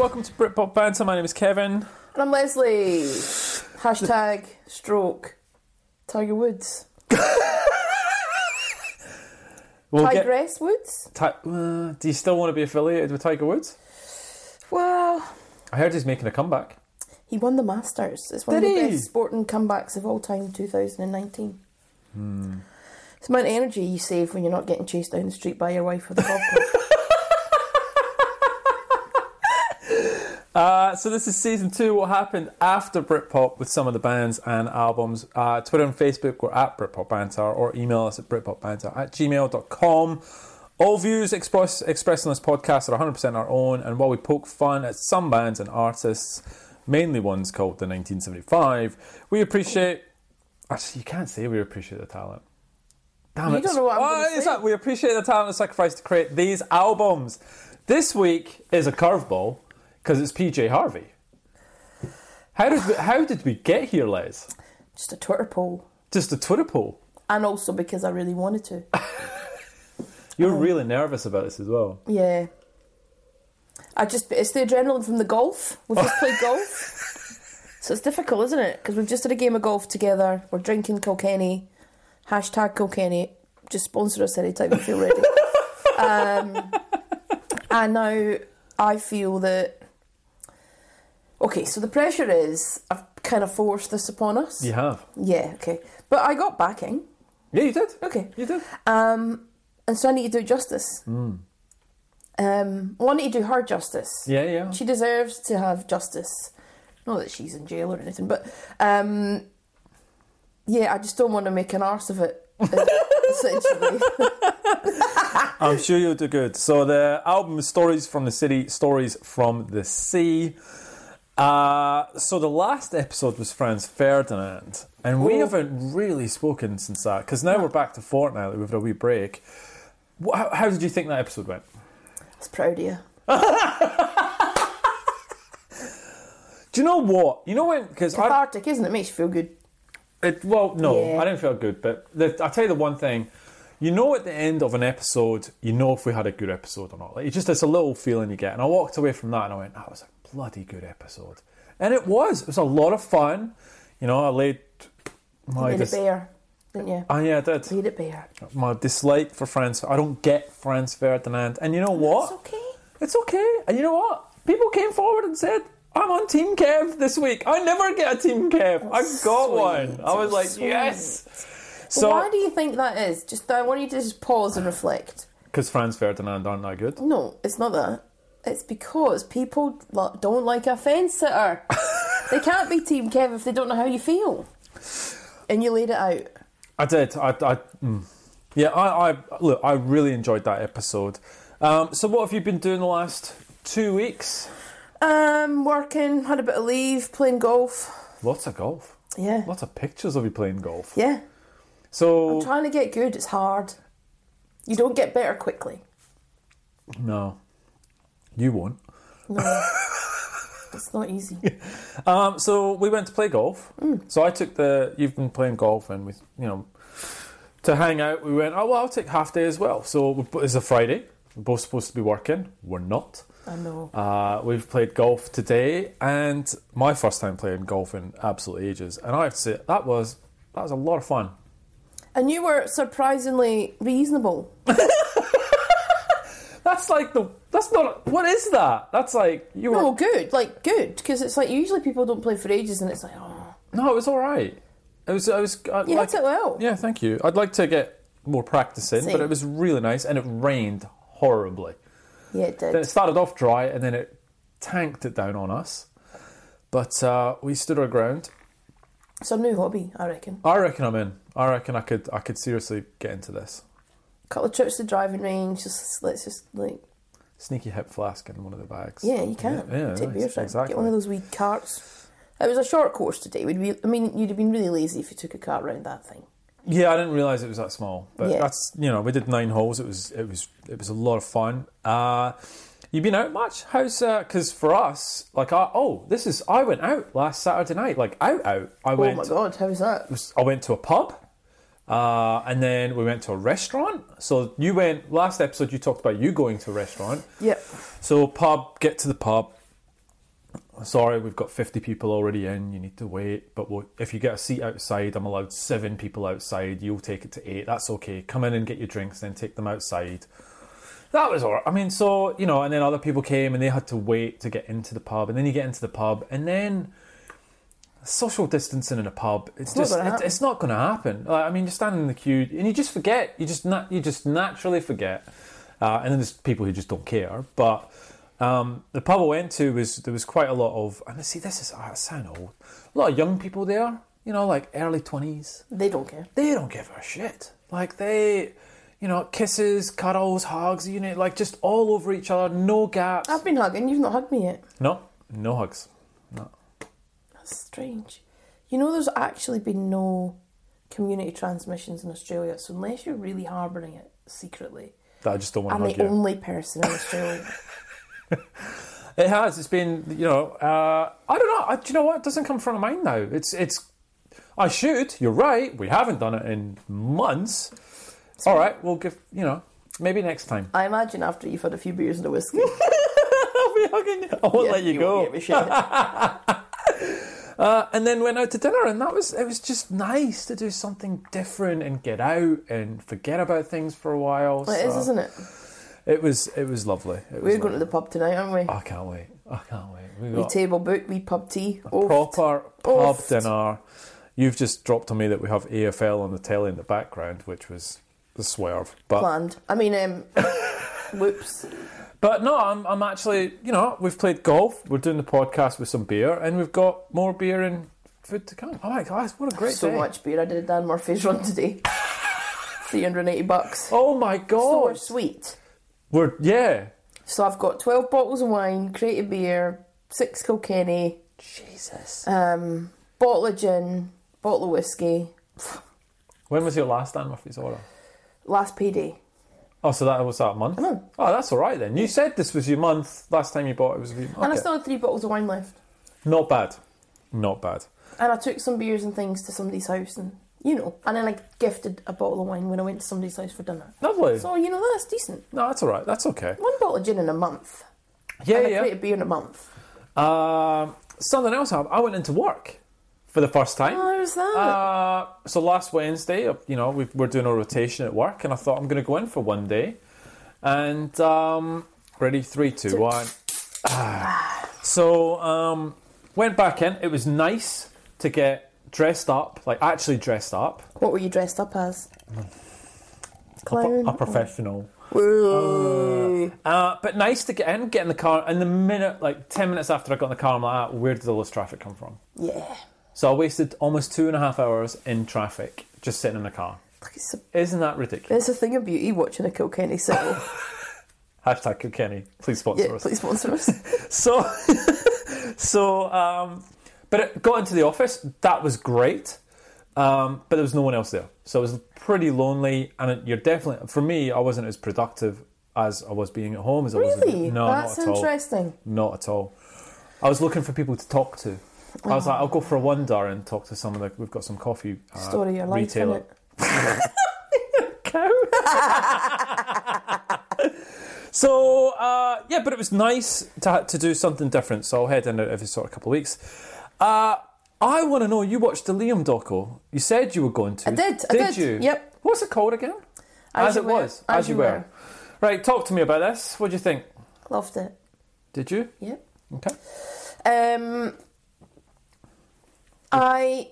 Welcome to Britpop Banter. My name is Kevin. And I'm Leslie. Hashtag stroke Tiger Woods. We'll get- Tigress Woods? Ti- uh, do you still want to be affiliated with Tiger Woods? Well, I heard he's making a comeback. he won the Masters. It's one Did of the he? best sporting comebacks of all time, 2019. Hmm. It's the amount of energy you save when you're not getting chased down the street by your wife with a golf club. Uh, so this is season two. What happened after Britpop with some of the bands and albums? Uh, Twitter and Facebook we're at Britpop Banter or email us at britpopbanter at gmail.com. All views express, expressed on this podcast are 100% our own, and while we poke fun at some bands and artists, mainly ones called the 1975, we appreciate. Actually, you can't say we appreciate the talent. Damn You it. don't know what I'm gonna it's say. We appreciate the talent and sacrifice to create these albums. This week is a curveball because it's PJ Harvey. How did we, how did we get here, Les? Just a Twitter poll. Just a Twitter poll. And also because I really wanted to. You're really nervous about this as well. Yeah. I just, it's the adrenaline from the golf. We've just played golf. So it's difficult, isn't it? Because we've just had a game of golf together. We're drinking Kilkenny. Hashtag Kilkenny. Just sponsor us anytime you feel ready. um, and now I feel that. Okay, so the pressure is I've kind of forced this upon us. You have. Yeah, okay. But I got backing. Yeah, you did. Okay. You did. Um, and so I need to do it justice. Um, well, I need to do her justice. Yeah, yeah. She deserves to have justice. Not that she's in jail or anything, but um, yeah, I just don't want to make an arse of it. essentially, I'm sure you'll do good. So the album is Stories from the City, Stories from the Sea. Uh, so the last episode was Franz Ferdinand, and we Oh. haven't really spoken since that because now we're back to fortnightly. We've had a wee break. Wh- How, how did you think that episode went? I was proud of you. Do you know what? You know when because I Cathartic, isn't it? Makes you feel good. It, well, no, Yeah. I didn't feel good. But the, I'll tell you the one thing. You know at the end of an episode, you know if we had a good episode or not. Like, it's just it's a little feeling you get. And I walked away from that and I went, that was a bloody good episode. And it was. It was a lot of fun. You know, I laid my... Made dis- it bare, didn't you? Oh, yeah, I did. Made it bare. My dislike for Franz... I don't get Franz Ferdinand. And you know what? It's okay. It's okay. And you know what? People came forward and said, I'm on Team Kev this week. I never get a Team Kev. I got sweet. one. I was like, sweet. yes. So, why do you think that is? Just I want you to just pause and reflect. Because Franz Ferdinand aren't that good. No, it's not that. It's because people don't like a fence sitter. they can't be Team Kev if they don't know how you feel. And you laid it out. I did. I, I mm. yeah. I, I look. I really enjoyed that episode. Um, so, what have you been doing the last two weeks? Um, working, had a bit of leave, playing golf. Lots of golf. Yeah. Lots of pictures of you playing golf. Yeah. So Trying to get good, it's hard. You don't get better quickly. no, you won't. No. it's not easy. Um, so we went to play golf. Mm. So I took the. You've been playing golf, and we, you know, to hang out. We went. Oh well, I'll take half day as well. So it's a Friday. We're both supposed to be working. We're not. I know. Uh, we've played golf today, and my first time playing golf in absolute ages. And I have to say that was that was a lot of fun. And you were surprisingly reasonable. That's like the that's not what is that? That's like you were No, good. Like, good. Because it's like usually people don't play for ages and it's like, oh. no, it was all right. It was I was I, You like, hit it well. yeah, thank you. I'd like to get more practice in, but Same. it was really nice, and it rained horribly. Yeah, it did. Then it started off dry, and then it tanked it down on us. But uh, we stood our ground. It's a new hobby, I reckon. I reckon I'm in. I reckon I could I could seriously get into this. Couple of trips to the driving range. Just let's just like Sneaky hip flask in one of the bags. yeah, you can Yeah, yeah, take nice, beers exactly. Get one of those wee carts. It was a short course today. We'd be, I mean, you'd have been really lazy if you took a cart round that thing. Yeah, I didn't realise it was that small. But Yeah. that's you know, we did nine holes. It was it was it was a lot of fun. Uh you been out much? How's because for us, like I oh, this is I went out last Saturday night, like out out. I Oh went my god, how was that? I went to a pub, uh, and then we went to a restaurant. So you went last episode. You talked about you going to a restaurant. Yep. So pub, get to the pub. sorry, we've got 50 people already in, you need to wait. But we'll, if you get a seat outside, I'm allowed seven people outside, you'll take it to eight. That's okay. Come in and get your drinks, then take them outside. That was all right. I mean, so, you know, and then other people came and they had to wait to get into the pub. And then you get into the pub, and then social distancing in a pub, it's, not just, happen. it's not going to happen. Like, I mean, you're standing in the queue and you just forget. You just, na- you just naturally forget. Uh, and then there's people who just don't care. But um, the pub I went to was there was quite a lot of and I see this is I sound old. A lot of young people there, you know, like early twenties. They don't care. They don't give a shit. Like they, you know, kisses, cuddles, hugs, you know, like just all over each other, no gaps. I've been hugging. You've not hugged me yet. No, no hugs. No. Strange. You know, there's actually been no community transmissions in Australia. So unless you're really harbouring it secretly, I just don't want I'm to the you. only person in Australia. It has. It's been, you know, uh, I don't know. I, do you know what? It doesn't come front of mind now. It's, it's. I should. You're right. We haven't done it in months. All right. We'll give. You know, maybe next time. I imagine after you've had a few beers and a whiskey, I'll be hugging you. I won't yeah, let you, go. a. Uh, and then went out to dinner, and that was it. Was just nice to do something different and get out and forget about things for a while. It is, so isn't it? it was. It was lovely. It We're going to the pub tonight, aren't we? I can't wait. I can't wait. We We got table book, we pub tea. Oh, proper pub dinner. You've just dropped on me that we have AFL on the telly in the background, which was the swerve. But planned. I mean, um, whoops. But no, I'm I'm actually you know we've played golf. We're doing the podcast with some beer, and we've got more beer and food to come. Oh my gosh, what a great so day! much beer. I did a Dan Murphy's run today. 380 bucks. Oh my god. So we're sweet. we're yeah. So I've got 12 bottles of wine, crate of beer, six Kilkenny, Jesus. um, bottle of gin, bottle of whiskey. When was your last Dan Murphy's order? Last payday. Oh, so that was that month. Oh, that's all right then. You said this was your month last time you bought it was your month. And I Okay. still had three bottles of wine left. Not bad. Not bad. And I took some beers and things to somebody's house and, you know, and then I gifted a bottle of wine when I went to somebody's house for dinner. Lovely. So, you know, that's decent. no, that's all right. That's okay. One bottle of gin in a month. Yeah, and a yeah. crate of beer in a month. Um, something else happened. I went into work for the first time. Oh, how's that? Uh, so last Wednesday, uh, you know, we we're doing a rotation at work, and I thought I'm going to go in for one day. And um, ready, three, two, one. Ah. So um, went back in. It was nice to get dressed up, like actually dressed up, what were you dressed up as? a, Clown? a professional. Woo. Uh, but nice to get in, get in the car, and the minute, like ten minutes after I got in the car, I'm like, ah, where did all this traffic come from? yeah. So I wasted almost two and a half hours in traffic just sitting in the car. It's a, Isn't that ridiculous? it's a thing of beauty watching a Kilkenny settle. Hashtag Kilkenny, please sponsor yeah, us. please sponsor us. So, so, um, but it got into the office. That was great, um, but there was no one else there, so it was pretty lonely. And it, you're definitely, for me, I wasn't as productive as I was being at home as I was. Really? No, That's not at all. interesting. Not at all. I was looking for people to talk to. I was like, I'll go for a wander and talk to some of the. We've got some coffee. Uh, Story of your life, retailer. cow. so uh, yeah, but it was nice to to do something different. So I'll head in every sort of couple of weeks. Uh, I want to know. You watched the Liam doco. You said you were going to. I did, I Did did. you? Yep. What's it called again? As it Were. was. As, you were. Right. Talk to me about this. What do you think? Loved it. Did you? Yep. Okay. Um, I.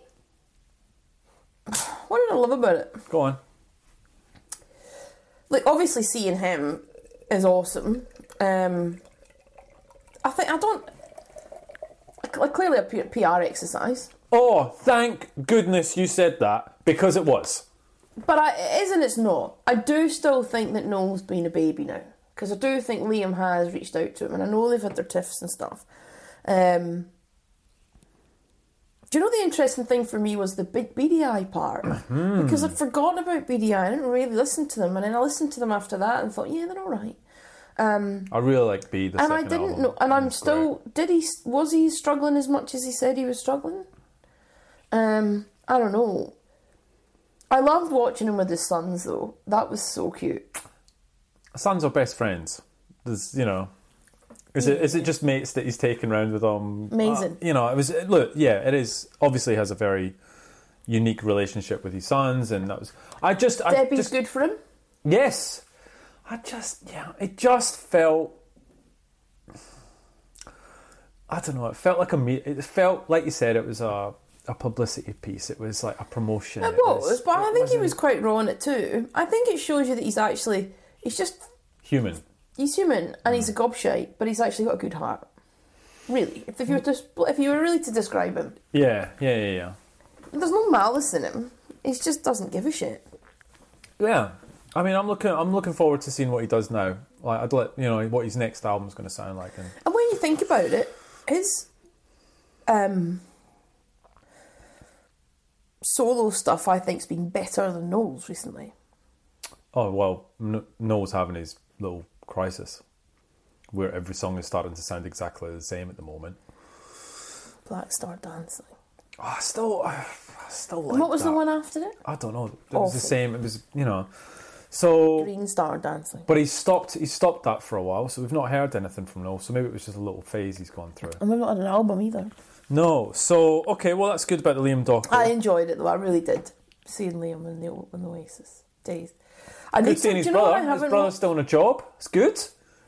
What did I love about it? Go on. Like, obviously, seeing him is awesome. Um, I think I don't. like, Clearly, a PR exercise, Oh, thank goodness you said that because it was. but I, it is and it's not. I do still think that Noel's been a baby now because I do think Liam has reached out to him, and I know they've had their tiffs and stuff. Um, do you know the interesting thing for me was the big Beady Eye part because I'd forgotten about Beady Eye. I didn't really listen to them, and then I listened to them after that and thought, yeah, they're all right. I really like B. The and I didn't album. know, and I'm still. Did he? Was he struggling as much as he said he was struggling? Um, I don't know. I loved watching him with his sons though. That was so cute. Sons are best friends. There's, you know, Is it is it just mates that he's taken around with him? Amazing. Uh, you know, it was look, yeah, it is. Obviously, has a very unique relationship with his sons, and that was. I just, I Debbie's just, good for him. yes. I just, yeah, it just felt. I don't know. It felt like a me. It felt like you said it was a a publicity piece. It was like a promotion. It was, but I think he wasn't was quite raw in it too. I think it shows you that he's actually he's just human. He's human and Mm. he's a gobshite, but he's actually got a good heart. Really, if, if you were to spl- if you were really to describe him, Yeah, yeah, yeah, yeah. there's no malice in him. He just doesn't give a shit. Yeah, I mean, I'm looking. I'm looking forward to seeing what he does now. Like, I'd let you know what his next album's going to sound like. And And when you think about it, his um, solo stuff I think's been better than Noel's recently. oh well, N- Noel's having his little crisis, where every song is starting to sound exactly the same at the moment. Black Star Dancing. Oh, I still, I still like And what was that. the one after it? I don't know. It was the same. It was you know. So, Green Star Dancing. but he stopped. He stopped that for a while. So we've not heard anything from Noel. So maybe it was just a little phase he's gone through. And we've not had an album either. No. So okay. Well, that's good about the Liam Docker. I enjoyed it though. I really did. Seeing Liam in the in the Oasis days. I Good seeing his you know brother. His brother's still on a job. It's good,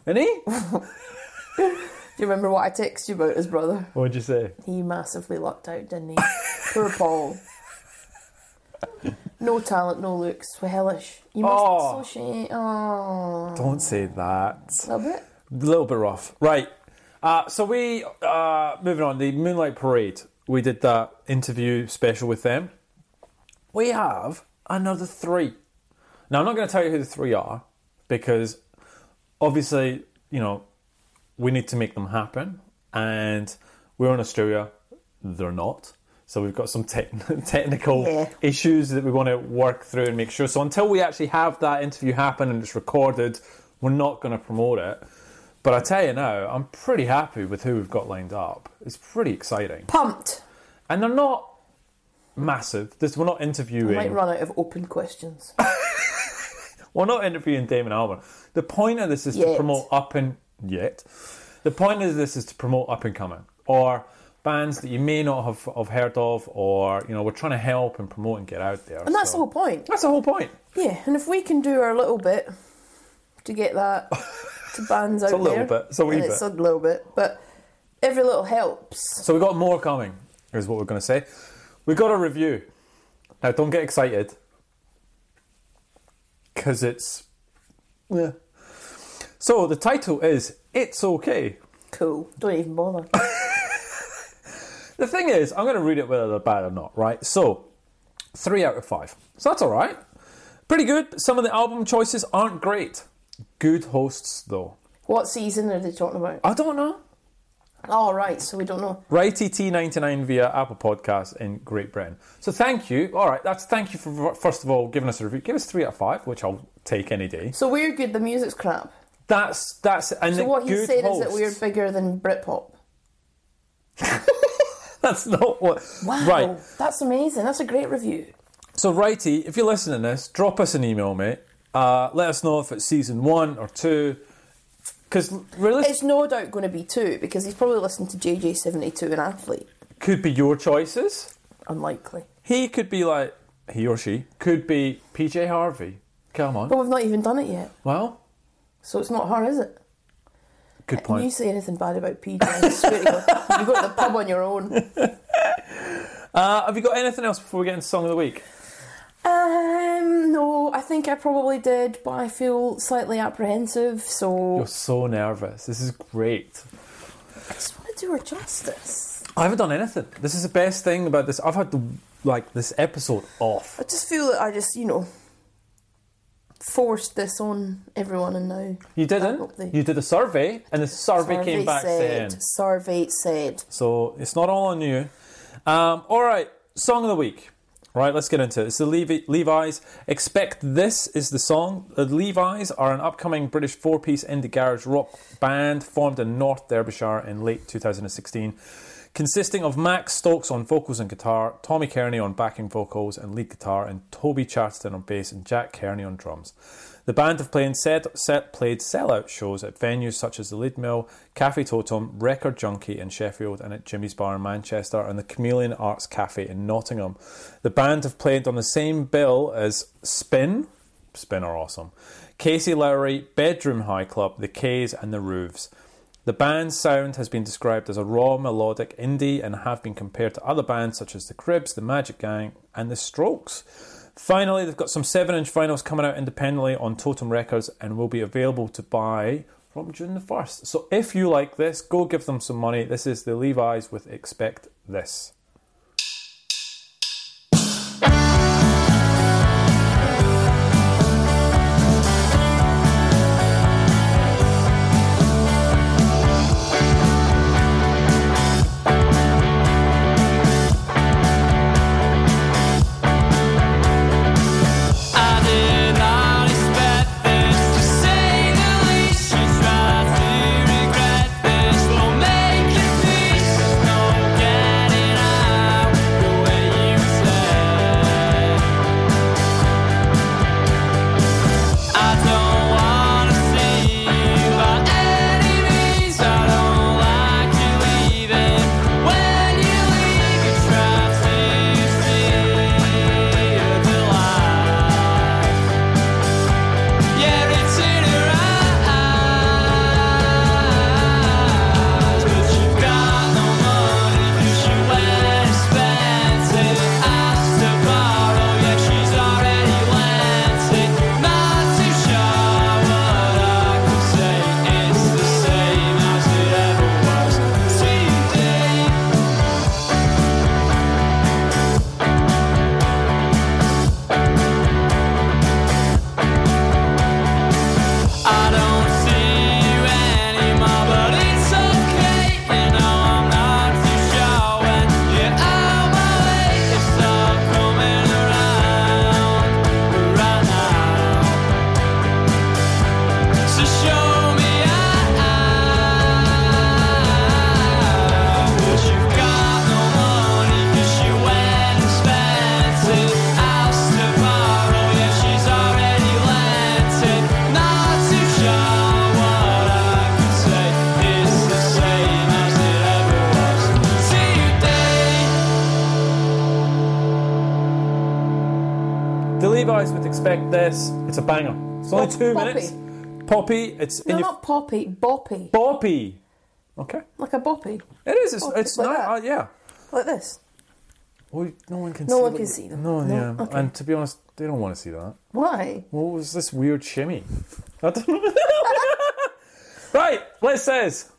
isn't he? Do you remember what I texted you about his brother? What'd you say? He massively lucked out, didn't he? Poor Paul. No talent, no looks. Hellish. You must Oh. so shame. Oh, Don't say that. a little bit. A little bit rough. Right. Uh, so we uh, moving on. The Moonlight Parade. We did that interview special with them. We have another three. Now I'm not going to tell you who the three are because obviously you know we need to make them happen, and we're in Australia. They're not. So we've got some tech technical Yeah. issues that we want to work through and make sure. So until we actually have that interview happen and it's recorded, we're not going to promote it. But I tell you now, I'm pretty happy with who we've got lined up. It's pretty exciting, Pumped. and they're not massive. This we're not I interviewing. might run out of open questions. We're not interviewing Damon Albarn. The point of this is to promote up and yet. The point of this is to promote up and coming or bands that you may not have, have heard of, or you know, we're trying to help and promote and get out there. And that's so- the whole point. That's the whole point. Yeah, and if we can do our little bit to get that to bands out there, a little there, bit, it's a wee and it's bit. a little bit, but every little helps. So we got more coming. Is what we're going to say. We got a review. Now, don't get excited because it's yeah. So the title is "It's Okay." Cool. Don't even bother. The thing is, I'm going to read it whether they're bad or not, right? So, three out of five. So that's all right. Pretty good. Some of the album choices aren't great. Good hosts, though. what season are they talking about? I don't know. All right, so we don't know. Righty T99 via Apple Podcasts in Great Britain. So thank you. All right, that's thank you for first of all giving us a review. Give us three out of five, which I'll take any day. So we're good. The music's crap. That's that's and So what he's saying is that we're bigger than Britpop. That's not what. Wow, Right. that's amazing. That's a great review. So, Righty, if you're listening to this, drop us an email, mate. Uh, let us know if it's season one or two. Because really, It's no doubt going to be two because he's probably listened to JJ72 an athlete. could be your choices. Unlikely. He could be like, he or she could be PJ Harvey. Come on. But we've not even done it yet. Well, So it's not her, is it? good point. you say anything bad about PJ, I swear to God, you go to the pub on your own. Uh, have you got anything else before we get into song of the week? Um, no, I think I probably did, but I feel slightly apprehensive, so You're so nervous. This is great. I just want to do her justice. I haven't done anything. This is the best thing about this. I've had the, like this episode off. I just feel that I just, you know, forced this on everyone, and now You didn't. they- You did a survey, and the survey, came back saying survey said. So it's not all on you. Um, all right, song of the week. Right, let's get into it. It's the Levi- Levi's. Expect This is the song. The Levi's are an upcoming British four piece indie garage rock band formed in North Derbyshire in late 2016, consisting of Max Stokes on vocals and guitar, Tommy Kearney on backing vocals and lead guitar, and Toby Chatterton on bass and Jack Kearney on drums. The band have played, set, set, played sellout shows at venues such as the Leadmill, Cafe Totem, Record Junkie in Sheffield, and at Jimmy's Bar in Manchester, and the Chameleon Arts Cafe in Nottingham. The band have played on the same bill as Spinn, Spinn are awesome, Casey Lowry, Bedroom High Club, The K's, and The Roofs. The band's sound has been described as a raw melodic indie and have been compared to other bands such as The Cribs, The Magic Gang, and The Strokes. Finally, they've got some 7 inch vinyls coming out independently on Totem Records and will be available to buy from June the 1st. So if you like this, go give them some money. This is the Levi's with Expect This. A banger. It's only Pop- two poppy. minutes. Poppy. It's No, your not poppy, boppy. boppy. Okay. Like a boppy. It is. It's, Oh, it's like not. that. Uh, yeah. Like this. Well, no one can. No see one can see them. No, No? yeah. Okay. And to be honest, they don't want to see that. Why? What was this weird shimmy? I don't right. Let's says.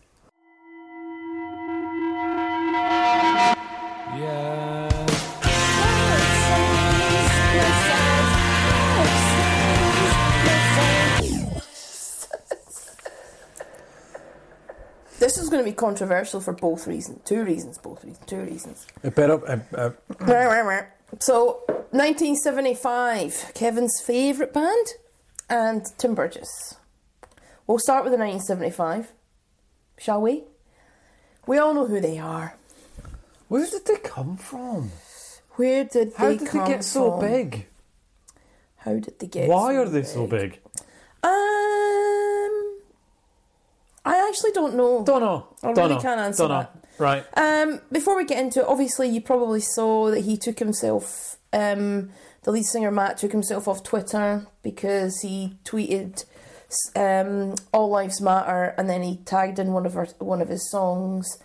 This is going to be controversial for both reasons. Two reasons, both reasons, two reasons. A bit up. Uh, uh, So, 1975, Kevin's favourite band and Tim Burgess. We'll start with the 1975, shall we? We all know who they are. where did they come from? Where did How they did they get so from? big? How did they get Why so are they so big? Um, I actually don't know. Don't know. I don't really know. can't answer Don't know. that. Right. Um, before we get into it, obviously you probably saw that he took himself. Um, the lead singer Matt took himself off Twitter because he tweeted um, "All Lives Matter" and then he tagged in one of our, one of his songs,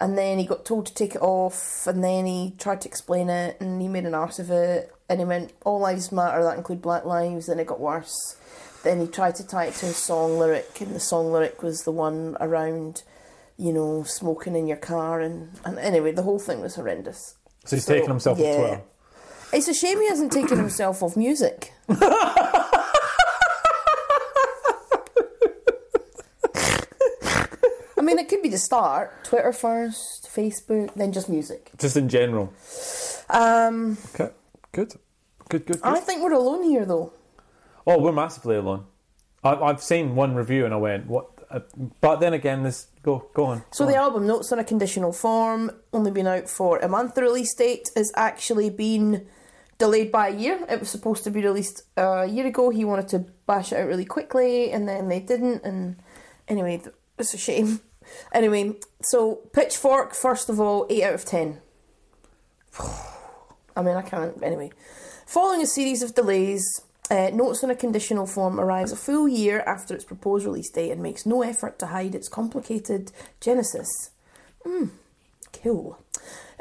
and then he got told to take it off, and then he tried to explain it, and he made an art of it, and he meant "All Lives Matter" that include Black lives, and it got worse. Then he tried to tie it to a song lyric, and the song lyric was the one around you know, smoking in your car, and, and anyway, the whole thing was horrendous. So he's So, taken himself yeah. off Twitter. It's a shame he hasn't taken himself off music. I mean, it could be the start. Twitter first, Facebook, then just music. Just in general. Um, Okay. Good. Good, good, good. I think we're alone here, though. Oh, we're massively alone. I, I've seen one review and I went, "What?" Uh, but then again, this go go on. So go the on. album Notes on a Conditional Form, only been out for a month. The release date has actually been delayed by a year. It was supposed to be released a year ago. He wanted to bash it out really quickly, and then they didn't. And anyway, it's a shame. Anyway, so Pitchfork, first of all, 8 out of 10. I mean, I can't. Anyway, following a series of delays, uh, Notes in a Conditional Form arrives a full year after its proposed release date and makes no effort to hide its complicated genesis. Hmm, cool.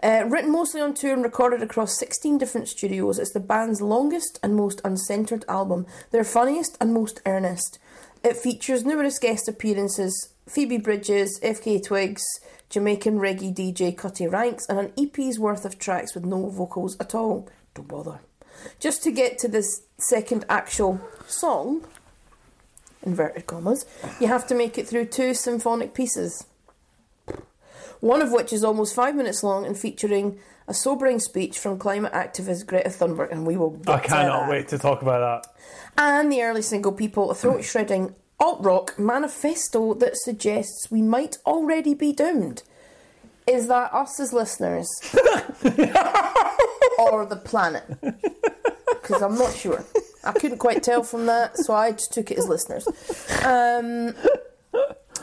Uh, written mostly on tour and recorded across 16 different studios, it's the band's longest and most uncensored album, their funniest and most earnest. It features numerous guest appearances Phoebe Bridgers, FKA twigs, Jamaican reggae DJ Cutty Ranks, and an EP's worth of tracks with no vocals at all. Don't bother. Just to get to this second actual song, inverted commas, you have to make it through two symphonic pieces one of which is almost five minutes long and featuring a sobering speech from climate activist Greta Thunberg, and we will I to cannot that. wait to talk about that. And the early single People, a throat shredding alt rock manifesto that suggests we might already be doomed. Is that us as listeners? or the planet? Because I'm not sure. I couldn't quite tell from that, so I just took it as listeners. Um,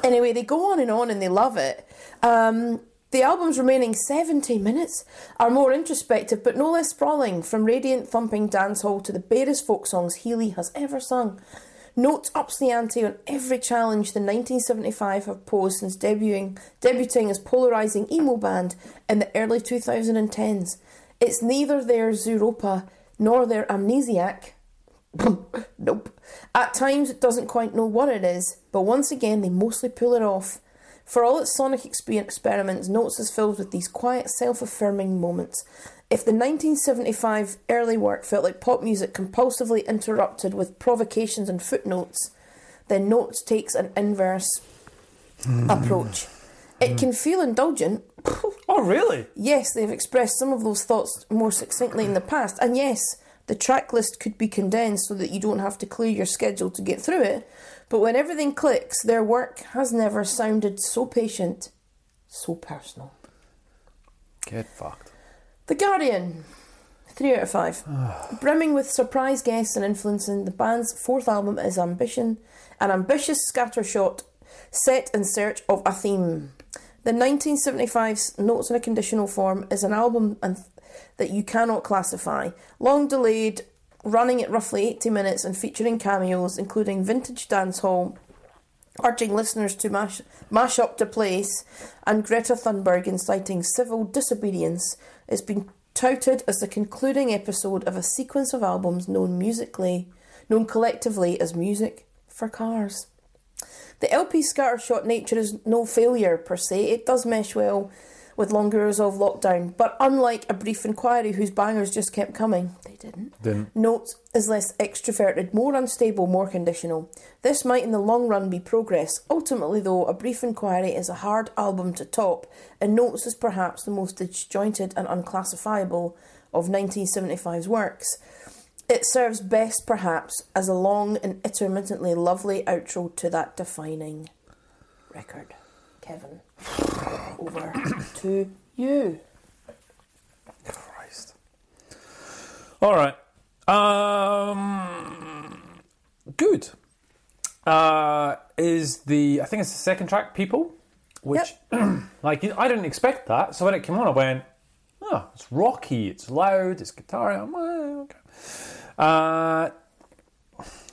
anyway, they go on and on and they love it. Um, the album's remaining 70 minutes are more introspective but no less sprawling, from radiant thumping dancehall to the barest folk songs Healy has ever sung. Note ups the ante on every challenge the 1975 have posed since debuting, debuting as polarising emo band in the early 2010s. It's neither their Zooropa nor their Amnesiac. nope. At times it doesn't quite know what it is, but once again they mostly pull it off. For all its sonic experiments, Notes is filled with these quiet, self affirming moments. If the 1975 early work felt like pop music compulsively interrupted with provocations and footnotes, then Notes takes an inverse hmm. approach. It can feel indulgent. Oh, really? Yes, they've expressed some of those thoughts more succinctly in the past, and yes, the track list could be condensed so that you don't have to clear your schedule to get through it. But when everything clicks, their work has never sounded so patient, so personal. Get fucked. The Guardian, 3 out of 5. Ah. Brimming with surprise guests and influencing, the band's fourth album is Ambition, an ambitious scattershot set in search of a theme. The 1975's Notes in a Conditional Form is an album and that you cannot classify. Long delayed, running at roughly 80 minutes and featuring cameos, including vintage dancehall, urging listeners to mash, mash up to place, and Greta Thunberg inciting civil disobedience, is been touted as the concluding episode of a sequence of albums known musically, known collectively as music for cars. The LP scattershot nature is no failure per se. It does mesh well with longer of lockdown, but unlike a brief inquiry whose bangers just kept coming, didn't. Didn't. Notes is less extroverted, more unstable, more conditional. This might in the long run be progress. Ultimately, though, A Brief Inquiry is a hard album to top, and Notes is perhaps the most disjointed and unclassifiable of 1975's works. It serves best, perhaps, as a long and intermittently lovely outro to that defining record. Kevin, over to you. All right. Um, good. Uh, is the I think it's the second track, "People," which like I didn't expect that. So when it came on, I went, "Oh, it's rocky, it's loud, it's guitar." I'm, "Oh, okay. Uh,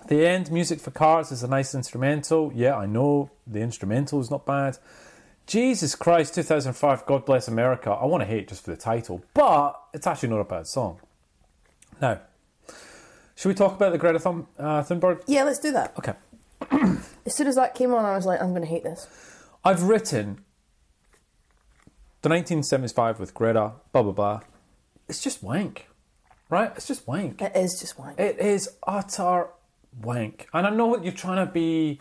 the end music for cars is a nice instrumental. Yeah, I know the instrumental is not bad. Jesus Christ, 2005, God Bless America. I want to hate just for the title, but it's actually not a bad song. Now, should we talk about the Greta Thun- uh, Thunberg? Yeah, let's do that. Okay. As soon as that came on, I was like, I'm going to hate this. I've written the 1975 with Greta, blah, blah, blah. It's just wank, right? It's just wank. It is just wank. It is utter wank. And I know that you're trying to be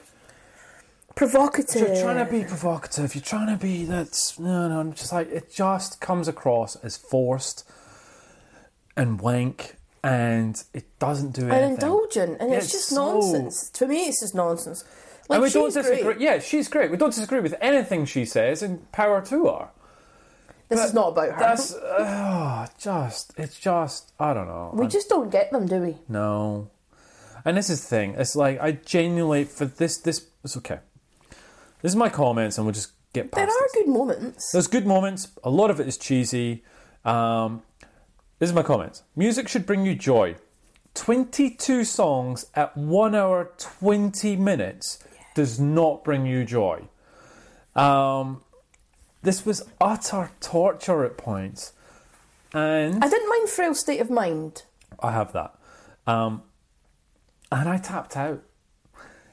Provocative. You're trying to be provocative. You're trying to be that's no, no. I'm just like it just comes across as forced and wank, and it doesn't do anything. and indulgent, and it's, It's just so- nonsense. To me, it's just nonsense. Like, and we don't disagree. great. Yeah, she's great. We don't disagree with anything she says, and power to her. This is not about her. That's uh, just. It's just. I don't know. we I- just don't get them, do we? No. And this is the thing. It's like I genuinely for this. This it's okay. This is my comments, and we'll just get past. There are it. good moments. There's good moments. A lot of it is cheesy. Um, this is my comments. Music should bring you joy. 22 songs at 1 hour 20 minutes does not bring you joy. Um, this was utter torture at points. And I didn't mind Frail State of Mind. I have that. Um, and I tapped out,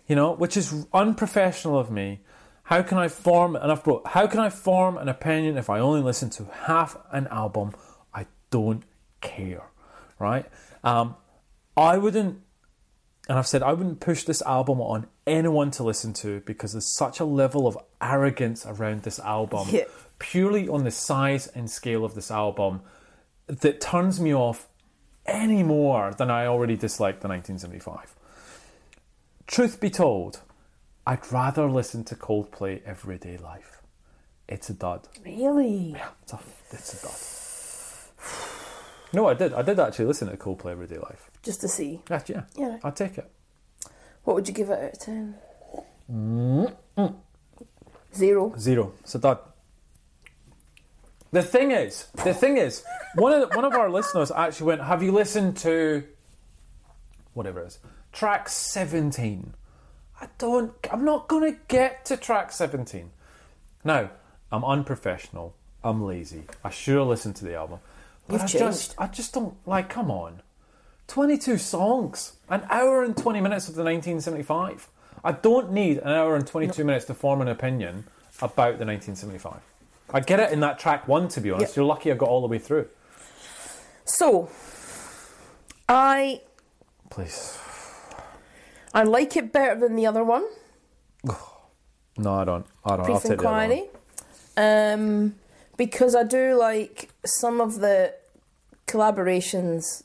you know, which is unprofessional of me. How can I form, and I've brought, how can I form an opinion if I only listen to half an album? I don't care, right? Um, I wouldn't, and I've said I wouldn't push this album on anyone to listen to because there's such a level of arrogance around this album, Yeah. purely on the size and scale of this album, that turns me off any more than I already disliked the 1975. Truth be told, I'd rather listen to Coldplay Everyday Life. It's a dud. Really? Yeah, It's a, it's a dud. No, I did. I did actually listen to Coldplay Everyday Life. Just to see. Yeah, yeah. Yeah. I'd take it. What would you give it out of 10? Zero. Zero. It's a dud. The thing is, the thing is, one of the, one of our listeners actually went, "Have you listened to whatever it is track 17?" I don't. I'm not going to get to track 17. Now, I'm unprofessional. I'm lazy. I have listened to the album. But You've I changed. just, I just don't like. Come on, 22 songs, an hour and 20 minutes of the 1975. I don't need an hour and 22 minutes to form an opinion about the 1975. I get it in that track one, to be honest. Yeah. You're lucky I got all the way through. So, I Please. I like it better than the other one, No, I don't. I don't. I'll Brief take the other one. Um, because I do like some of the collaborations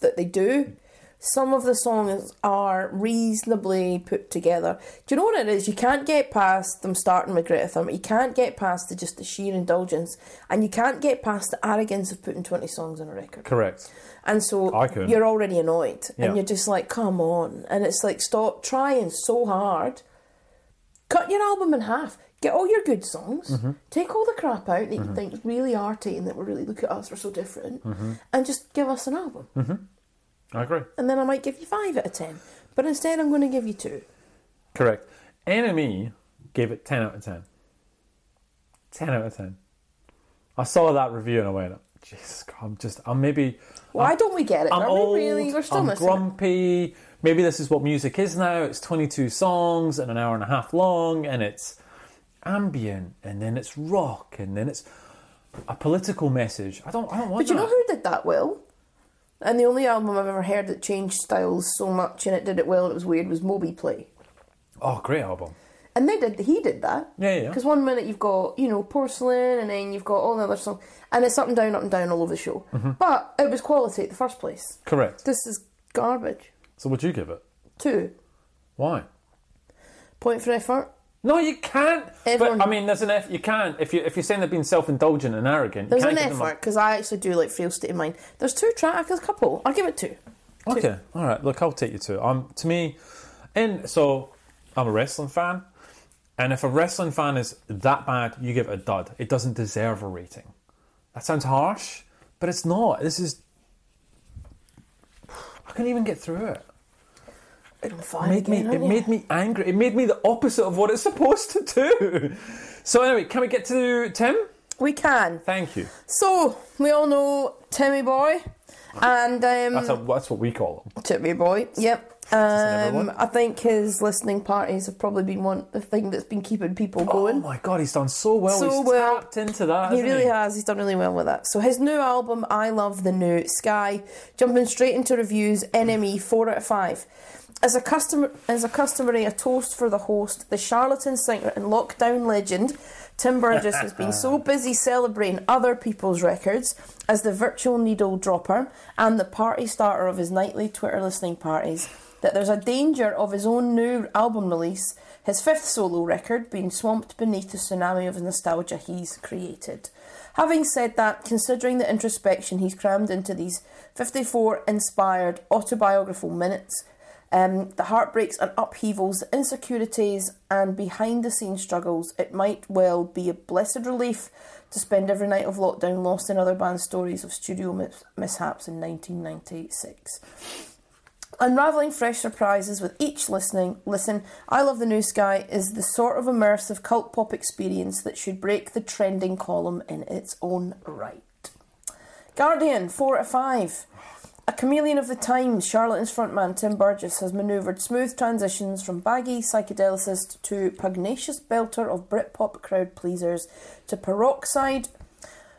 that they do. Some of the songs are reasonably put together. Do you know what it is? You can't get past them starting with Greta Thunberg. You can't get past the, just the sheer indulgence, and you can't get past the arrogance of putting twenty songs on a record. Correct. And so you're already annoyed, Yeah. and you're just like, "Come on!" And it's like, stop trying so hard. Cut your album in half. Get all your good songs. Mm-hmm. Take all the crap out that you think is really arty and that we really look at us, we're so different, Mm-hmm. and just give us an album. I agree. And then I might give you five out of ten. But instead, I'm going to give you two. Correct. NME gave it 10 out of 10. 10 out of 10. I saw that review and I went, Jesus, God, I'm just, I'm maybe, Why don't we get it? I'm Are old, we really? We're still I'm missing. it. grumpy. Maybe this is what music is now. It's 22 songs and an hour and a half long, and it's ambient, and then it's rock, and then it's a political message. I don't, I don't want But you that. know who did that well? And the only album I've ever heard that changed styles so much and it did it well it was weird was Moby Play. Oh, great album. And they did. He did that. Yeah, yeah. Because one minute you've got you know porcelain, and then you've got all the other songs, and it's up and down, up and down all over the show. Mm-hmm. But it was quality at the first place. Correct. This is garbage. So, would you give it? Two Why? point for effort. No, you can't. Everyone- But I mean, there's an F. You can't if you if you're saying they're being self-indulgent and arrogant. There's you an can't give them effort because I actually do like Frail State of Mind. There's two tracks, there's a couple. I'll give it two. Okay, all right. Look, I'll take you to. Um, to me, and so I'm a wrestling fan, and if a wrestling fan is that bad, you give it a dud. It doesn't deserve a rating. That sounds harsh, but it's not. This is. I couldn't even get through it. I'm It fine made me. It you? made me angry. It made me the opposite of what it's supposed to do. So anyway, can we get to Tim? We can. Thank you. So we all know Timmy Boy, and um, That's, a, that's what we call him. Timmy Boy. Yep. Um. I think his listening parties have probably been one the thing that's been keeping people going. Oh my god, he's done so well. So he's well. tapped into that. He really has. He's done really well with that. So his new album, I Love the New Sky, jumping straight into reviews. NME four out of five. As a customer, as a customary, a toast for the host, the charlatan singer and lockdown legend. Tim Burgess has been so busy celebrating other people's records as the virtual needle dropper and the party starter of his nightly Twitter listening parties that there's a danger of his own new album release his fifth solo record being swamped beneath the tsunami of nostalgia he's created. Having said that, considering the introspection he's crammed into these 54 inspired autobiographical minutes, um, the heartbreaks and upheavals, the insecurities, and behind the scenes struggles, it might well be a blessed relief to spend every night of lockdown lost in other band stories of studio mis- mishaps in 1996. Unraveling fresh surprises with each listening listen, I Love the New Sky is the sort of immersive cult pop experience that should break the trending column in its own right. Guardian, 4 out of 5. A chameleon of the times, Charlatans frontman Tim Burgess has manoeuvred smooth transitions from baggy psychedelicist to pugnacious belter of Britpop crowd pleasers to peroxide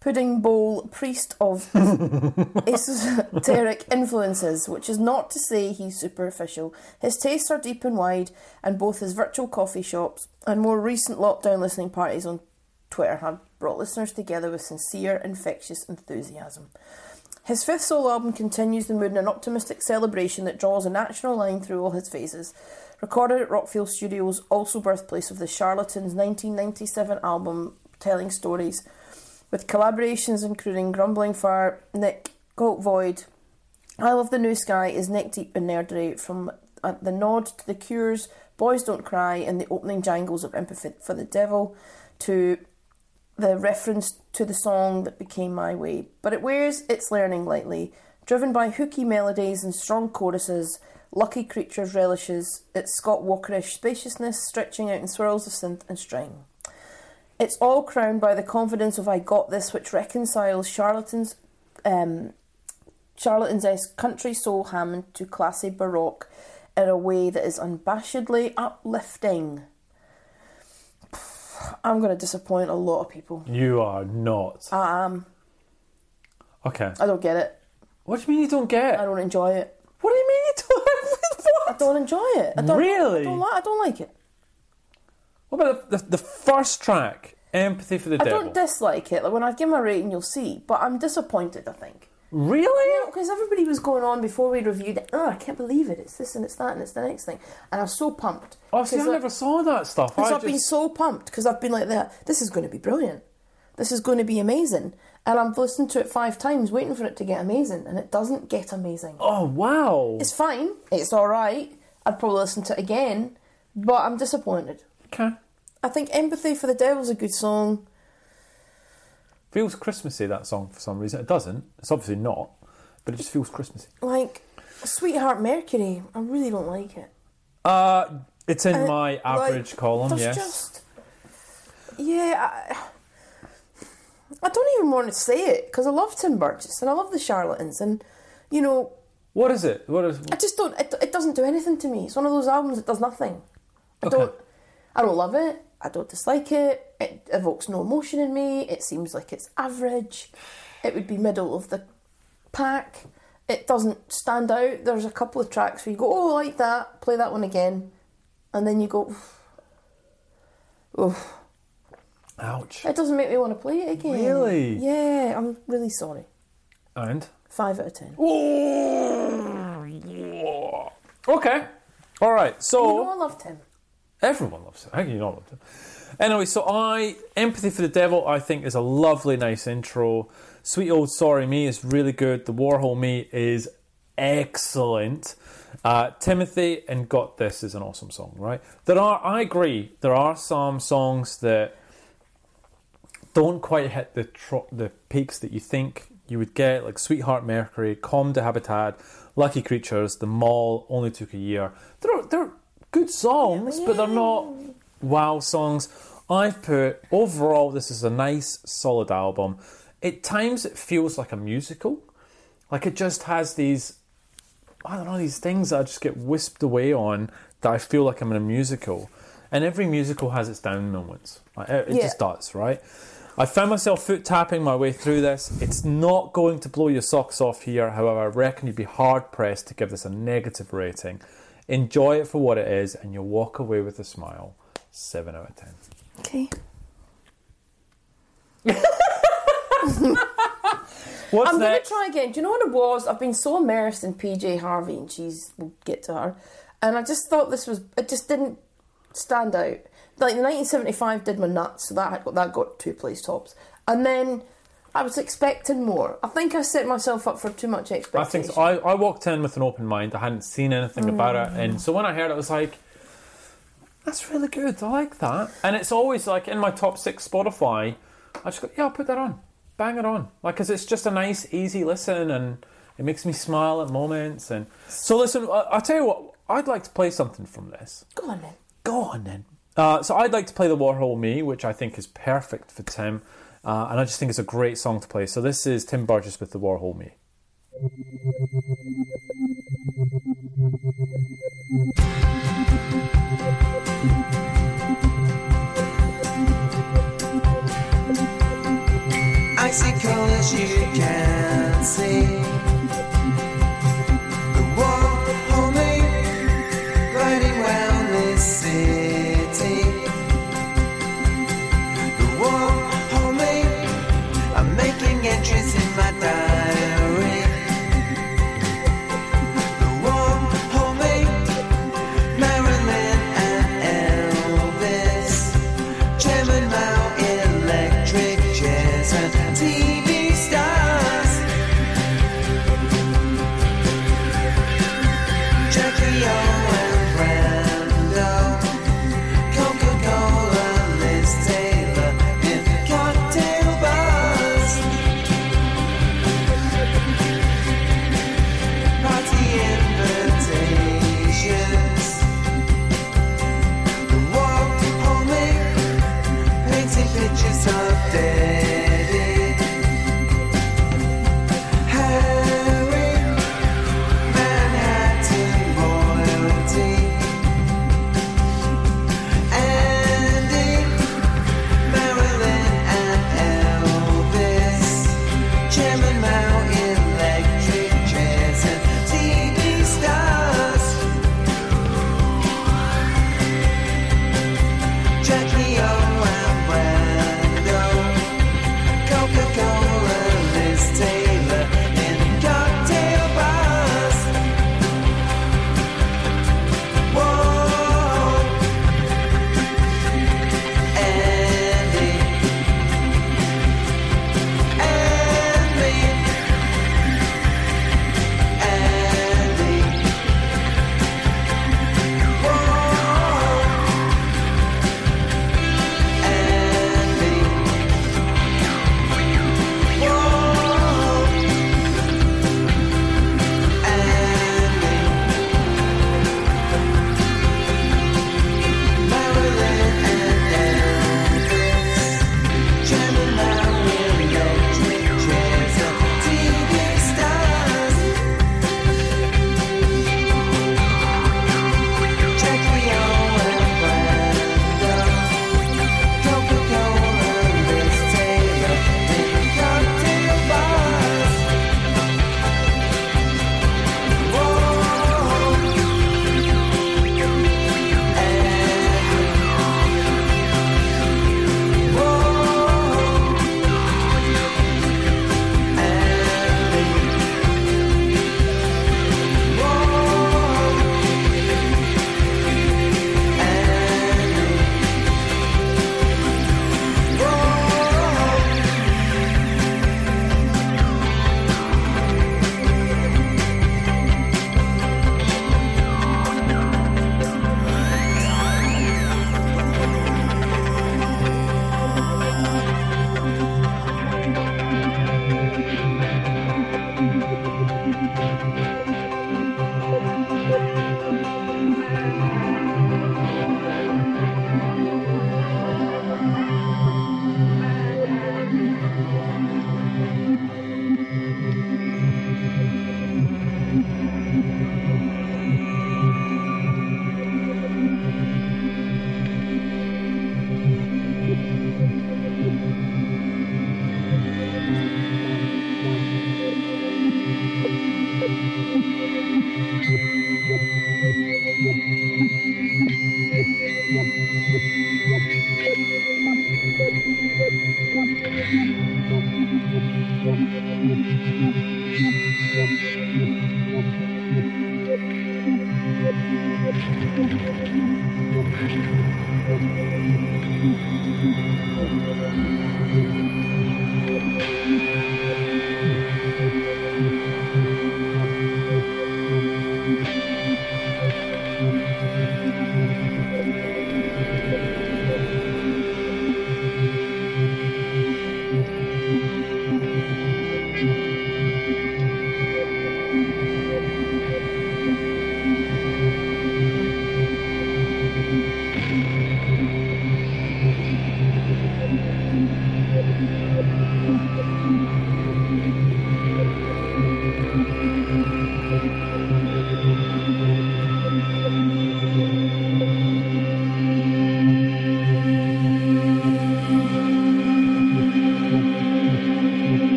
pudding bowl priest of esoteric influences, which is not to say he's superficial. His tastes are deep and wide, and both his virtual coffee shops and more recent lockdown listening parties on Twitter have brought listeners together with sincere, infectious enthusiasm. His fifth solo album continues the mood in an optimistic celebration that draws a natural line through all his phases. Recorded at Rockfield Studios, also birthplace of the Charlatans' 1997 album Telling Stories, with collaborations including Grumbling Fur, Nick, Goat Void. I Love the New Sky is neck deep in nerdery from uh, the nod to The Cure's Boys Don't Cry and the opening jangles of Empathy for the Devil to the reference to the song that became My Way, but it wears its learning lightly. Driven by hooky melodies and strong choruses, Lucky Creatures relishes its Scott Walkerish spaciousness, stretching out in swirls of synth and string. It's all crowned by the confidence of I Got This, which reconciles charlatans, um, charlatans country soul Hammond to classy baroque in a way that is unabashedly uplifting. I'm going to disappoint a lot of people. You are not. I am. Okay. I don't get it. What do you mean you don't get? It? I don't enjoy it. What do you mean you don't? I don't enjoy it. I don't, Really? I don't, li- I don't like it. What about the, the, the first track, Empathy for the I Devil? don't dislike it. Like when I give my rating, you'll see. But I'm disappointed. I think really? because everybody was going on before we reviewed it. Oh, I can't believe it! It's this and it's that and it's the next thing. And I was so pumped. Oh, see, I like, never saw that stuff. I I've been so pumped because I've been like that. This is going to be brilliant. This is going to be amazing. And I've listened to it five times, waiting for it to get amazing, and it doesn't get amazing. Oh wow. It's fine. It's all right. I'd probably listen to it again, but I'm disappointed. Okay. I think "Empathy for the Devil's a good song. Feels Christmassy that song for some reason. It doesn't. It's obviously not, but it just feels Christmassy. Like "Sweetheart Mercury," I really don't like it. Uh, it's in Uh, my like, average column. There's Yes. just yeah. I, I don't even want to say it because I love Tim Burgess and I love the Charlatans and you know What is it? What is? I just don't. It, it doesn't do anything to me. It's one of those albums that does nothing. I Okay. don't. I don't love it. I don't dislike it. It evokes no emotion in me. It seems like it's average. It would be middle of the pack. It doesn't stand out. There's a couple of tracks where you go, "Oh, I like that." Play that one again, and then you go, "Oh." Ouch. It doesn't make me want to play it again. Really? Yeah, I'm really sorry. And. Five out of ten. Okay. All right. So. You know I loved him. Everyone loves it. How can you love it? Anyway, so I Empathy for the Devil I think is a lovely, nice intro. Sweet Old Sorry Me is really good. The Warhol Me is excellent. Uh, Timothy and Got This is an awesome song, right? There are, I agree, there are some songs that don't quite hit the tro- the peaks that you think you would get, like Sweetheart Mercury, Comme d'Habitude, Lucky Creatures, The Mall, Only Took a Year. They're, they're good songs, but they're not wow songs. I've put, overall, this is a nice, solid album. At times, it feels like a musical. Like it just has these, I don't know, these things that I just get whisked away on that I feel like I'm in a musical. And every musical has its down moments. Like, it it Yeah. just does, right? I found myself foot tapping my way through this. It's not going to blow your socks off here. However, I reckon you'd be hard pressed to give this a negative rating. Enjoy it for what it is, and you'll walk away with a smile. 7 out of 10. Okay. What's I'm going to next? try again. Do you know what it was? I've been so immersed in PJ Harvey, and she's we'll get to her, and I just thought this was. It just didn't stand out. Like the 1975 did my nuts, so that that got two place tops, and then I was expecting more. I think I set myself up for too much expectation. I expectation. think so. I, I walked in with an open mind. I hadn't seen anything about it, and mm. so when I heard it, I was like, "That's really good. I like that." And it's always like in my top six Spotify. I just go, "Yeah, I'll put that on, bang it on," like because it's just a nice, easy listen, and it makes me smile at moments. And so, listen, I, I'll tell you what. I'd like to play something from this. Go on then. Go on then. Uh, so I'd like to play the Warhol Me, which I think is perfect for Tim, uh, and I just think it's a great song to play. So this is Tim Burgess with the Warhol Me. Icicles you can't see.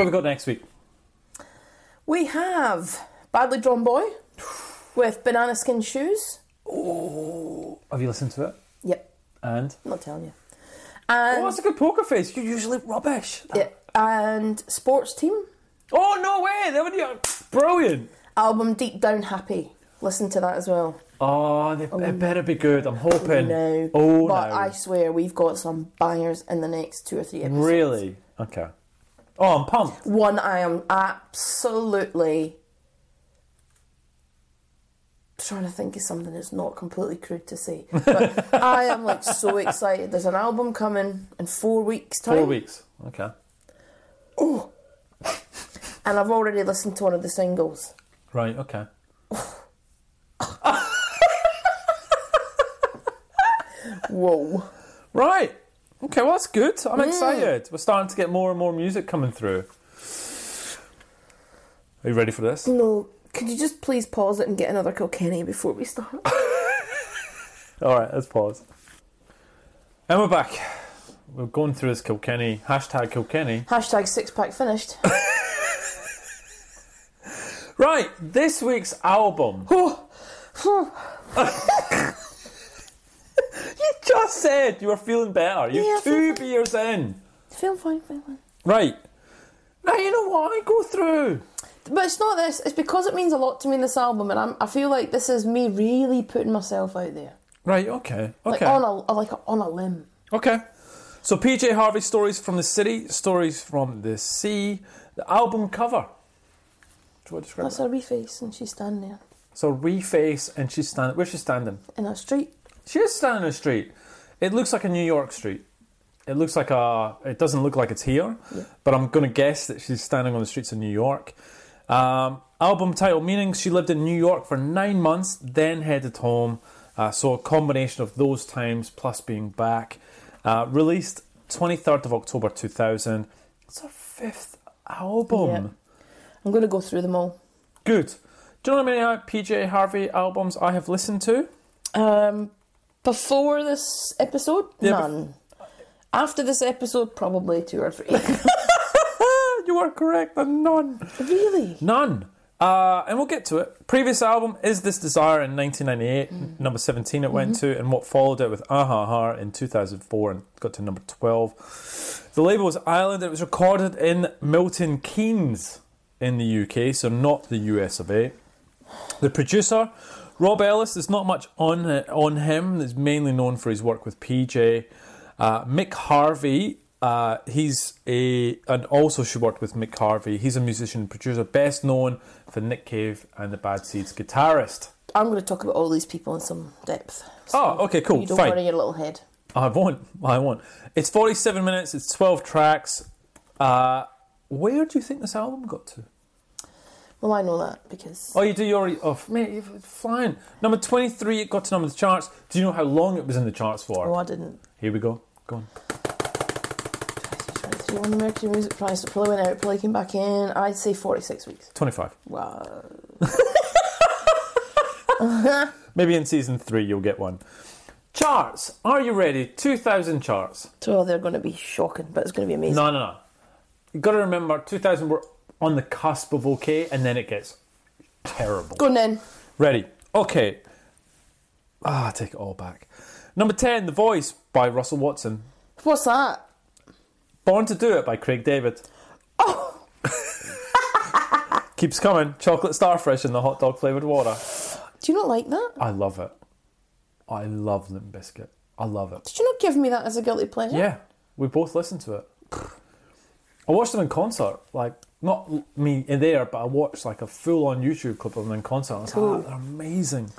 Have we got next week? We have Badly Drawn Boy with banana skin shoes. Oh, have you listened to it? Yep, And I'm not telling you. oh, And that's a good poker face. You're usually rubbish. yeah, and sports team Oh no way! That would be brilliant. album Deep Down Happy. Listen to that as well. Oh, they, oh, it better be good. I'm hoping. No, Oh no. but no. I swear we've got some bangers in the next two or three episodes. Really? Okay. Oh, I'm pumped. One I am absolutely trying to think of something that's not completely crude to say. But I am like so excited. There's an album coming in four weeks' time. Four weeks. Okay. Oh. And I've already listened to one of the singles. Right. Okay. Whoa. Right. Okay. Well, that's good. I'm excited. We're starting to get more and more music coming through. Are you ready for this? No. Could you just please pause it and get another Kilkenny before we start? All right. Let's pause. And we're back. We're going through this Kilkenny hashtag Kilkenny. Hashtag six pack finished. Right. This week's album. You just said you were feeling better. You're Yeah, two fine. beers in. feel fine, feel fine. Right. Now you know what I go through. But it's not this. It's because it means a lot to me in this album, and I'm, I feel like this is me really putting myself out there, Right. Okay. like Okay. on a like on a limb. Okay. So PJ Harvey stories from the city, stories from the sea. The album cover. Do you want to describe That's it? her reface, and she's standing there So reface, and she's standing. Where's she standing? in a street. She is standing in a street. It looks like a New York street. It looks like a. It doesn't look like it's here, but I'm going to guess that she's standing on the streets of New York. Um, album title meaning she lived in New York for nine months, then headed home. Uh, so a combination of those times plus being back. Uh, released 23rd of October 2000. It's her fifth album. Yeah. I'm going to go through them all. Good. Do you know how many uh, PJ Harvey albums I have listened to? Um, before this episode, Yeah, bef- none. After this episode, probably two or three. you are correct. A none. really? None. Uh, and we'll get to it. Previous album is This Desire in 1998, mm. number 17 it went mm-hmm. to, and what followed it with ah Aha Ha in 2004 and got to number 12. The label was Island. It was recorded in Milton Keynes in the UK, so not the US of A. The producer, Rob Ellis, there's not much on on him. He's mainly known for his work with PJ. Uh, Mick Harvey, uh, he's a and also she worked with Mick Harvey. He's a musician and producer, best known for Nick Cave and the Bad Seeds guitarist. I'm going to talk about all these people in some depth. Oh, okay, cool, You don't fine. worry your little head. I won't. I won't. It's 47 minutes. It's 12 tracks. Uh, where do you think this album got to? Well, I know that because Oh, you do. You already. Oh, mate, you're flying. Number 23. It got to number the charts. Do you know how long it was in the charts for? oh, I didn't. Here we go. Go on. 23 won the Mercury Music Prize. It probably went out, probably came back in. I'd say 46 weeks. 25. Wow. Maybe in season three you'll get one. Charts. Are you ready? 2000 charts. So they're going to be shocking, but it's going to be amazing. No, no, no. You've got to remember, 2000 we're on the cusp of okay, and then it gets terrible. Go on then. Ready? Okay. Ah, take it all back. Number 10, The Voice by Russell Watson. What's that? Born to Do It by Craig David. Oh, Keeps coming. Chocolate starfish in the hot dog flavoured water. do you not like that? I love it. I love Limp Bizkit. I love it. Did you not give me that as a guilty pleasure? Yeah, we both listened to it. I watched them in concert. Like, not me in there, but I watched like a full on YouTube clip of them in concert. I was Cool. like, ah, they're amazing.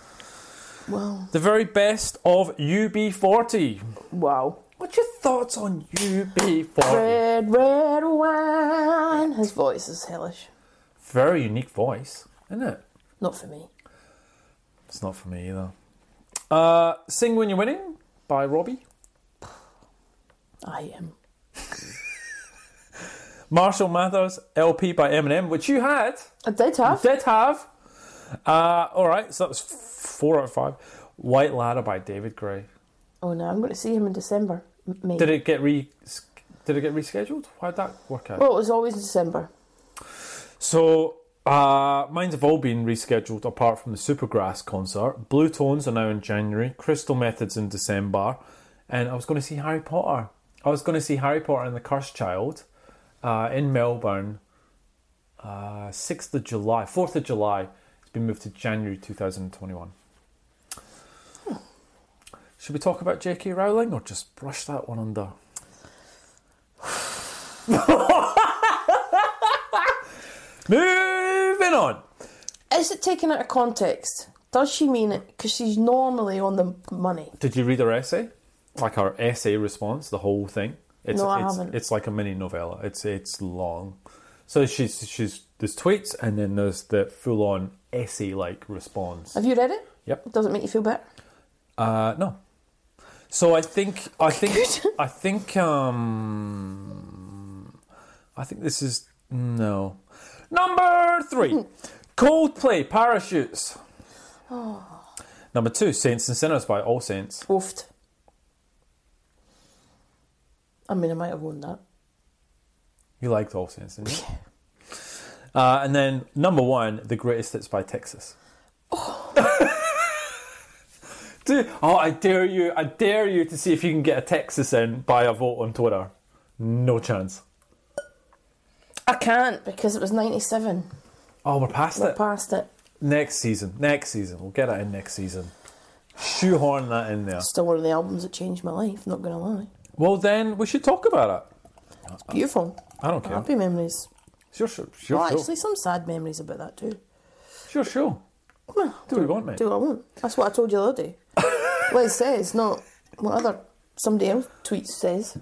Wow. The very best of UB40. Wow. What's your thoughts on UB40? Red, red wine. His voice is hellish. Very unique voice, isn't it? Not for me. It's not for me either. Uh, Sing When You're Winning by Robbie. I am. Marshall Mathers LP by Eminem, which you had. I did have. Did have. Uh, all right, so that was four out of five. White Ladder by David Gray. Oh no, I'm going to see him in December. Did it get re? Did it get rescheduled? How'd that work out? Well, it was always December. So, uh, mines have all been rescheduled apart from the Supergrass concert. Bluetones are now in January, Crystal Methods in December, and I was going to see Harry Potter. I was going to see Harry Potter and the Cursed Child uh, in Melbourne, uh, 6th of July, 4th of July. It's been moved to January 2021. Should we talk about J.K. Rowling or just brush that one under? Moving on. Is it taken out of context? Does she mean it? Because she's normally on the money. Did you read her essay? Like her essay response, the whole thing? It's, No, I it's, haven't. It's like a mini novella. It's it's long. So she's she's there's tweets and then there's the full on essay like response. Have you read it? Yep. Does it make you feel better? Uh, no. So I think I think I think um I think this is no. Number three, Coldplay Parachutes. Number two, Saints and Sinners by All Saints. Oofed. I mean, I might have won that. You liked All Saints, didn't you? Uh, and then number one, The Greatest Hits by Texas. Oh. Do- oh, I dare you! I dare you to see if you can get a Texas in by a vote on Twitter. No chance. I can't because it was 97. Oh, we're past We're it. past it. Next season. Next season. We'll get it in next season. Shoehorn that in there. Still one of the albums that changed my life, not going to lie. Well, then we should talk about it. Beautiful. I don't care. Happy memories. Sure, sure, sure, well, sure. actually, some sad memories about that too. Sure, sure. Well, Do what you want, mate. do what I want. That's what I told you the other day. what it says, not what other somebody else tweets says.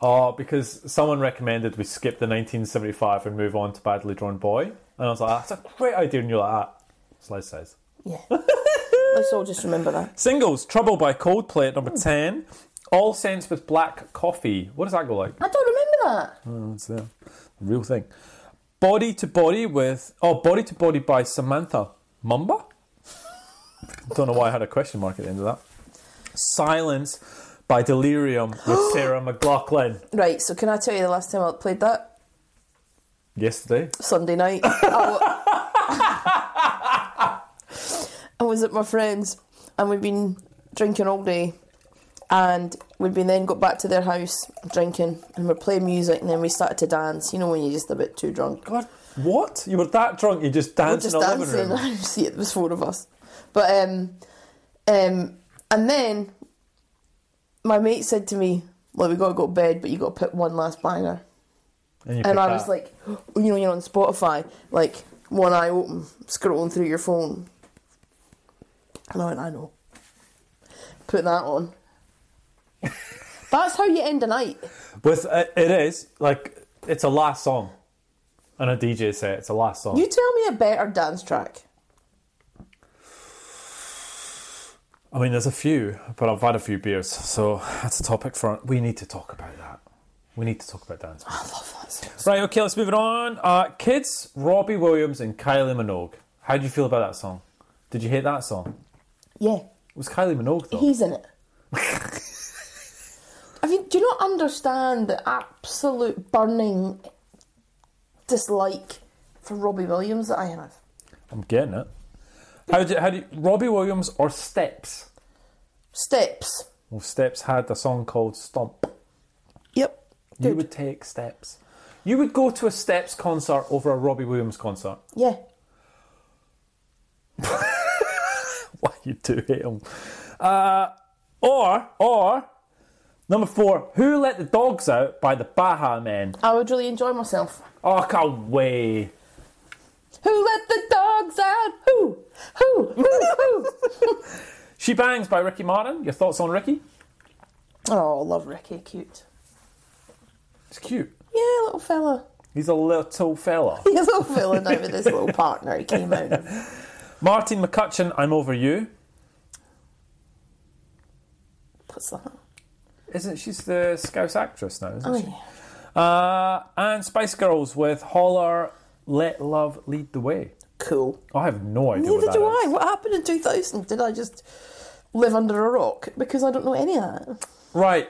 Oh, because someone recommended we skip the 1975 and move on to Badly Drawn Boy. And I was like, that's a great idea. And you're like, ah. Slice says. Yeah. Let's all just remember that. Singles, Trouble by Coldplay at number 10. All Saints with Black Coffee. What does that go like? I don't remember that. Oh, it's. The real thing. Body to Body with. Oh, Body to Body by Samantha Mumba? Don't know why I had a question mark at the end of that. Silence by Delerium with Sarah McLachlan. Right, so can I tell you the last time I played that? Yesterday. Sunday night. I I was at my friend's and we'd been drinking all day and we'd been then got back to their house drinking and we're playing music and then we started to dance. You know when you're just a bit too drunk. God, what? You were that drunk you just danced just in the living room? Yeah, there was four of us. But um um and then my mate said to me, Well, we gotta go to bed, but you gotta put one last banger. And, And I was that. like, you know, you're on Spotify, like one eye open, scrolling through your phone. And I went, I know. Put that on. That's how you end a night. With uh, it is like it's a last song, and a DJ set. It's a last song. You tell me a better dance track. I mean, there's a few, but I've had a few beers, so that's a topic for. We need to talk about that. We need to talk about dance. I love that song. Right, okay, let's move it on. Uh, kids, Robbie Williams and Kylie Minogue. How do you feel about that song? Did you hate that song? Yeah, It was Kylie Minogue though. he's in it. I mean, do you not understand the absolute burning dislike for Robbie Williams that I have? I'm getting it. How do, how do you, Robbie Williams or Steps? Steps. Well, Steps had a song called Stomp. Yep. You Good. would take Steps. You would go to a Steps concert over a Robbie Williams concert. Yeah. Why you do hate him? Uh, or or number four, Who Let the Dogs Out by the Baha Men. I would really enjoy myself. Oh, I can't wait. Who let the dogs out? Who? Who? Who? Who? She Bangs by Ricky Martin. Your thoughts on Ricky? oh, I love Ricky. Cute. It's cute. Yeah, little fella. He's a little fella. He's a little fella now with his little partner he came out of. Martine McCutcheon, I'm Over You. What's that? Isn't she's the Scouse actress now, isn't Oh, she? yeah. Uh, and Spice Girls with Holler, Let Love Lead the Way. Cool. I have no idea Neither do I. What happened in 2000? Did I just live under a rock? Because I don't know any of that. Right.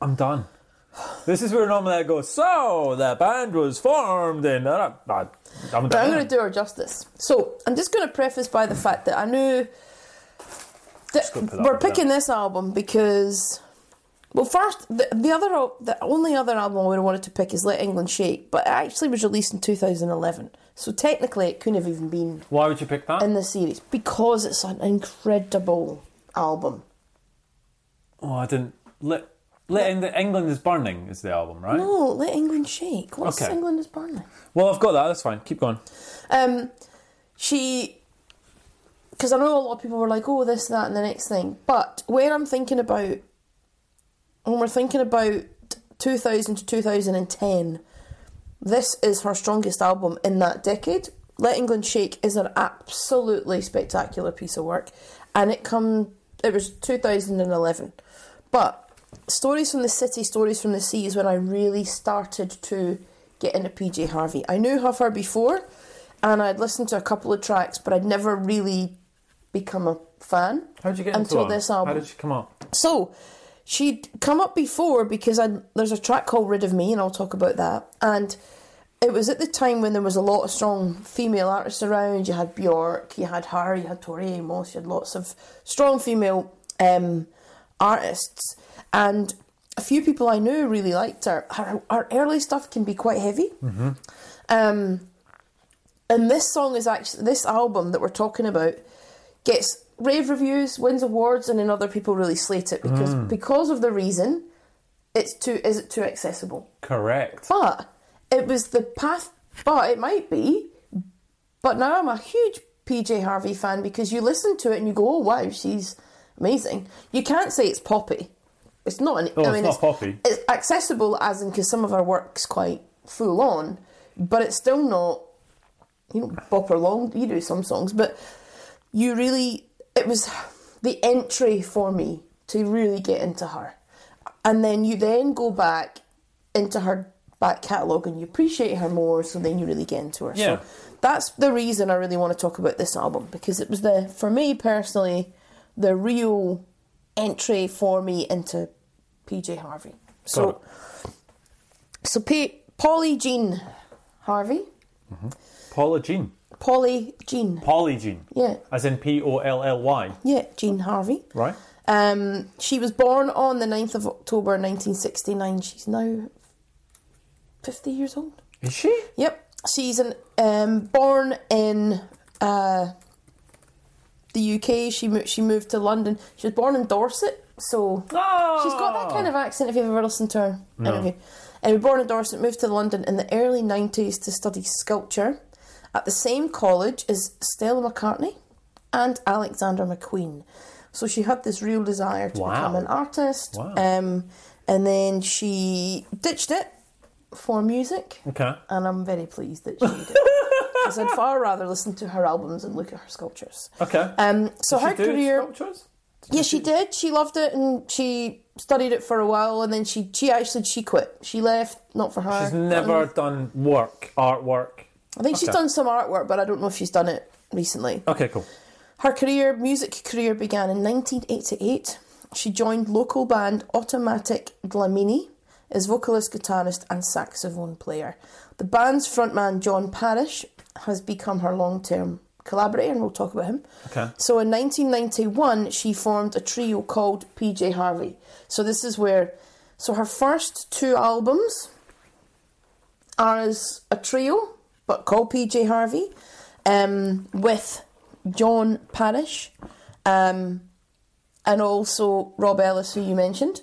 I'm done. This is where normally I go, so the band was formed in. Uh, uh, I'm But I'm going to do her justice. So I'm just going to preface by the fact that I knew that gonna put that we're picking this album because, well, first the, the other the only other album I would have wanted to pick is Let England Shake, but it actually was released in 2011. So technically, it couldn't have even been Why would you pick that? in the series because it's an incredible album. oh, I didn't. Let, Let Eng- England is Burning is the album, right? No, Let England Shake. What's Okay. England is Burning? Well, I've got that. That's fine. Keep going. Um, she, because I know a lot of people were like, "Oh, this, that, and the next thing." But when I'm thinking about, when we're thinking about 2000 to 2010, this is her strongest album in that decade. Let England Shake is an absolutely spectacular piece of work, and it come it was 2011, but Stories from the City, Stories from the Sea is when I really started to get into PJ Harvey. I knew of her before, and I'd listened to a couple of tracks, but I'd never really become a fan How did you get until this album. How did she come up? So she'd come up before because I there's a track called Rid of Me, and I'll talk about that. And it was at the time when there was a lot of strong female artists around. You had Bjork, you had her, you had Tori Amos, you had lots of strong female um, artists. And a few people I knew really liked her. Her, her early stuff can be quite heavy. Um, and this song is actually this album that we're talking about gets rave reviews, wins awards, and then other people really slate it because mm. because of the reason it's too is it too accessible. Correct. But it was the path. But it might be. But now I'm a huge PJ Harvey fan because you listen to it and you go, "Oh wow, she's amazing." You can't say it's poppy. It's not. An, Oh, I it's mean, not poppy. It's accessible as in because some of her work's quite full on, but it's still not. You know, bop her along. You do some songs, but you really. It was the entry for me to really get into her, and then you then go back into her back catalogue and you appreciate her more. So then you really get into her. Yeah. So that's the reason I really want to talk about this album because it was the for me personally the real entry for me into PJ Harvey. So, so P- Polly Jean Harvey, mm-hmm. Paula Jean. Polly Jean, Polly Jean. yeah, As in P O L L Y. yeah, Jean Harvey. Right? Um, she was born on the 9th of October 1969. She's now 50 years old. Is she? Yep, she's an um, born in uh, the UK. She mo- she moved to London. She was born in Dorset, so Oh! she's got that kind of accent. If you've ever listened to her interview, and born in Dorset, moved to London in the early nineties to study sculpture at the same college as Stella McCartney and Alexander McQueen. So she had this real desire to Wow. become an artist, Wow. um, and then she ditched it for music Okay. and I'm very pleased that she did. Because I'd far rather listen to her albums and look at her sculptures. Okay. Um, so Did her she do career, sculptures? yeah, she did. She loved it and she studied it for a while, and then she she actually she quit. She left, not for her. She's never done work, artwork. I think she's okay. done some artwork, but I don't know if she's done it recently. Okay, cool. Her career, music career, began in 1988. She joined local band Automatic Dlamini as vocalist, guitarist, and saxophone player. The band's frontman John Parish has become her long term collaborator, and we'll talk about him. Okay. So in 1991, she formed a trio called PJ Harvey. So this is where, so her first two albums are as a trio, but called PJ Harvey, um, with John Parish, um, and also Rob Ellis, who you mentioned,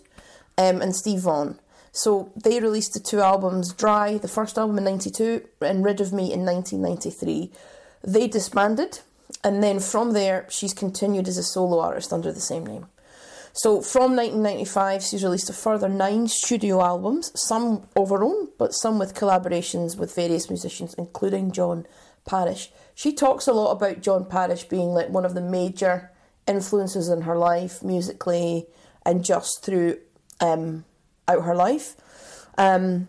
um, and Steve Vaughan. So they released the two albums, Dry, the first album in 92, and Rid of Me in 1993. They disbanded, and then from there, she's continued as a solo artist under the same name. So from 1995, she's released a further nine studio albums, some of her own, but some with collaborations with various musicians, including John Parish. She talks a lot about John Parish being like one of the major influences in her life musically and just through um, out her life. Um,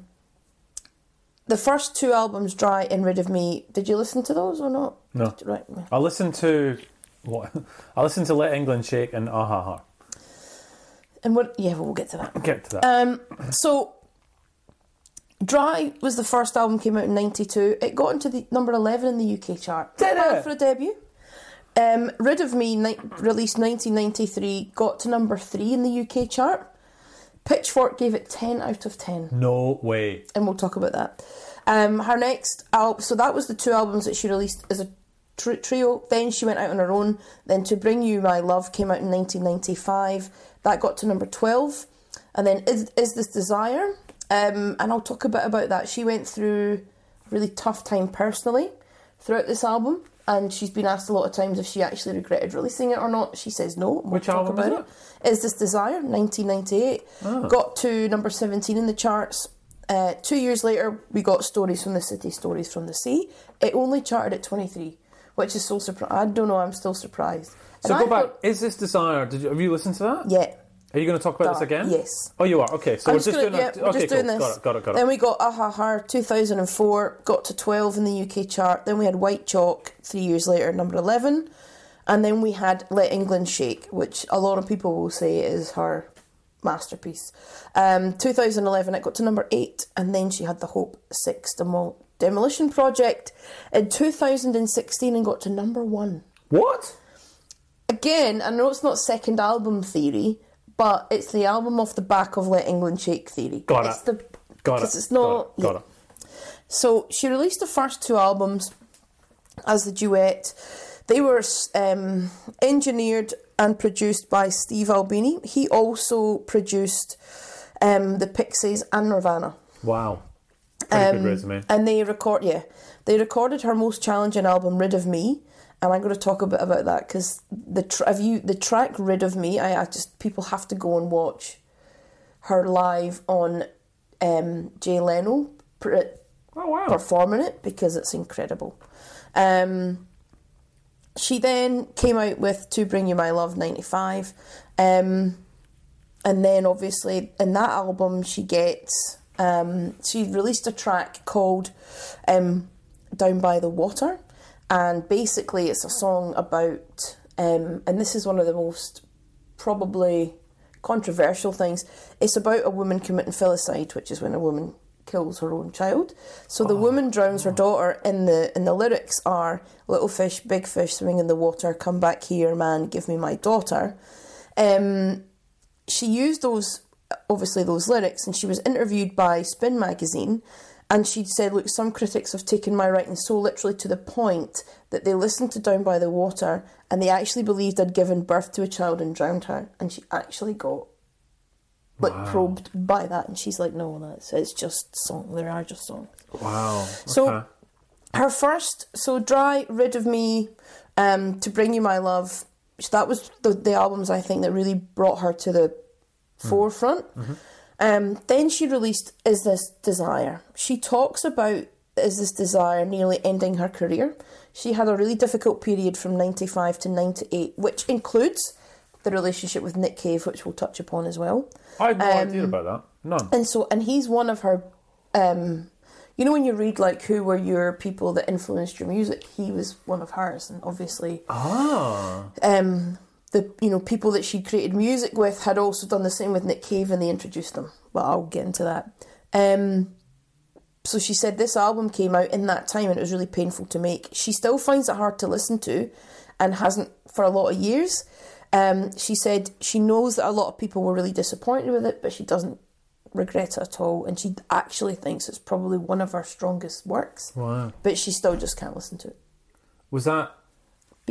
the first two albums, Dry and Rid of Me, did you listen to those or not? No. Right. I listened to what? I listened to Let England Shake and Ah Ha Ha. And what? Yeah, well, we'll get to that. Get to that. Um, so, Dry was the first album came out in '92. It got into the number eleven in the UK chart. Did it? for a debut? Um, Rid of Me, ni- released 1993, got to number three in the UK chart. Pitchfork gave it 10 out of 10, no way. and we'll talk about that. Um, her next album, so that was the two albums that she released as a tr- trio. Then she went out on her own. Then To Bring You My Love came out in 1995. That got to number 12. And then Is, Is This Desire? Um, and I'll talk a bit about that. She went through a really tough time personally throughout this album. And she's been asked a lot of times if she actually regretted releasing it or not. She says no. We'll Which talk album is about it. Is This Desire? 1998. Ah. Got to number 17 in the charts. Uh, two years later, we got Stories from the City, Stories from the Sea. It only charted at 23, which is so surprising. I don't know, I'm still surprised. So And go I back. Is this desire? Did you, have you listened to that? yeah. Are you going to talk about this again? Yes. Oh, you are. Okay, so I'm we're just, gonna- doing. yeah, a, we're okay, just cool. this. Got it. Got it. Got Then we got Ahaha 2004, got to 12 in the UK chart. Then we had White Chalk three years later, number 11. And then we had Let England Shake, which a lot of people will say is her masterpiece. Um, 2011, it got to number 8. And then she had the Hope 6 Demol- Demolition Project in 2016 and got to number 1 What? Again, I know it's not second album theory, but it's the album off the back of Let England Shake theory. Got it's it. The, Got it. because it's not. Got it. Got yeah. it. So she released the first two albums as the duet. They were um, engineered and produced by Steve Albini. He also produced um, the Pixies and Nirvana. Wow. Pretty Um, good resume. And they record, yeah, they recorded her most challenging album, "Rid of Me," and I'm going to talk a bit about that because the tr- have you the track "Rid of Me." I, I just people have to go and watch her live on um, Jay Leno pr- Oh wow. performing it because it's incredible. Um, she then came out with "To Bring You My Love" '95, um, and then obviously in that album she gets um, she released a track called um, "Down by the Water," and basically it's a song about um, and this is one of the most probably controversial things. It's about a woman committing filicide, which is when a woman kills her own child. So the woman drowns her daughter. In the in the lyrics are "Little fish, big fish, swimming in the water. Come back here, man. Give me my daughter." Um, she used those obviously those lyrics, and she was interviewed by Spin magazine. And she said, Look, some critics have taken my writing so literally to the point that they listened to Down by the Water and they actually believed I'd given birth to a child and drowned her. And she actually got like probed by that. And she's like, No, that's it's just song. There are just songs. Wow. So okay. her first, so Dry, Rid of Me, um, To Bring You My Love, that was the, the albums I think that really brought her to the forefront. Um, then she released Is This Desire. She talks about Is This Desire nearly ending her career. She had a really difficult period from 95 to 98, which includes the relationship with Nick Cave, which we'll touch upon as well. I had no um, idea about that. None. And so, and he's one of her. Um, you know, when you read like who were your people that influenced your music, he was one of hers, and obviously, Ah. um, the you know people that she created music with had also done the same with Nick Cave, and they introduced them. But I'll get into that. Um, so she said this album came out in that time and it was really painful to make. She still finds it hard to listen to and hasn't for a lot of years. Um, she said she knows that a lot of people were really disappointed with it, but she doesn't regret it at all. And she actually thinks it's probably one of her strongest works, Wow. but she still just can't listen to it Was that?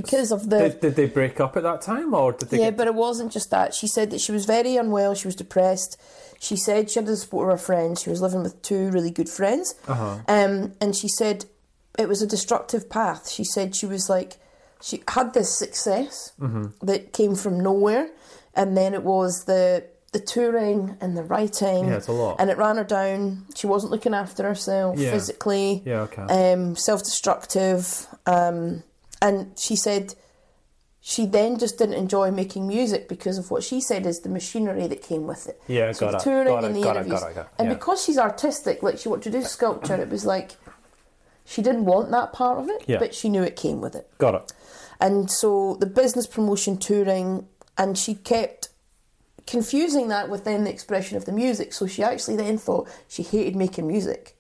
Because of the. Did, did they break up at that time, or did they? Yeah, get, but it wasn't just that. She said that she was very unwell, she was depressed. She said she had the support of her friends. She was living with two really good friends. Uh-huh. Um, and she said it was a destructive path. She said she was like, she had this success Mm-hmm. that came from nowhere. And then it was the the touring and the writing. Yeah, it's a lot. And it ran her down. She wasn't looking after herself Yeah. physically Yeah. Okay. um, self destructive. Um, and she said she then just didn't enjoy making music because of what she said is the machinery that came with it. Yeah, so got the it, touring got and it, the interviews. it, it, And yeah. because she's artistic, like she wanted to do sculpture, it was like she didn't want that part of it, Yeah. but she knew it came with it. Got it. And so the business promotion touring, and she kept confusing that with then the expression of the music. So she actually then thought she hated making music.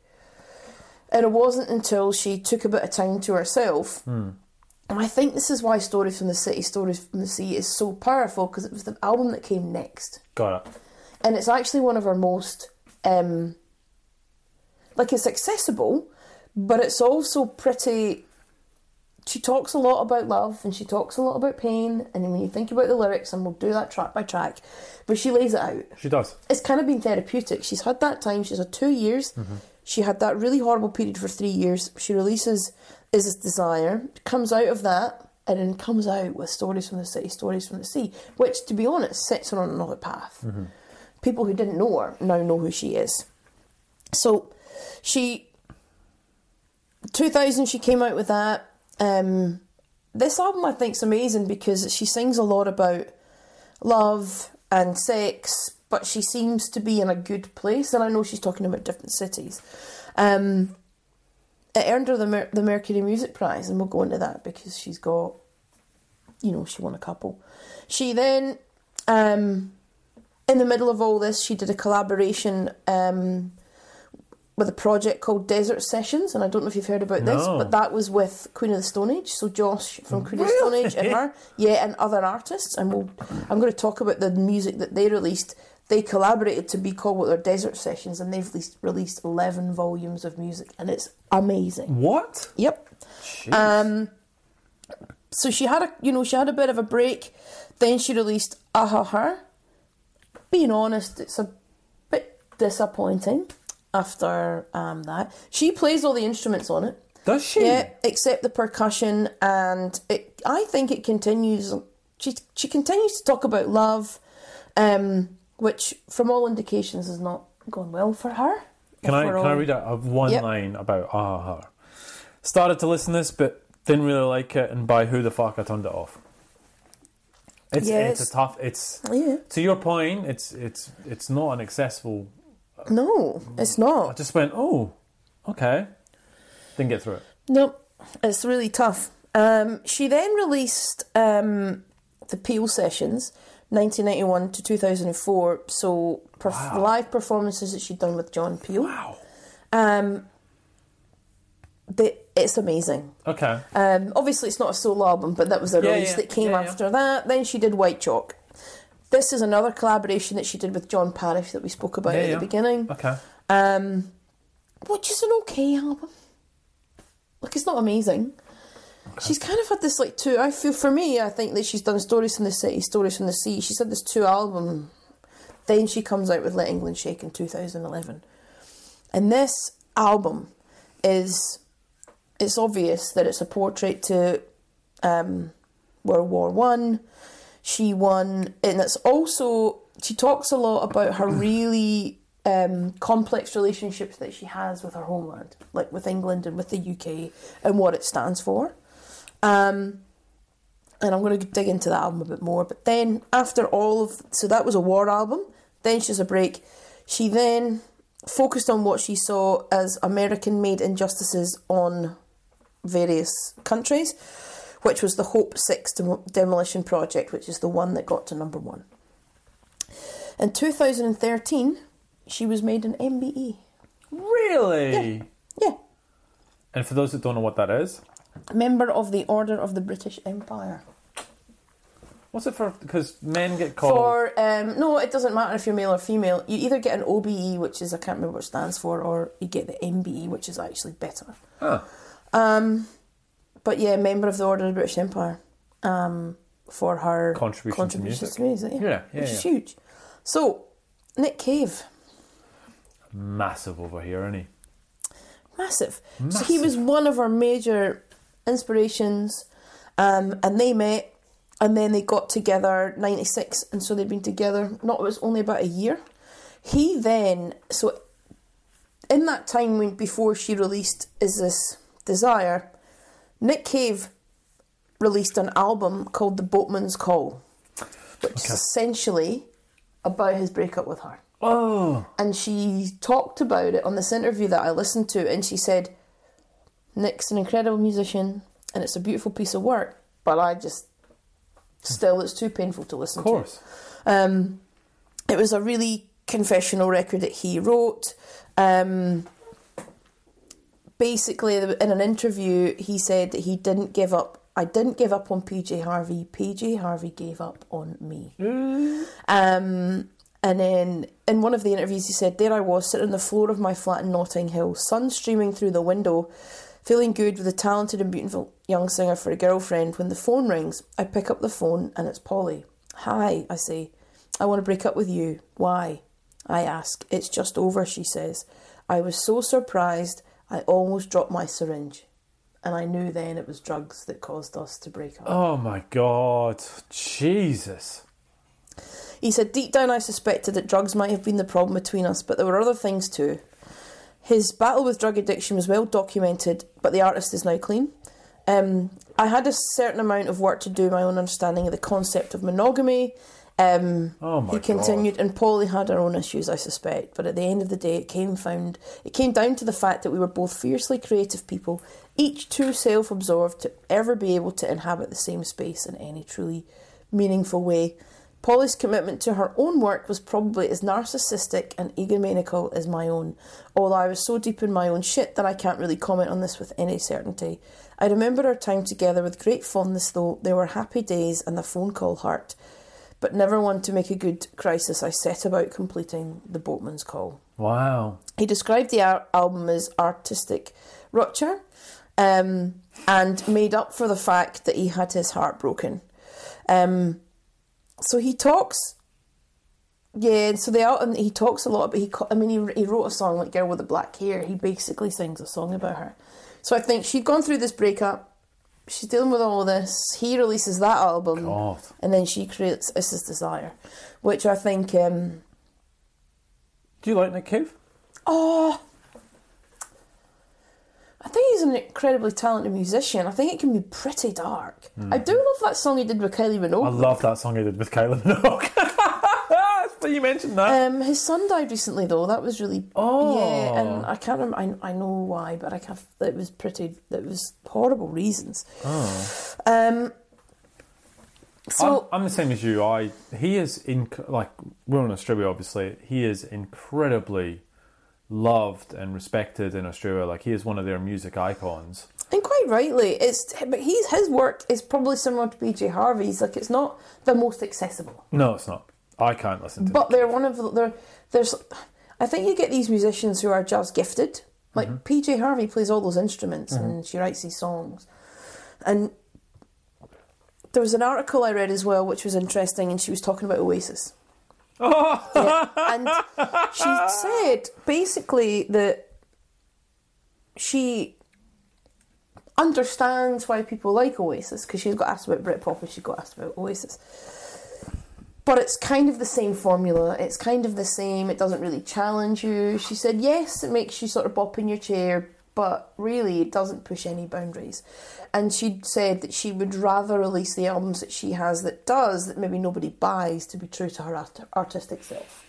And it wasn't until she took a bit of time to herself. Hmm. And I think this is why Stories from the City, Stories from the Sea is so powerful because it was the album that came next. Got it. And it's actually one of her most, um, like, it's accessible, but it's also pretty. She talks a lot about love and she talks a lot about pain. And when you think about the lyrics, and we'll do that track by track, but she lays it out She does. it's kind of been therapeutic. She's had that time. She's had two years. She had that really horrible period for three years. She releases Is This Desire, comes out of that, and then comes out with Stories from the City, Stories from the Sea, which, to be honest, sets her on another path. People who didn't know her now know who she is. So, she. 2000, she came out with that. Um, this album, I think, is amazing because she sings a lot about love and sex, but she seems to be in a good place. And I know she's talking about different cities. Um, it earned her the Mer- the Mercury Music Prize, and we'll go into that because she's got, you know, she won a couple. She then, um, in the middle of all this, she did a collaboration um, with a project called Desert Sessions, and I don't know if you've heard about this, but that was with Queen of the Stone Age. So Josh from Queen of the Stone Age and her, yeah, and other artists. And we'll, I'm going to talk about the music that they released. They collaborated to be called what their Desert Sessions, and they've released, released 11 volumes of music, and it's amazing. What? Yep. Um, so she had a, you know, she had a bit of a break. Then she released Aha Her. Being honest, it's a bit disappointing after um, that. She plays all the instruments on it. Does she? Yeah, except the percussion, and it. I think it continues. She she continues to talk about love, um, which from all indications has not gone well for her. Can I can I all- read a, a one Yep. line about Ah Her? Started to listen to this, but didn't really like it, and by who the fuck I turned it off. It's Yes. it's a tough. It's Yeah. to your point. It's it's it's not an accessible. No, it's not. I just went oh, okay. Didn't get through it. Nope, it's really tough. Um, she then released um, the Peel Sessions, 1991 to 2004. So perf- live performances that she'd done with John Peel. Wow. Um, the, it's amazing. Okay. Um, obviously, it's not a solo album, but that was the Yeah, release yeah, that came yeah, after that. Then she did White Chalk. This is another collaboration that she did with John Parish that we spoke about at the beginning, Okay. um, which is an okay album. Like, it's not amazing. She's kind of had this like two. I feel for me, I think that she's done Stories from the City, Stories from the Sea. She's had this two album. Then she comes out with Let England Shake in 2011, and this album is it's obvious that it's a portrait to um, World War One. She won, and it's also she talks a lot about her really um, complex relationships that she has with her homeland, like with England and with the UK, and what it stands for. Um, and I'm going to dig into that album a bit more. But then after all of so that was a war album. Then she has a break. She then focused on what she saw as American-made injustices on various countries, which was the Hope Six Dem- demolition project, which is the one that got to number one. In 2013, she was made an MBE. Really? Yeah. And for those that don't know what that is, Member of the Order of the British Empire. what's it for? Because men get called. For um, no, it doesn't matter if you're male or female. You either get an OBE, which is I can't remember what it stands for, or you get the MBE, which is actually better. Huh. Um, but yeah, member of the Order of the British Empire. Um, for her Contribution to contributions to music. yeah, Yeah, yeah, which is yeah. huge. So, Nick Cave, Massive over here, isn't he? massive. So he was one of our major inspirations, um, and they met, and then they got together '96, and so they've been together. Not it was only about a year. He then so in that time when before she released Is This Desire, Nick Cave released an album called The Boatman's Call, which is essentially about his breakup with her Oh, and she talked about it on this interview that I listened to, and she said, "Nick's an incredible musician, and it's a beautiful piece of work, but I just still it's too painful to listen of course. to." Um, it was a really confessional record that he wrote. Um, basically, in an interview, he said that he didn't give up. I didn't give up on PJ Harvey. PJ Harvey gave up on me. Um, and then in one of the interviews, he said, There I was, sitting on the floor of my flat in Notting Hill, sun streaming through the window, feeling good with a talented and beautiful young singer for a girlfriend. When the phone rings, I pick up the phone and it's Polly. Hi, I say. I want to break up with you. Why? I ask. It's just over, she says. I was so surprised, I almost dropped my syringe. And I knew then it was drugs that caused us to break up. Oh my god, Jesus! He said, Deep down, I suspected that drugs might have been the problem between us, but there were other things too. His battle with drug addiction was well documented, but the artist is now clean. Um, I had a certain amount of work to do, my own understanding of the concept of monogamy. Um, Oh my he continued, and Polly had her own issues, I suspect. But at the end of the day, it came found it came down to the fact that we were both fiercely creative people, each too self-absorbed to ever be able to inhabit the same space in any truly meaningful way. Polly's commitment to her own work was probably as narcissistic and egomaniacal as my own, although I was so deep in my own shit that I can't really comment on this with any certainty. I remember our time together with great fondness, though. There were happy days and the phone call hurt. But never one to make a good crisis, I set about completing the boatman's call. Wow. He described the ar- album as artistic rupture um, and made up for the fact that he had his heart broken. Um, so he talks, yeah. So they the album he talks a lot, but he I mean he he wrote a song like "Girl with the Black Hair." He basically sings a song about her. So I think she'd gone through this breakup. She's dealing with all this. He releases that album, God. and then she creates "This Is Desire," which I think. Um, Do you like Nick Cave? Oh, I think he's an incredibly talented musician. I think it can be pretty dark. I do love that song he did with Kylie Minogue. I love that song he did with Kylie Minogue. Funny you mentioned that. Um, his son died recently, though. That was really Oh. yeah, and I can't remember. I, I know why, but I can't. It was pretty. It was horrible reasons. Oh. Um. So I'm, I'm the same as you. I he is in like we're in Australia, obviously. He is incredibly loved and respected in Australia. Like he is one of their music icons. And quite rightly, it's but he's his work is probably similar to PJ Harvey's. Like it's not the most accessible, No, it's not. I can't listen to. It. But they're one of the they're, there's. I think you get these musicians who are just gifted. Like mm-hmm. PJ Harvey plays all those instruments mm-hmm. and she writes these songs, and there was an article I read as well which was interesting, and she was talking about Oasis. Yeah, and she said basically that she understands why people like Oasis because she's got asked about Britpop and she's got asked about Oasis. But it's kind of the same formula. It's kind of the same. It doesn't really challenge you. She said, yes, it makes you sort of bop in your chair, but really it doesn't push any boundaries. And she said that she would rather release the albums that she has that does, that maybe nobody buys, to be true to her art- artistic self.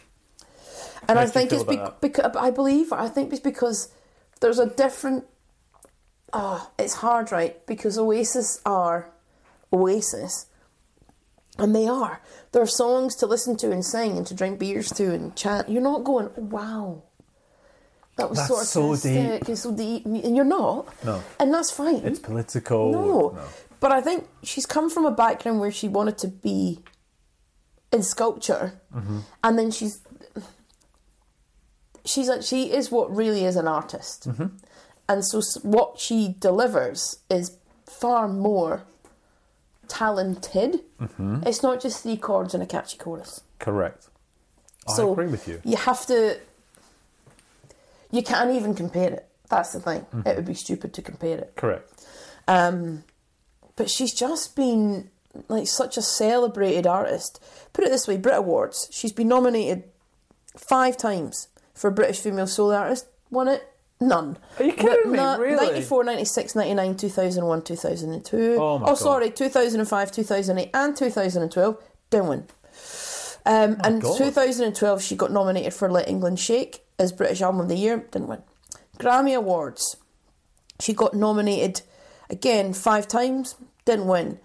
And I think it's because I believe I think it's because there's a different. Oh, it's hard, right? Because Oasis are Oasis, and they are. There are songs to listen to and sing and to drink beers to and chat. You're not going, wow. That was That's sort of so deep. and so deep, and you're not. No. and that's fine. It's political. no. but I think she's come from a background where she wanted to be in sculpture, Mm-hmm. and then she's she's like she is what really is an artist, Mm-hmm. and so what she delivers is far more talented. Mm-hmm. It's not just three chords and a catchy chorus. Correct. So I agree with you. You have to. You can't even compare it. That's the thing. Mm-hmm. It would be stupid to compare it. Correct. Um, but she's just been like such a celebrated artist. Put it this way: Brit Awards. She's been nominated five times for British Female Solo Artist. Won it. None. Are you kidding me? Na- Really? 94, 96, 99, 2001, 2002. Oh my oh God. sorry, 2005, 2008, and 2012. Didn't win. Um, and God. 2012, she got nominated for Let England Shake as British Album of the Year. Didn't win. Grammy Awards. She got nominated again five times. Didn't win.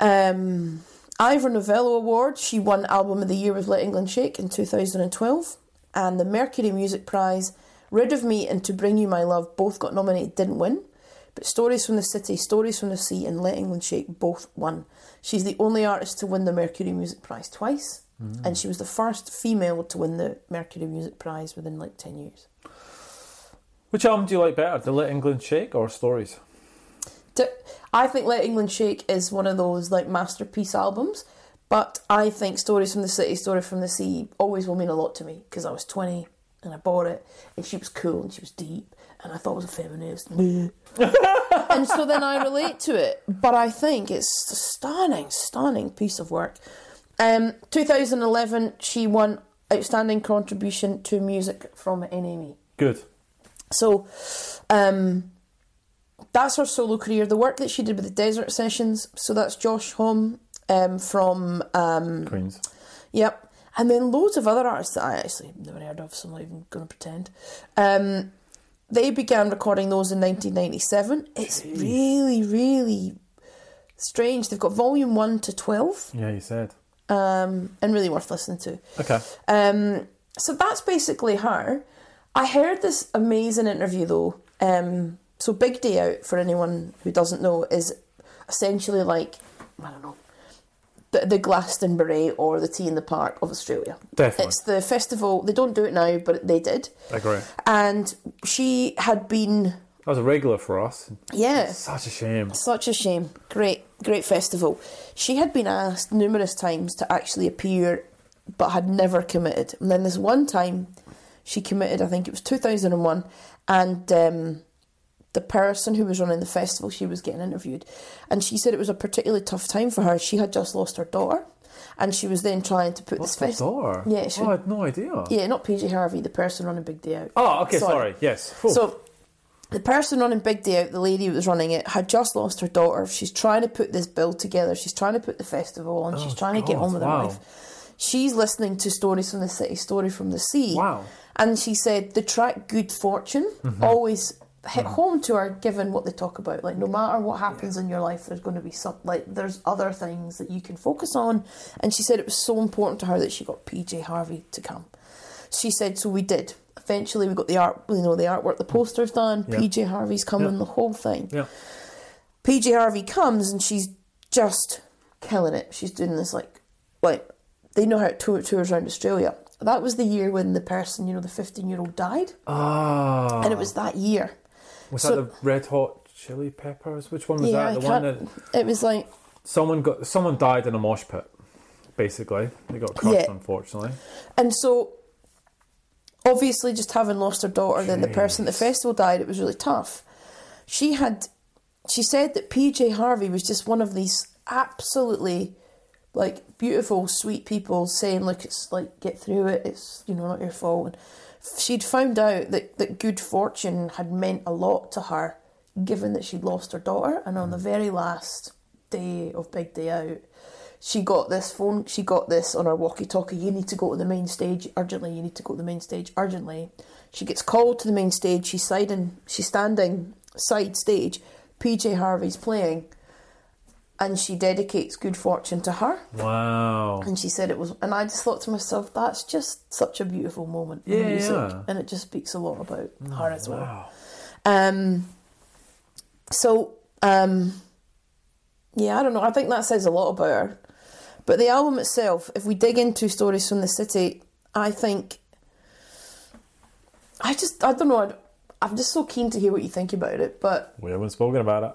Um, Ivor Novello Award. She won Album of the Year with Let England Shake in 2012. And the Mercury Music Prize. Rid of Me and To Bring You My Love both got nominated. Didn't win. But Stories from the City, Stories from the Sea, and Let England Shake both won. She's the only artist to win the Mercury Music Prize twice. And she was the first female to win the Mercury Music Prize within like 10 years. Which album do you like better, The Let England Shake or Stories? I think Let England Shake is one of those like masterpiece albums, but I think Stories from the City, Story from the Sea always will mean a lot to me because I was 20 and I bought it and she was cool and she was deep and I thought it was a feminist. and so then I relate to it, but I think it's a stunning, stunning piece of work. Um, 2011, she won Outstanding Contribution to Music from NME. Good. So, um, that's her solo career. The work that she did with the Desert Sessions. So that's Josh Homme um, from um, Queens. Yep. And then loads of other artists that I actually never heard of, so I'm not even going to pretend. Um, they began recording those in 1997. It's really, really strange. They've got volume 1 to 12 Yeah, you said. Um, and really worth listening to. Okay. Um, so that's basically her. I heard this amazing interview though. Um, so Big Day Out, for anyone who doesn't know, is essentially like I don't know the, the Glastonbury or the T in the Park of Australia. Definitely. It's the festival. They don't do it now, but they did. Agree. And she had been, That was a regular for us. yeah, Such a shame. such a shame. Great, great festival. She had been asked numerous times to actually appear, but had never committed. And then this one time, she committed. I think it was two thousand and one, and um, the person who was running the festival, she was getting interviewed, and she said it was a particularly tough time for her. She had just lost her daughter, and she was then trying to put this festival. door? Yeah, she- oh, I had no idea. Yeah, not PJ Harvey, the person running Big Day Out. Oh, okay, sorry. Yes. Phew. So the person running Big Day Out, the lady who was running it, had just lost her daughter. She's trying to put this bill together. She's trying to put the festival on. She's Oh, trying to get on with her life. She's listening to Stories from the City, Story from the Sea. Wow. And she said the track Good Fortune Mm-hmm. always hit home to her given what they talk about. Like no matter what happens in your life, there's going to be some like there's other things that you can focus on. And she said it was so important to her that she got PJ Harvey to come. She said so we did. Eventually we got the art you know, the artwork, the posters done, Yeah. PJ Harvey's coming, Yeah. the whole thing. yeah. PJ Harvey comes and she's just killing it. She's doing this like like they know how to tour tours around Australia. That was the year when the person, you know, the fifteen year old died. Ah. And it was that year. Was so- that the Red Hot Chili Peppers? Which one was yeah, that? The one that it was like someone got someone died in a mosh pit. Basically, they got crushed. Yeah. Unfortunately. and so obviously just having lost her daughter, then the person at the festival died, it was really tough. She had she said that PJ Harvey was just one of these absolutely like beautiful, sweet people saying, Look, it's like get through it, it's you know, not your fault. And she'd found out that, that good fortune had meant a lot to her given that she'd lost her daughter and on the mm. very last day of Big Day Out she got this phone she got this on her walkie talkie you need to go to the main stage urgently you need to go to the main stage urgently she gets called to the main stage she's siding she's standing side stage PJ Harvey's playing and she dedicates Good Fortune to her. Wow. And she said it was, and I just thought to myself, that's just such a beautiful moment in Yeah, music, yeah. and it just speaks a lot about her as well. Wow. Um, so, um, yeah, I don't know. I think that says a lot about her. But the album itself, if we dig into Stories from the City, I think. I just, I don't know. I'm just so keen to hear what you think about it. But, We haven't spoken about it.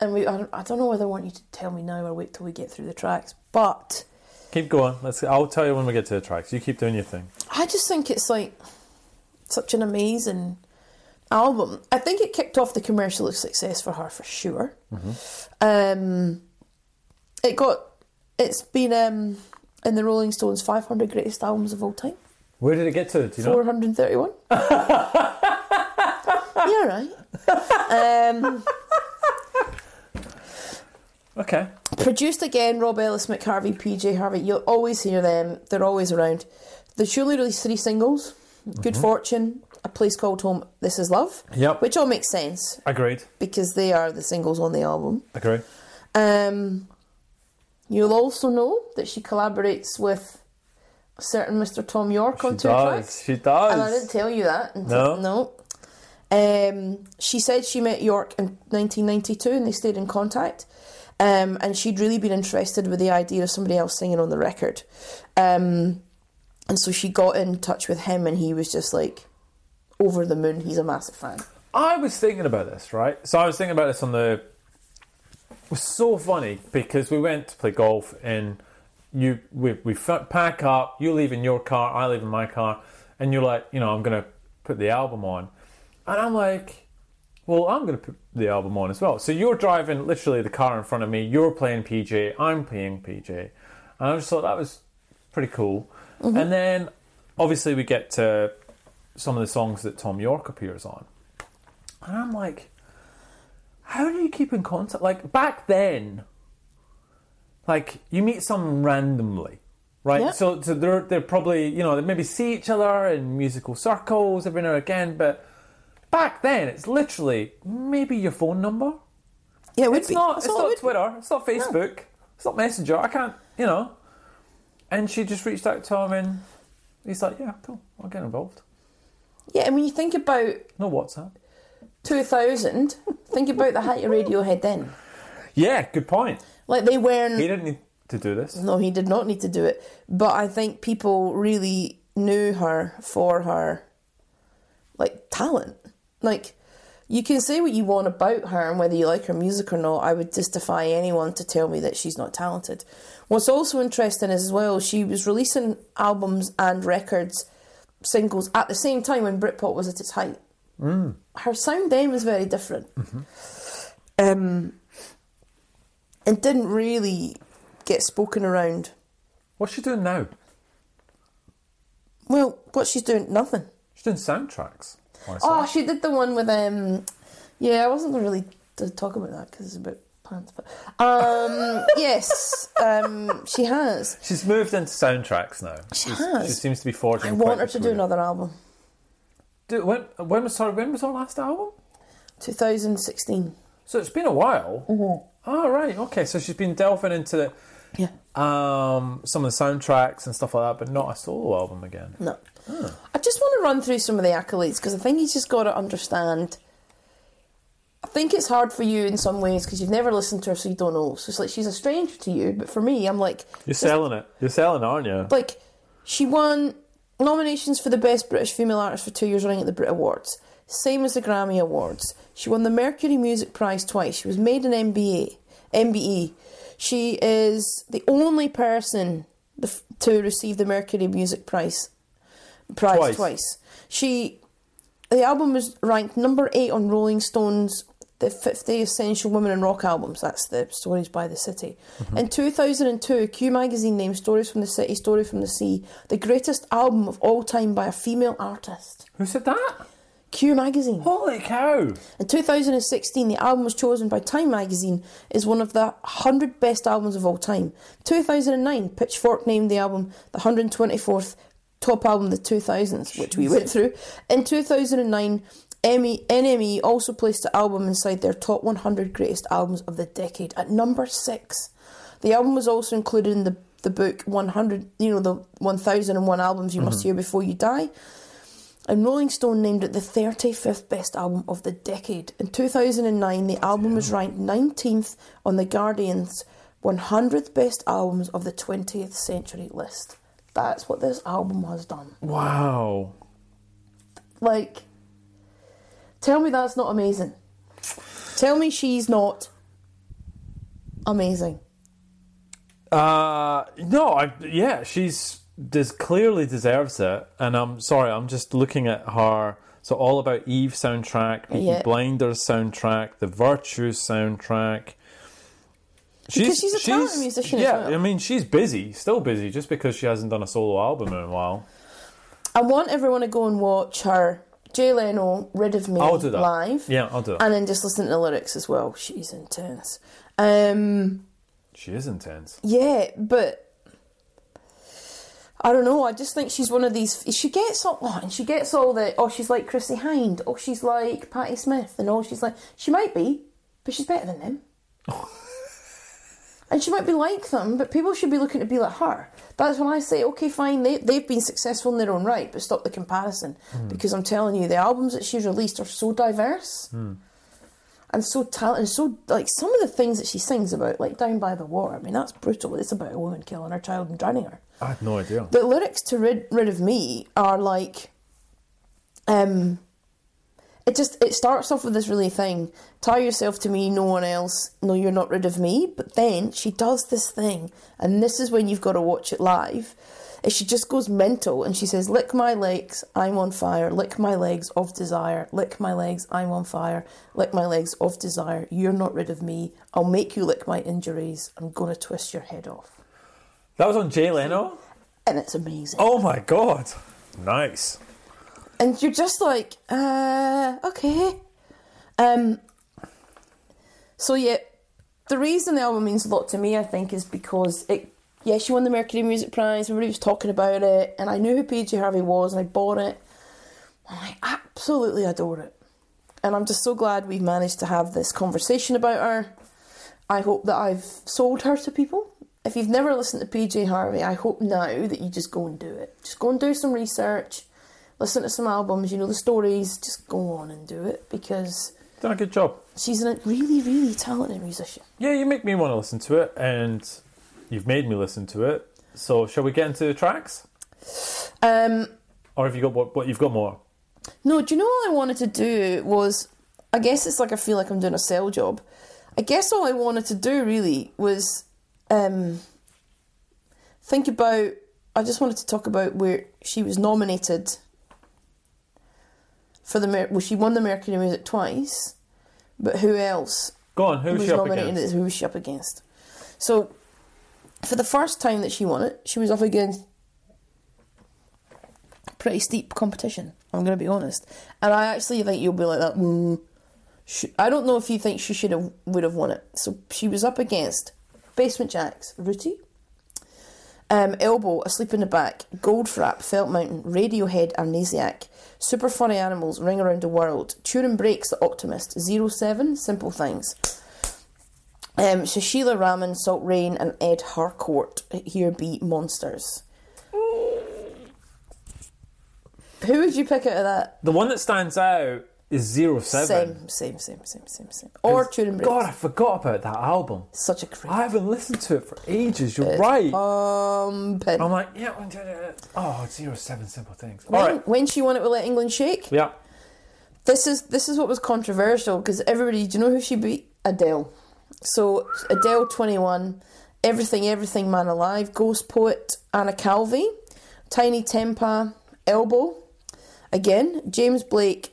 and we, I don't, I don't know whether I want you to tell me now or wait till we get through the tracks. But Keep going. Let's. I'll tell you when we get to the tracks. You keep doing your thing. I just think it's like such an amazing album. I think it kicked off the commercial success for her for sure. Um, it got it's been um, in the Rolling Stones 500 greatest albums of all time. Where did it get to? Do you know? 431. yeah, right. Um, Okay. produced again, Rob Ellis, Mick Harvey, PJ Harvey. You'll always hear them. They're always around. They surely released three singles: "Good Fortune," "A Place Called Home," "This Is Love," Yep. which all makes sense Agreed. because they are the singles on the album. Agreed. Um, you'll also know that she collaborates with a certain Mr. Thom Yorke on She two does. tracks. She does. And I didn't tell you that. Until, no. Um, she said she met Yorke in 1992 and they stayed in contact. Um, and she'd really been interested with the idea of somebody else singing on the record. Um, and so she got in touch with him and he was just like over the moon. He's a massive fan. I was thinking about this, right? So I was thinking about this on the. It was so funny because we went to play golf and you we we pack up. You leave in your car, I leave in my car, and you're like, you know, I'm gonna put the album on, and I'm like, well, I'm gonna put the album on as well. So you're driving literally the car in front of me. You're playing PJ. I'm playing PJ, and I just thought that was pretty cool. Mm-hmm. And then obviously we get to some of the songs that Thom Yorke appears on. And I'm like, how do you keep in contact? Like back then, like you meet someone randomly, right? Yeah. So, so they're they're probably you know they maybe see each other in musical circles every now and again, but back then it's literally maybe your phone number. Yeah, it would It's be. not. That's It's all it not be. Twitter. It's not Facebook. It's not Messenger. I can't. You know. And she just reached out to him, and he's like, "Yeah, cool. I'll get involved." Yeah, and when you think about No WhatsApp. 2000, think about the height of Radiohead then. Yeah, good point. Like they weren't. He didn't need to do this. No, he did not need to do it. But I think people really knew her for her like talent. Like you can say what you want about her and whether you like her music or not. I would just defy anyone to tell me that she's not talented. What's also interesting is as well, she was releasing albums and records, singles at the same time when Britpop was at its height. Her sound then was very different. Um, and didn't really get spoken around. What's she doing now? Well, what she's doing, nothing. She's doing soundtracks. Oh, she did the one with um. Yeah, I wasn't really to talk about that because it's about pants, but um, yes, um, she has. She's moved into soundtracks now. She She's- has. She seems to be forging. I want her to do another album. Do, when, when was sorry? When was her last album? 2016. So it's been a while. Mm-hmm. Oh right, okay. So she's been delving into the, Yeah. um, some of the soundtracks and stuff like that, but not a solo album again. No. I just want to run through some of the accolades because I think you just got to understand. I think it's hard for you in some ways because you've never listened to her, so you don't know. So it's like she's a stranger to you. But for me, I'm like, You're selling it. You're selling, it, aren't you? like she won nominations for the best British female artist for two years running at the Brit Awards, same as the Grammy Awards. She won the Mercury Music Prize twice. She was made an MBA, MBE. She is the only person to receive the Mercury Music Prize prize Twice. twice. She the album was ranked number eight on Rolling Stone's the 50 Essential Women in Rock albums. That's the Stories by the City. Mm-hmm. In 2002, Q Magazine named Stories from the City, Story from the Sea the greatest album of all time by a female artist. Who said that? Q Magazine. Holy cow! In 2016, the album was chosen by Time Magazine as one of the 100 best albums of all time. 2009, Pitchfork named the album the 124th top album of the 2000s, which we went through. In 2009, Emmy, NME also placed the album inside their top 100 greatest albums of the decade at number six. The album was also included in the, the book 100, you know, the 1001 albums you must mm-hmm. hear before you die. And Rolling Stone named it the 35th best album of the decade. In 2009, the album was ranked 19th on The Guardian's 100th best albums of the 20th century list. That's what this album has done. Wow. Like, tell me that's not amazing. Tell me she's not amazing. Uh, no, I yeah, she's des- clearly deserves it, and I'm sorry, I'm just looking at her. So all about Eve soundtrack, Peaky Yeah. Blinders soundtrack, the Virtues soundtrack. Because she's a talented musician Yeah, well. I mean she's busy, still busy, just because she hasn't done a solo album in a while. I want everyone to go and watch her Jay Leno Rid of Me I'll do that live. Yeah, I'll do that. And then just listen to the lyrics as well. She's intense. Um, she is intense. yeah, but I don't know. I just think she's one of these. She gets all, oh, and she gets all the. Oh, she's like Chrissie Hynde. Oh, she's like Patti Smith, and oh, she's like. She might be, but she's better than them. and she might be like them, but people should be looking to be like her. That's when I say, okay, fine, they, they've been successful in their own right, but stop the comparison. Because I'm telling you, the albums that she's released are so diverse and so talented, and so, like, some of the things that she sings about, like Down by the Water, I mean, that's brutal. It's about a woman killing her child and drowning her. I had no idea. The lyrics to Rid, Rid of Me are like, um, it just it starts off with this really thing: tie yourself to me, no one else. No, you're not rid of me. But then she does this thing, and this is when you've got to watch it live. Is she just goes mental and she says, "Lick my legs, I'm on fire. Lick my legs of desire. Lick my legs, I'm on fire. Lick my legs of desire. You're not rid of me. I'll make you lick my injuries. I'm gonna twist your head off." That was on Jay Leno. And it's amazing. Oh my god, nice. And you're just like, uh, okay. Um. So yeah, the reason the album means a lot to me, I think, is because it. Yeah, she won the Mercury Music Prize. Everybody was talking about it, and I knew who PJ Harvey was, and I bought it. And I absolutely adore it, and I'm just so glad we've managed to have this conversation about her. I hope that I've sold her to people. If you've never listened to PJ Harvey, I hope now that you just go and do it. Just go and do some research listen to some albums, you know the stories, just go on and do it because Done a good job. she's a really, really talented musician. Yeah, you make me want to listen to it, and you've made me listen to it. So, shall we get into the tracks, Um, or have you got what? What you've got more? no, do you know what I wanted to do was, I guess it's like I feel like I'm doing a sell job. I guess all I wanted to do really was um, think about. I just wanted to talk about where she was nominated for the. Mer- Well, she won the Mercury Music twice, but who else Go on. Who's was she up against? who was she up against. So, for the first time that she won it, she was up against pretty steep competition. I'm going to be honest, and I actually think you'll be like that. Mm. I don't know if you think she should have would have won it. So she was up against Basement Jaxx, Rooty, um, Elbow, Asleep in the Back, Goldfrapp, Felt Mountain, Radiohead, Amnesiac, Super Furry Animals, Ring Around the World, Turin Brakes, The Optimist, Zero Seven, Simple Things. Um, Susheela Raman, Salt Rain, and Ed Harcourt. Here be Monsters. Who would you pick out of that? The one that stands out is Zero Seven. Same, same, same, same, same, same. Or Turin Brakes. God, I forgot about that album. Such a great. I haven't listened to it for ages. You're right. Um, pin. I'm like, yeah. I'm doing it. Oh, Zero Seven Simple Things. All when, right. when she won it with Let England Shake, Yeah. this is this is what was controversial because everybody, do you know who she beat? Adele. So Adele, twenty one, Everything, Everything, Man Alive, Ghostpoet, Anna Calvi, Tinie Tempah, Elbow, again James Blake,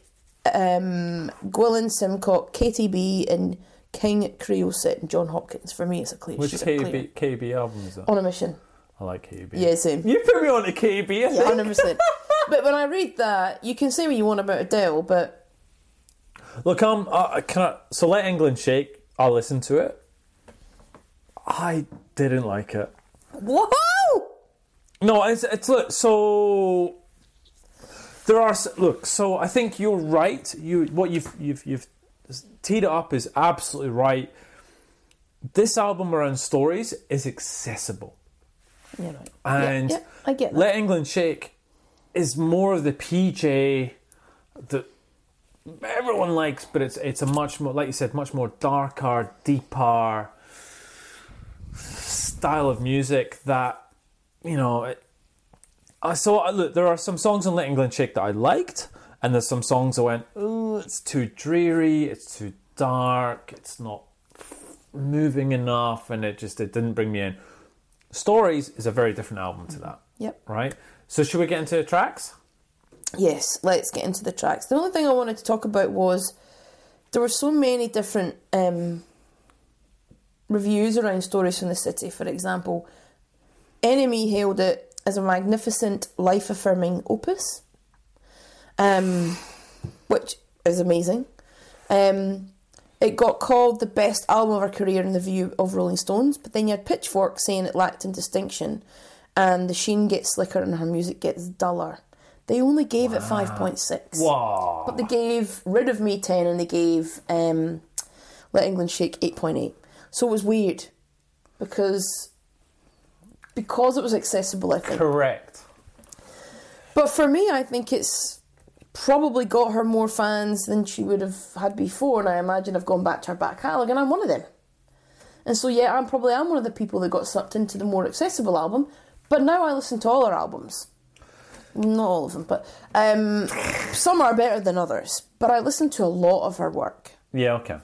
um, Gwilym Simcock, Katy B, and King Creosote and Jon Hopkins. For me, it's a clear. Which. KB, KB album is that? On a mission. I like KB. Yeah, same. You put me on a KB. I Yeah, hundred percent. But when I read that, you can say what you want about Adele, but Look, um, uh, can I, so let England shake. I'll listen to it. I didn't like it. whoa! No, it's it's look so. There are look. So I think you're right. You what you've you've you've teed it up is absolutely right. This album around stories is accessible, You know. and yeah, yeah, I get that. Let England Shake is more of the PJ that everyone likes, but it's it's a much more, like you said, much more darker, deeper style of music that you know. It, I saw. Look, there are some songs on Let England Shake that I liked, and there's some songs I went, "Oh, it's too dreary, it's too dark, it's not moving enough," and it just it didn't bring me in. Stories is a very different album to that, Yep. right? So should we get into the tracks? Yes, let's get into the tracks. The only thing I wanted to talk about was there were so many different um, reviews around Stories from the City. For example, NME hailed it as a magnificent, life affirming opus, um, which is amazing. Um, it got called the best album of her career in the view of Rolling Stones, but then you had Pitchfork saying it lacked in distinction and the sheen gets slicker and her music gets duller. They only gave it 5.6. Wow. But they gave Rid of Me 10 and they gave um, Let England Shake 8.8. So it was weird because because it was accessible, I think. Correct. But for me, I think it's probably got her more fans than she would have had before, and I imagine I've gone back to her back catalogue, and I'm one of them. And so, yeah, I'm probably am one of the people that got sucked into the more accessible album. But now I listen to all her albums. Not all of them, but um, some are better than others. But I listen to a lot of her work. Yeah, okay.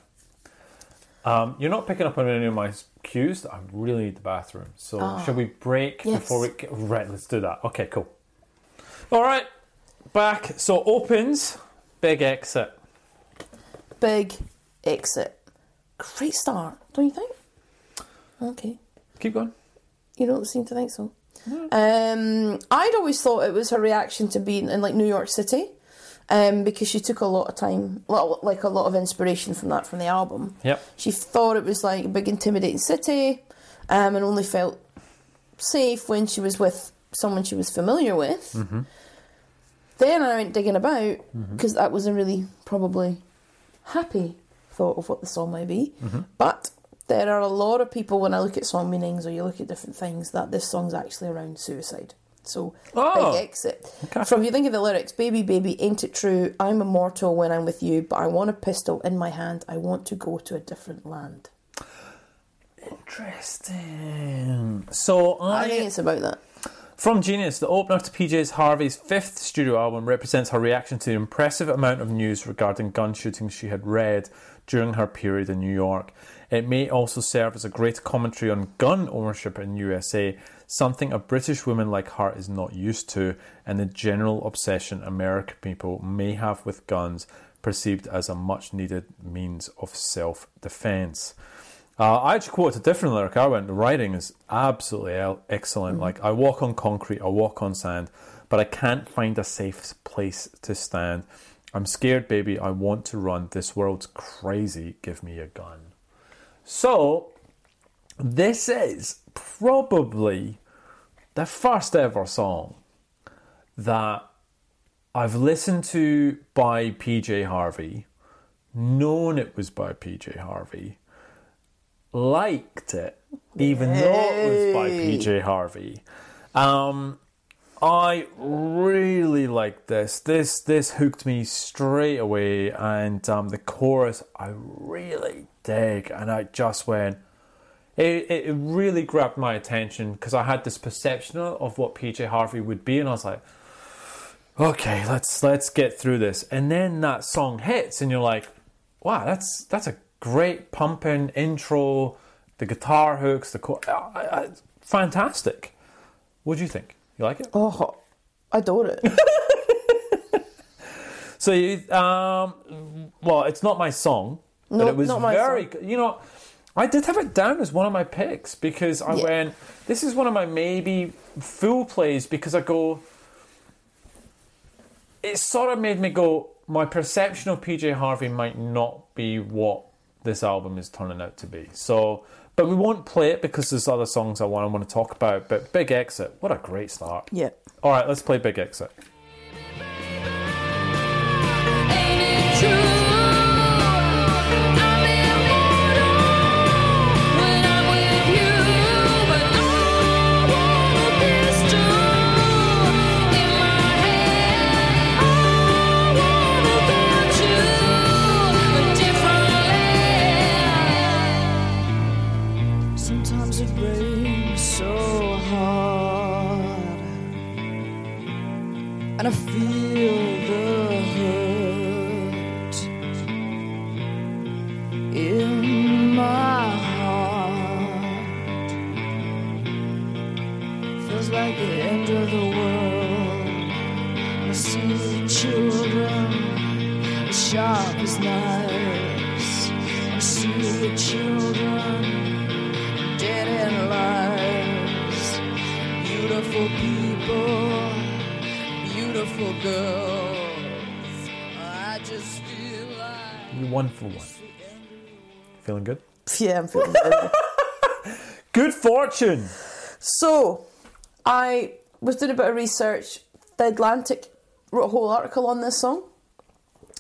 Um, you're not picking up on any of my cues. I really need the bathroom. So should we break Yes. before we? Get, right, let's do that. Okay, cool. All right, back. So opens, big exit. Big exit. Great start, don't you think? Okay. Keep going. You don't seem to think so. Um, I'd always thought it was her reaction to being in like New York City, um, because she took a lot of time, like a lot of inspiration from that from the album. Yep. She thought it was like a big intimidating city, um, and only felt safe when she was with someone she was familiar with. Then I went digging about because that was a really probably happy thought of what the song might be. But there are a lot of people when I look at song meanings or you look at different things that this song's actually around suicide. So Oh. big exit. Okay. From if you think of the lyrics, baby, baby, ain't it true? I'm immortal when I'm with you, but I want a pistol in my hand. I want to go to a different land. Interesting. So I think it's about that. from Genius, the opener to PJ's Harvey's fifth studio album represents her reaction to the impressive amount of news regarding gun shootings she had read during her period in New York. It may also serve as a great commentary on gun ownership in USA, something a British woman like Hart is not used to, and the general obsession American people may have with guns, perceived as a much needed means of self defense. Uh, I actually quoted a different lyric. I went, the writing is absolutely el- excellent. Like, I walk on concrete, I walk on sand, but I can't find a safe place to stand. I'm scared, baby. I want to run. This world's crazy. Give me a gun. So, this is probably the first ever song that I've listened to by PJ Harvey, known it was by PJ Harvey, liked it, even though it was by PJ Harvey. Um, I really like this. This this hooked me straight away, and um, the chorus I really dig, and I just went. It, it really grabbed my attention because I had this perception of what PJ Harvey would be, and I was like, okay, let's let's get through this. And then that song hits, and you're like, wow, that's that's a great pumping intro. The guitar hooks, the chor- I, I, fantastic. What do you think? You like it? Oh, I adore it. So, you, um, well, it's not my song, but it was very. song. good. You know, I did have it down as one of my picks because I Yeah. went. This is one of my maybe full plays because I go. It sort of made me go. My perception of PJ Harvey might not be what this album is turning out to be. So, but we won't play it because there's other songs I want I want to talk about. But Big Exit, what a great start! yeah. All right, let's play Big Exit. Fortune. So, I was doing a bit of research. The Atlantic wrote a whole article on this song.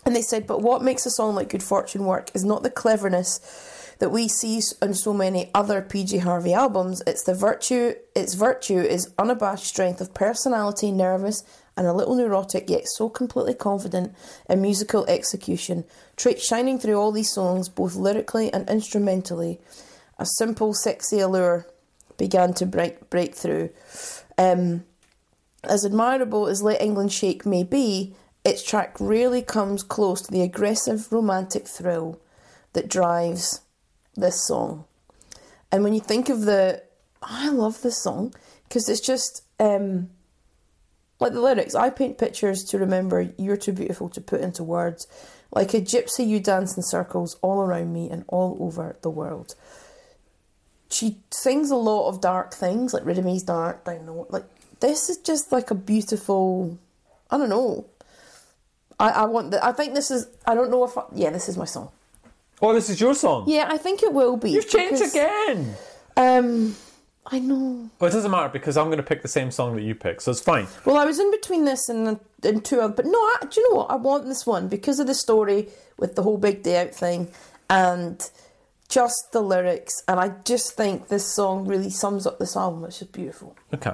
And they said, but what makes a song like Good Fortune work is not the cleverness that we see on so many other PJ Harvey albums. It's the virtue, its virtue is unabashed strength of personality, nervous and a little neurotic, yet so completely confident in musical execution. Traits shining through all these songs, both lyrically and instrumentally. A simple, sexy allure began to break break through. Um, as admirable as Let England Shake may be, its track really comes close to the aggressive romantic thrill that drives this song. And when you think of the, I love this song because it's just um, like the lyrics. I paint pictures to remember. You're too beautiful to put into words. Like a gypsy, you dance in circles all around me and all over the world. She sings a lot of dark things, like Rid Me's dark, down know. like. This is just like a beautiful. I don't know. I, I want the, I think this is. I don't know if. I, yeah, this is my song. Oh, this is your song. Yeah, I think it will be. You've changed because, again. Um, I know. Well, it doesn't matter because I'm going to pick the same song that you pick, so it's fine. Well, I was in between this and and two other, but no. I, do you know what? I want this one because of the story with the whole big day out thing, and just the lyrics. And I just think this song really sums up this album. It's just beautiful. Okay.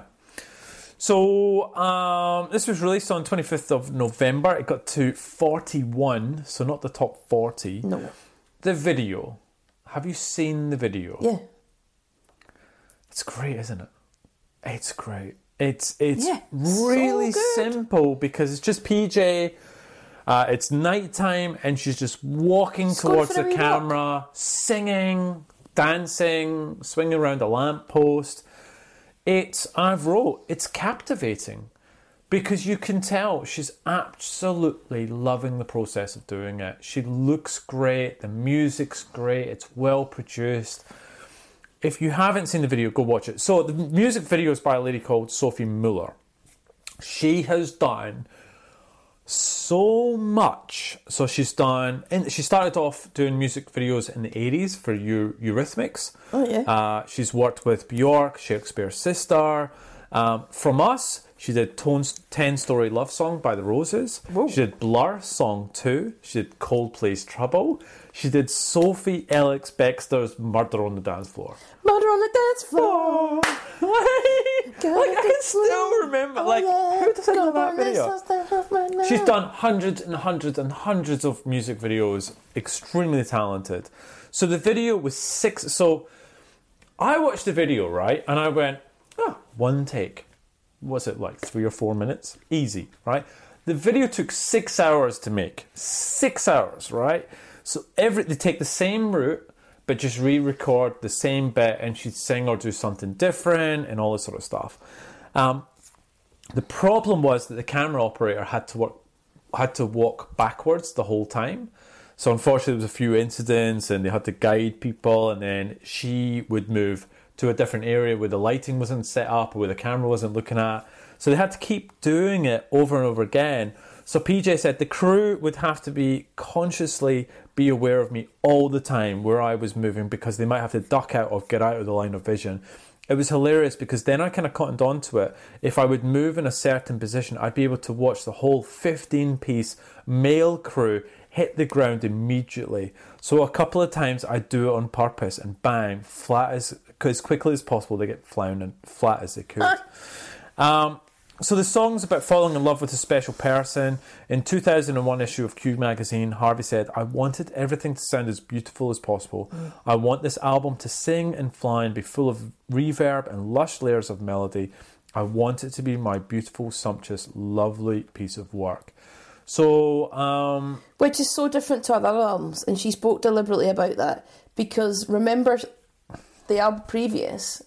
So um, this was released on 25th of November. It got to 41, so not the top 40. No. The video. Have you seen the video? Yeah. It's great, isn't it? It's great. It's it's Yeah, really good. simple because it's just PJ. Uh, it's nighttime and she's just walking towards the camera, singing, dancing, swinging around a lamppost. It's I've wrote. It's captivating because you can tell she's absolutely loving the process of doing it. She looks great. The music's great. It's well produced if you haven't seen the video, go watch it. So the music video is by a lady called Sophie Muller. She has done so much. So she's done, and she started off doing music videos in the 80s for Eu- Eurythmics. Oh, yeah. Uh, she's worked with Bjork, Shakespears Sister. Um, from us, she did Tone's 10 Story Love Song by the Roses. She did Blur Song 2. She did Coldplay's Trouble. She did Sophie Ellis-Bextor's Murder on the Dance Floor. Murder on the dance floor. Like, I can still remember. Like, who doesn't know that video? She's done hundreds and hundreds and hundreds of music videos. Extremely talented. So the video was six. So I watched the video right, and I went, oh, one take. Was it like three or four minutes? Easy, right? The video took six hours to make. Six hours, right? So every they take the same route, but just re-record the same bit, and she'd sing or do something different, and all this sort of stuff. Um, the problem was that the camera operator had to work had to walk backwards the whole time. So unfortunately, there was a few incidents, and they had to guide people, and then she would move to a different area where the lighting wasn't set up, or where the camera wasn't looking at. So they had to keep doing it over and over again. So PJ said the crew would have to be consciously be aware of me all the time where I was moving because they might have to duck out or get out of the line of vision. It was hilarious because then I kind of cottoned onto it. If I would move in a certain position, I'd be able to watch the whole 15 piece male crew hit the ground immediately. So a couple of times I do it on purpose and bang, flat as as quickly as possible they get flown and flat as they could. um, so the song's about falling in love with a special person. In 2001 issue of Q magazine, Harvey said, "I wanted everything to sound as beautiful as possible. I want this album to sing and fly and be full of reverb and lush layers of melody. I want it to be my beautiful, sumptuous, lovely piece of work." So, um, Which is so different to other albums, and she spoke deliberately about that because remember the album previous,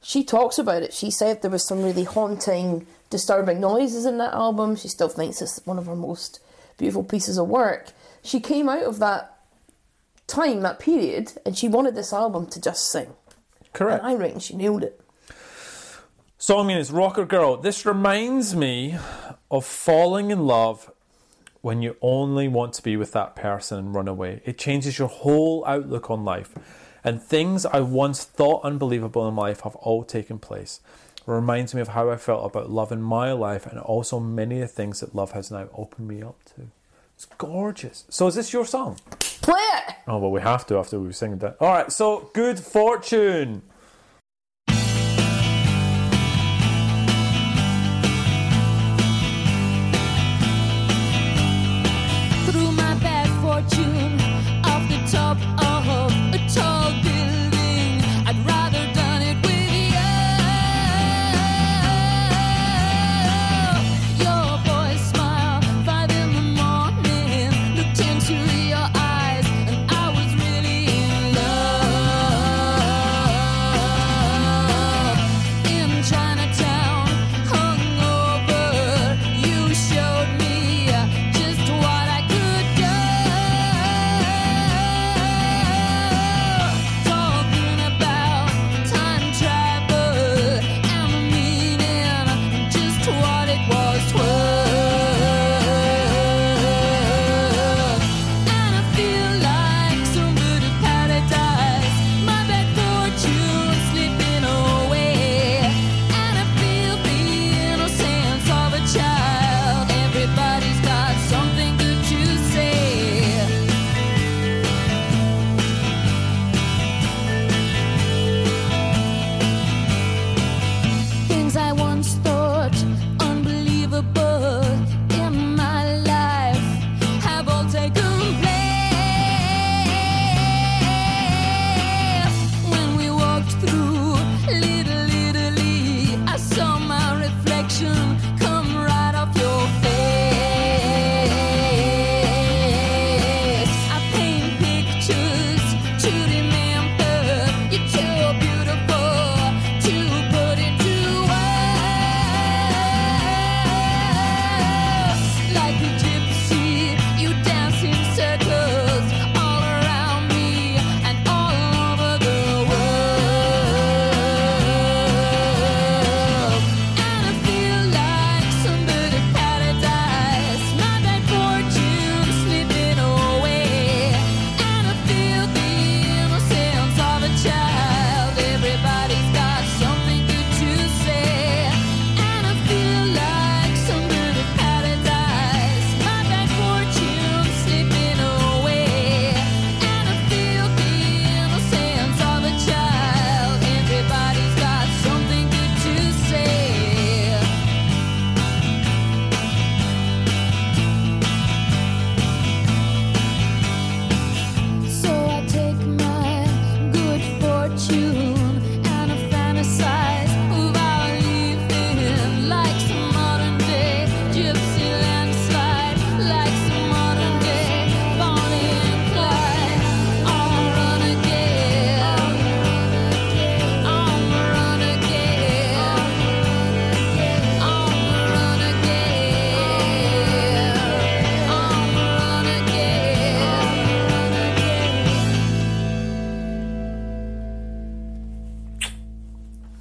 she talks about it. She said there was some really haunting, disturbing noises in that album. She still thinks it's one of her most beautiful pieces of work. She came out of that time, that period, and she wanted this album to just sing. correct. And I reckon she nailed it. Song name is Rocker Girl. This reminds me of falling in love when you only want to be with that person and run away. It changes your whole outlook on life. And things I once thought unbelievable in life have all taken place. It reminds me of how I felt about love in my life and also many of the things that love has now opened me up to. It's gorgeous. So is this your song? Play it! Oh well we have to after we've sing that. Alright, so good fortune.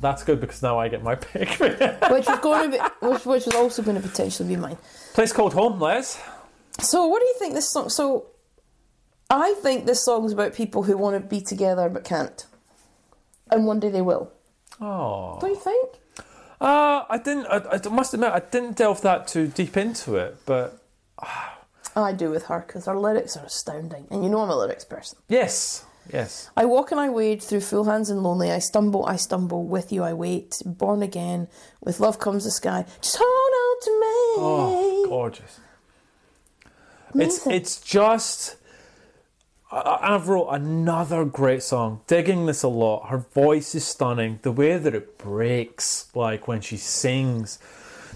That's good because now I get my pick. Which was going to be, which, which was also going to potentially be mine. Place called home, Les. So, what do you think this song? So, I think this song's about people who want to be together but can't, and one day they will. Oh. Don't you think? Uh, I didn't. I, I must admit, I didn't delve that too deep into it. But I do with her because her lyrics are astounding, and you know I'm a lyrics person. yes, Yes. I walk and I wade through full hands and lonely. I stumble, I stumble. With you I wait. Born again. With love comes the sky. Just hold on to me. Oh, gorgeous. It's Amazing. it's just. I- I- I've wrote another great song. Digging this a lot. Her voice is stunning. The way that it breaks, like when she sings.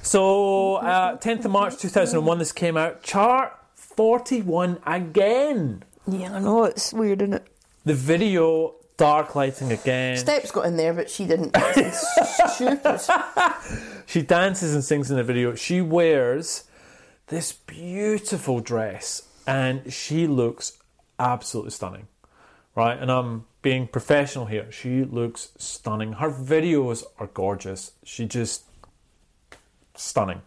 So, uh, 10th of March 2001, this came out. Chart 41 again. Yeah, I know it's weird, isn't it? The video, dark lighting again. Steps got in there, but she didn't. Stupid. She dances and sings in the video. She wears this beautiful dress and she looks absolutely stunning. Right? And I'm being professional here. She looks stunning. Her videos are gorgeous. She just stunning.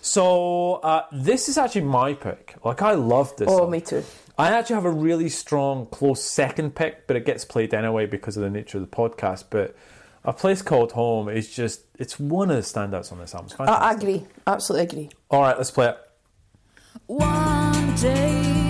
So uh, this is actually my pick. Like I love this. Oh, song. me too. I actually have a really strong, close second pick, but it gets played anyway because of the nature of the podcast. But A Place Called Home is just, it's one of the standouts on this album. It's I, I agree. Absolutely agree. All right, let's play it. One day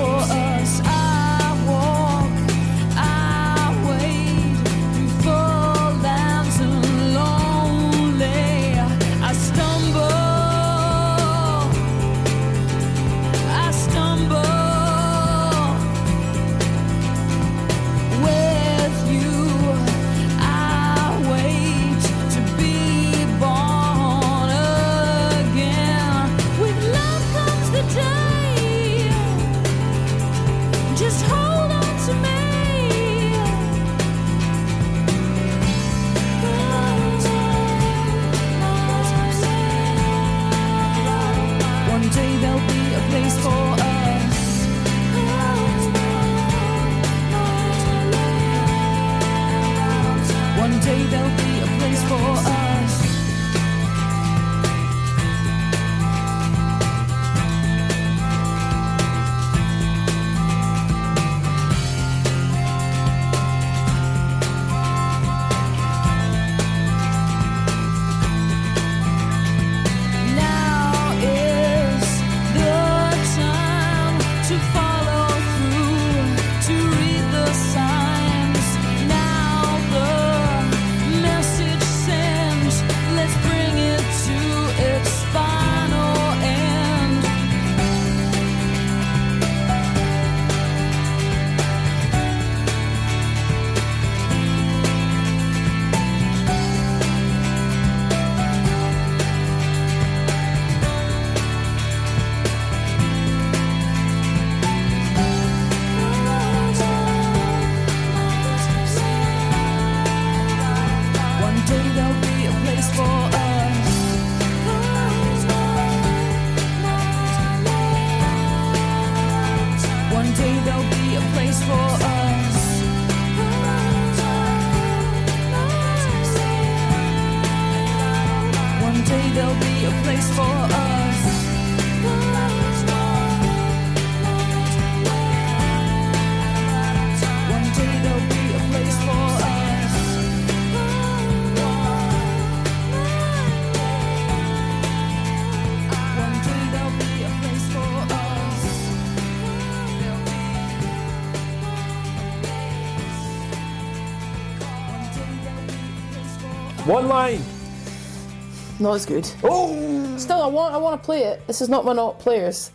for us. One line. Not as good. Oh! Still, I want I want to play it. This is not my not players.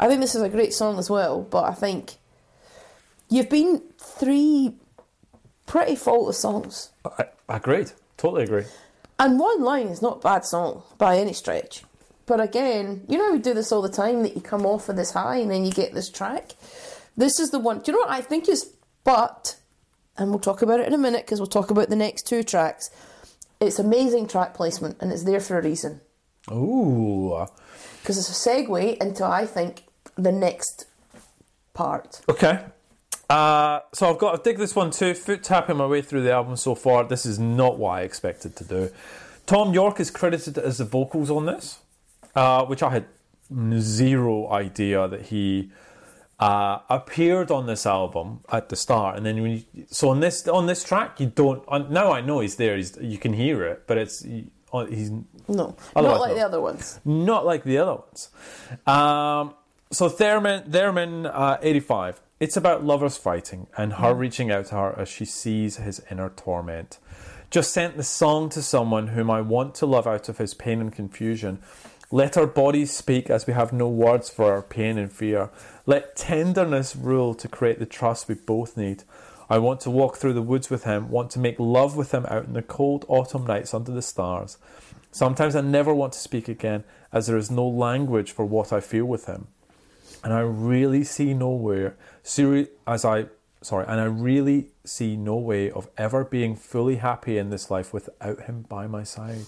I think this is a great song as well, but I think you've been three pretty faultless songs, I, agreed. Totally agree. and one line is not a bad song by any stretch. But again, you know how we do this all the time that you come off of this high and then you get this track. This is the one. Do you know what I think is? But, and we'll talk about it in a minute because we'll talk about the next two tracks. It's amazing track placement and it's there for a reason Ooh. because it's a segue into I think the next part. Okay. Uh, so I've got to dig this one too. Foot tapping my way through the album so far. This is not what I expected to do. Thom Yorke is credited as the vocals on this, uh, which I had zero idea that he uh, appeared on this album at the start. And then when you, so on this on this track, you don't. uh, Now I know he's there. He's, you can hear it, but it's uh, he's No, not like no. the other ones. not like the other ones. Um, so Theremin, Theremin, uh, 85. It's about lovers fighting and her reaching out to her as she sees his inner torment. Just sent the song to someone whom I want to love out of his pain and confusion. Let our bodies speak as we have no words for our pain and fear. Let tenderness rule to create the trust we both need. I want to walk through the woods with him, want to make love with him out in the cold autumn nights under the stars. Sometimes I never want to speak again, as there is no language for what I feel with him. And I really see nowhere, seri- as I, sorry, and I really see no way of ever being fully happy in this life without him by my side.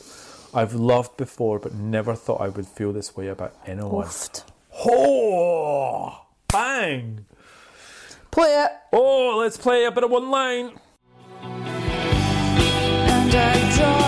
I've loved before, but never thought I would feel this way about anyone. Oofed. Oh, bang! Play it. Oh, let's play a bit of one line. And I draw line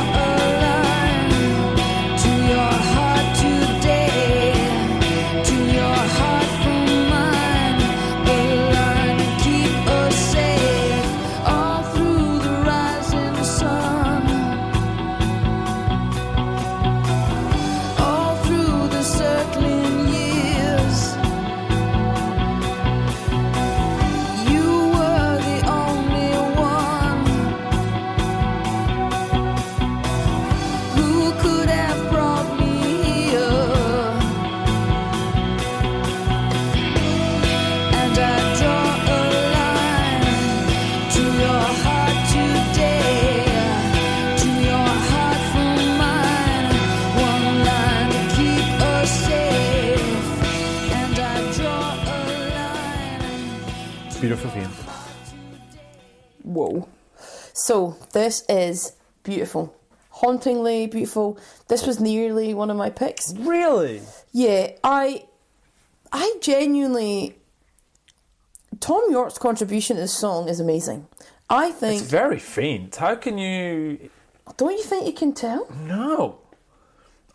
So this is beautiful. Hauntingly beautiful. This was nearly one of my picks. Really? Yeah, I I genuinely Thom Yorke's contribution to this song is amazing. I think It's very faint. How can you don't you think you can tell? No.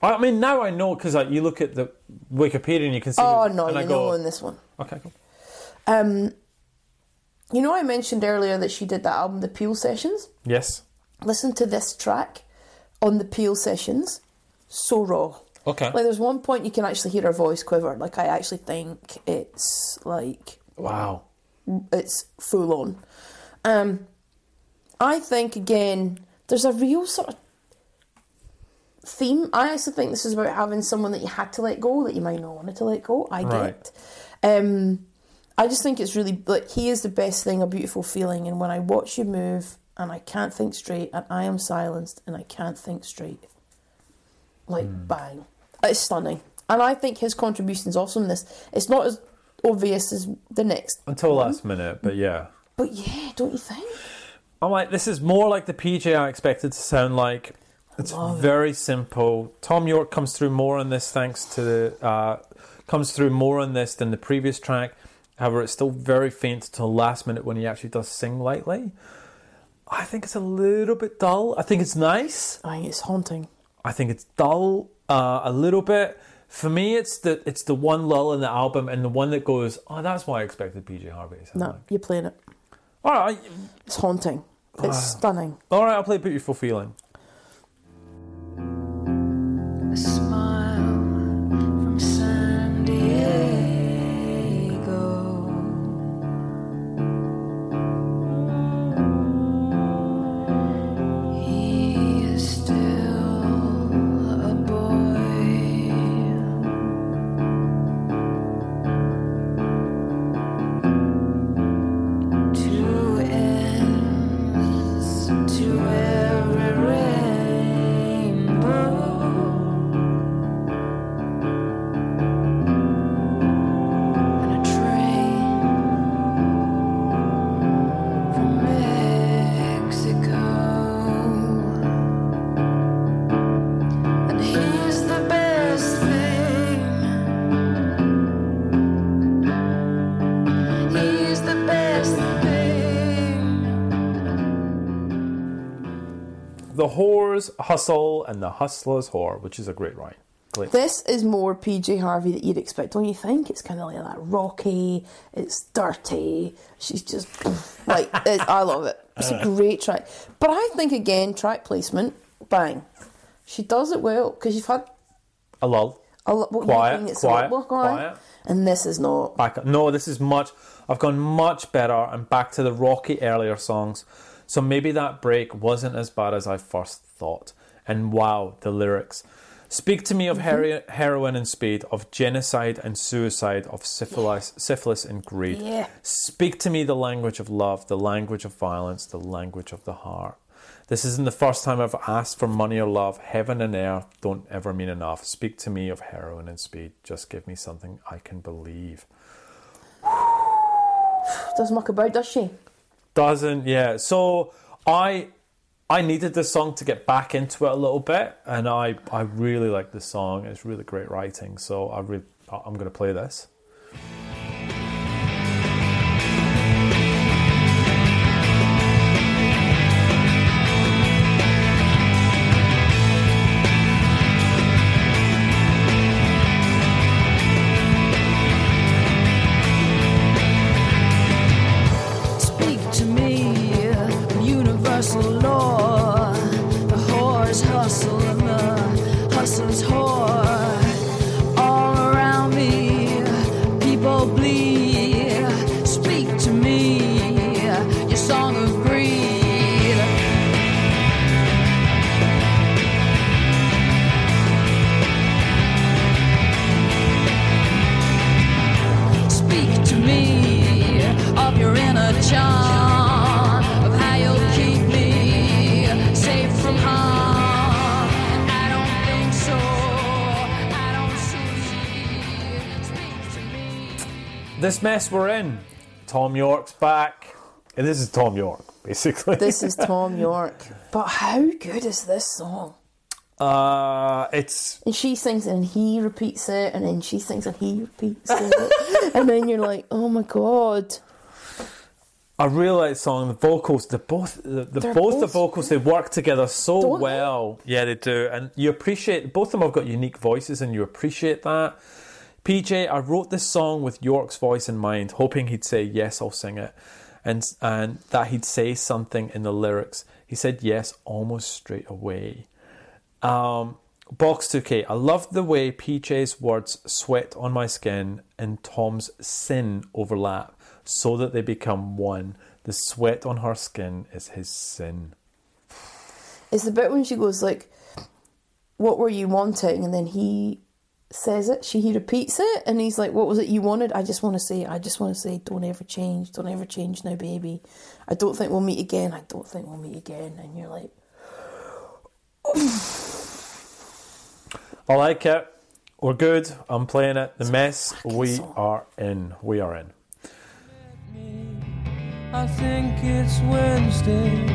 I mean, now I know because like, you look at the Wikipedia and you can see. Oh no, you I know go, on this one. Okay, cool. Um you know I mentioned earlier that she did that album, The Peel Sessions? Yes. Listen to this track on the Peel Sessions. So raw. Okay. Like there's one point you can actually hear her voice quiver. Like I actually think it's like Wow. it's full on. Um, I think again, there's a real sort of theme. I actually think this is about having someone that you had to let go that you might not wanted to let go. I Right. get. Um, I just think it's really like he is the best thing, a beautiful feeling. And when I watch you move, and I can't think straight, and I am silenced, and I can't think straight, like bang, it's stunning. And I think his contribution is awesome. in This it's not as obvious as the next Until last minute, but yeah. but yeah, don't you think? I'm like, this is more like the PJ I expected to sound like. It's Love it. very simple. Thom Yorke comes through more on this, thanks to the uh, comes through more on this than the previous track. However, it's still very faint until last minute when he actually does sing lightly. I think it's a little bit dull. I think it's nice. I think it's haunting. I think it's dull uh, a little bit. For me, it's the it's the one lull in the album and the one that goes, oh, that's why I expected PJ Harvey to sound No, like. you're playing it. All right, It's haunting. It's stunning. all right, I'll play Beautiful Feeling. Hustle and the hustlers whore, which is a great rhyme. Great. This is more PJ Harvey that you'd expect, don't you think? It's kind of like that rocky, it's dirty. She's just like, I love it. It's a great track. But I think, again, track placement, bang. She does it well because you've had A lull. a lot. what Quiet, it's quiet, a more quiet. And this is not. back up. No, this is much. I've gone much better and back to the rocky earlier songs. So maybe that break wasn't as bad as I first thought. And wow, the lyrics. Speak to me of mm-hmm. hero- heroin and speed, of genocide and suicide, of syphilis, syphilis and greed. Yeah. Speak to me the language of love, the language of violence, the language of the heart. This isn't the first time I've asked for money or love. Heaven and earth don't ever mean enough. Speak to me of heroin and speed. Just give me something I can believe. Doesn't muck about, does she? Doesn't yeah. So I I needed this song to get back into it a little bit, and I I really like this song. It's really great writing. So I really I'm going to play this. Mess we're in. Thom Yorke's back, and this is Thom Yorke basically. This is Thom Yorke. But how good is this song? uh, it's And she sings and he repeats it, and then she sings and he repeats it. and then you're like, oh my god. I really like the song. The vocals, the both, the, the They're both the vocals, they work together so Don't they? well. Yeah, they do, and you appreciate. Both of them have got unique voices, and you appreciate that. PJ, I wrote this song with Yorke's voice in mind, hoping he'd say yes, I'll sing it, and and that he'd say something in the lyrics. He said yes almost straight away. Um, Box 2K, I love the way PJ's words sweat on my skin and Tom's sin overlap so that they become one. The sweat on her skin is his sin. It's the bit when she goes like, "What were you wanting?" And then he says it. She he repeats it, and he's like, "What was it you wanted?" I just want to say, I just want to say, don't ever change, don't ever change now, baby. I don't think we'll meet again. I don't think we'll meet again. And you're like, I like it. We're good. I'm playing it. The mess we song. are in. We are in. I think it's Wednesday,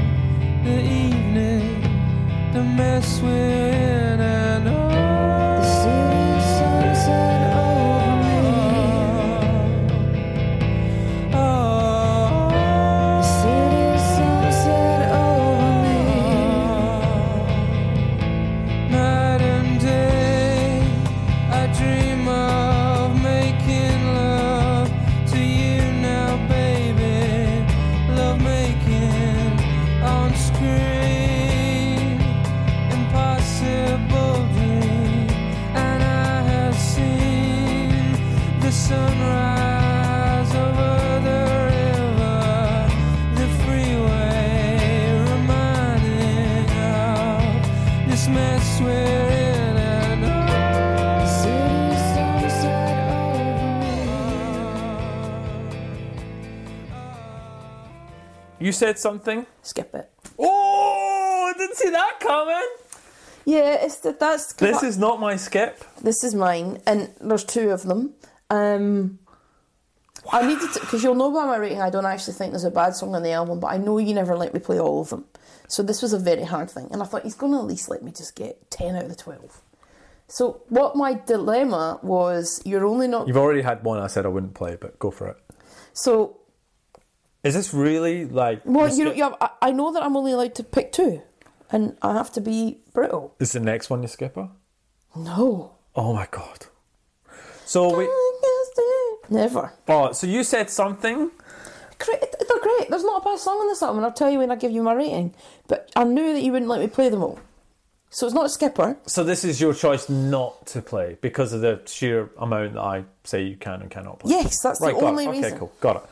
the evening, the mess we're in, You said something? Skip it. Oh, I didn't see that coming. Yeah, it's that. That's This is not my skip. This is mine, and there's two of them. Um, I needed to because you'll know by my rating. I don't actually think there's a bad song on the album, but I know you never let me play all of them. So this was a very hard thing, and I thought he's going to at least let me just get ten out of the twelve. So what my dilemma was, you're only not. You've already had one I said I wouldn't play, but go for it. So Is this really like. well, you know, skip? you have, I, I know that I'm only allowed to pick two. and I have to be brutal. Is the next one you skipper? No. Oh my god. So we. Never. Oh, so you said something. Great, they're great. There's not a bad song on this album, and I'll tell you when I give you my rating. But I knew that you wouldn't let me play them all. So it's not a skipper. So this is your choice not to play because of the sheer amount that I say you can and cannot play. Yes, that's Right, the only it. Okay, cool, got it.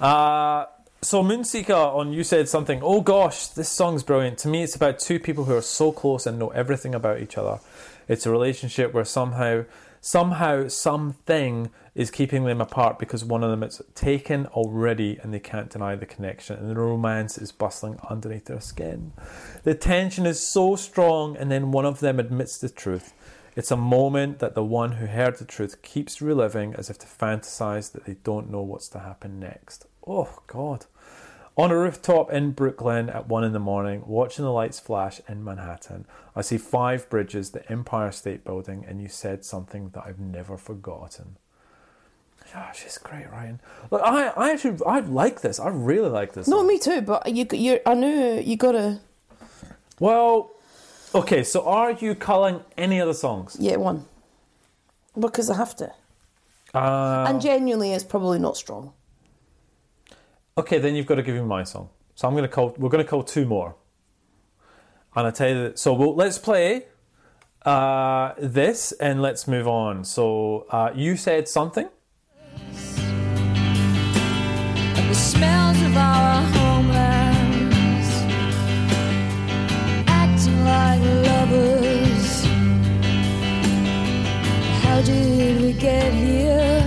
Uh, so Moonseeker on you said something. Oh gosh, this song's brilliant. To me, it's about two people who are so close and know everything about each other. It's a relationship where somehow, somehow, something is keeping them apart because one of them is taken already and they can't deny the connection, and the romance is bustling underneath their skin. The tension is so strong, and then one of them admits the truth. It's a moment that the one who heard the truth keeps reliving as if to fantasize that they don't know what's to happen next. Oh, God. On a rooftop in Brooklyn at one in the morning, watching the lights flash in Manhattan, I see five bridges, the Empire State Building, and you said something that I've never forgotten. Yeah, she's great, Ryan. Look, I, I actually, I like this. I really like this. No, song. me too. But you, you, I knew you gotta. Well, okay. So, are you culling any other songs? Yeah, one. Because I have to. Uh, and genuinely, it's probably not strong. Okay, then you've got to give me my song. So I'm going to call. We're going to call two more. And I tell you that. So we'll, let's play uh, this and let's move on. So uh, you said something. the smells of our homelands, acting like lovers. How did we get here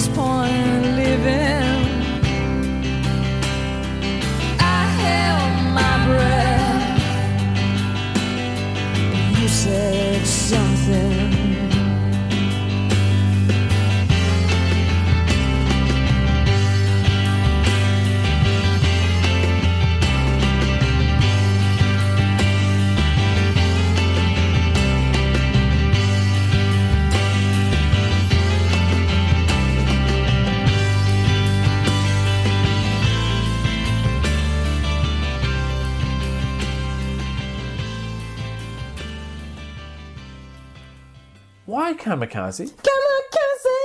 this point in living? I held my breath. Kamikaze? Kamikaze!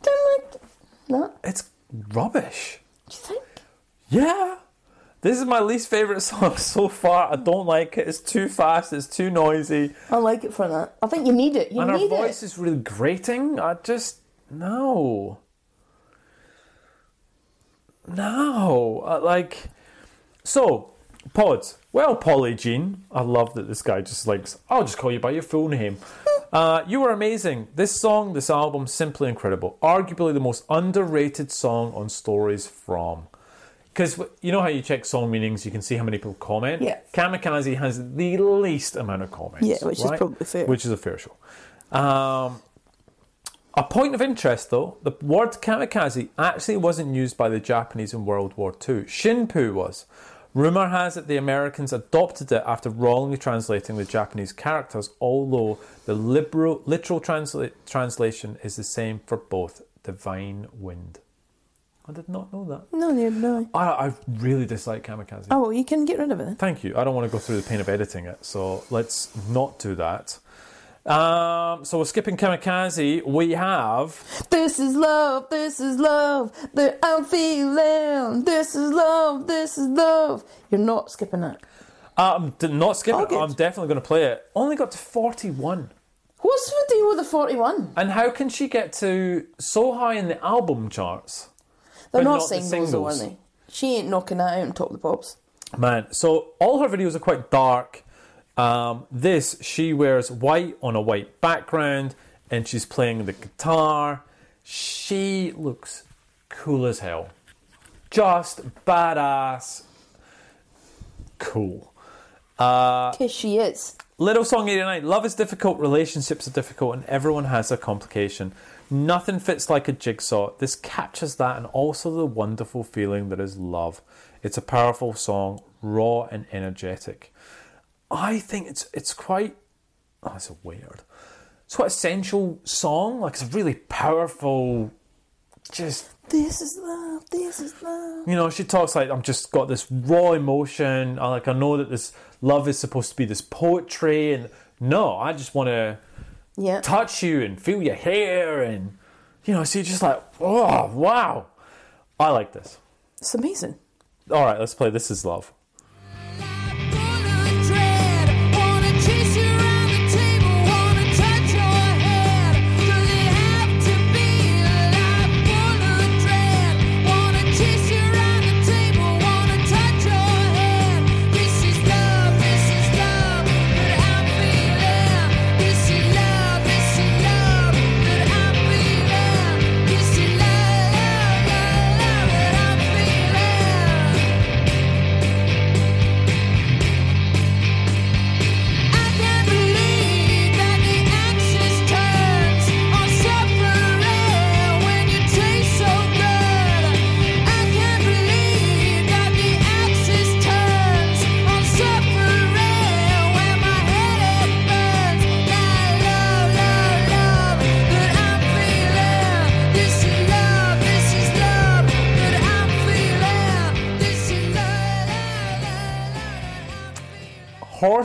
Kamikaze! No? It's rubbish. Do you think? Yeah. This is my least favorite song so far. I don't like it. It's too fast. It's too noisy. I like it for that. I think you need it. You and her voice it. is really grating. I just no, no. Uh, like so, pods. Well, Polly Jean, I love that this guy just likes. I'll just call you by your full name. Uh, you were amazing. This song, this album, simply incredible. Arguably the most underrated song on Stories from. Because you know how you check song meanings, you can see how many people comment. Yeah. Kamikaze has the least amount of comments. Yeah, which is probably fair. Which is a fair show. Um, a point of interest, though, the word kamikaze actually wasn't used by the Japanese in World War II. Shinpu was. Rumour has it the Americans adopted it after wrongly translating the Japanese characters, although the liberal, literal transla- translation is the same for both. Divine wind. I did not know that. No, no, no. I, I really dislike kamikaze. Oh, well, you can get rid of it. Thank you. I don't want to go through the pain of editing it, so let's not do that. Um, so we're skipping kamikaze. We have This is love, this is love, that I'm feeling. This is love, this is love. You're not skipping that. um, d- not skipping. It. I'm definitely going to play it. Only got to forty-one. What's the deal with the 41? And how can she get to so high in the album charts? They're But not, not the singles, though, are singles. they? She ain't knocking that out on top of the pops. Man, so all her videos are quite dark. Um, this, she wears white on a white background and she's playing the guitar. She looks cool as hell. Just badass. Cool. Because she is. Little Song 89 Love is difficult, relationships are difficult, and everyone has a complication. Nothing fits like a jigsaw. This captures that and also the wonderful feeling that is love. It's a powerful song, raw and energetic. I think it's it's quite oh, it's a weird. It's quite essential song. Like it's a really powerful, just This is love. This is love. You know, she talks like I'm just got this raw emotion. I like I know that this love is supposed to be this poetry, and no, I just want to Yeah. touch you and feel your hair, and you know, so you're just like, oh wow, I like this. It's amazing. All right, let's play. This is love.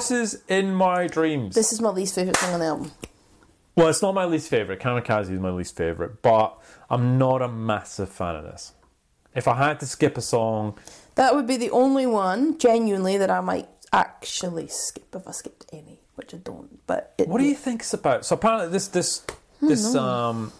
Horses in my dreams. This is my least favourite song on the album. well, it's not my least favorite. Kamikaze is my least favorite, but I'm not a massive fan of this. If I had to skip a song, That would be the only one, genuinely, that I might actually skip if I skipped any, which I don't. But it, What do you think it's about? So apparently this this this um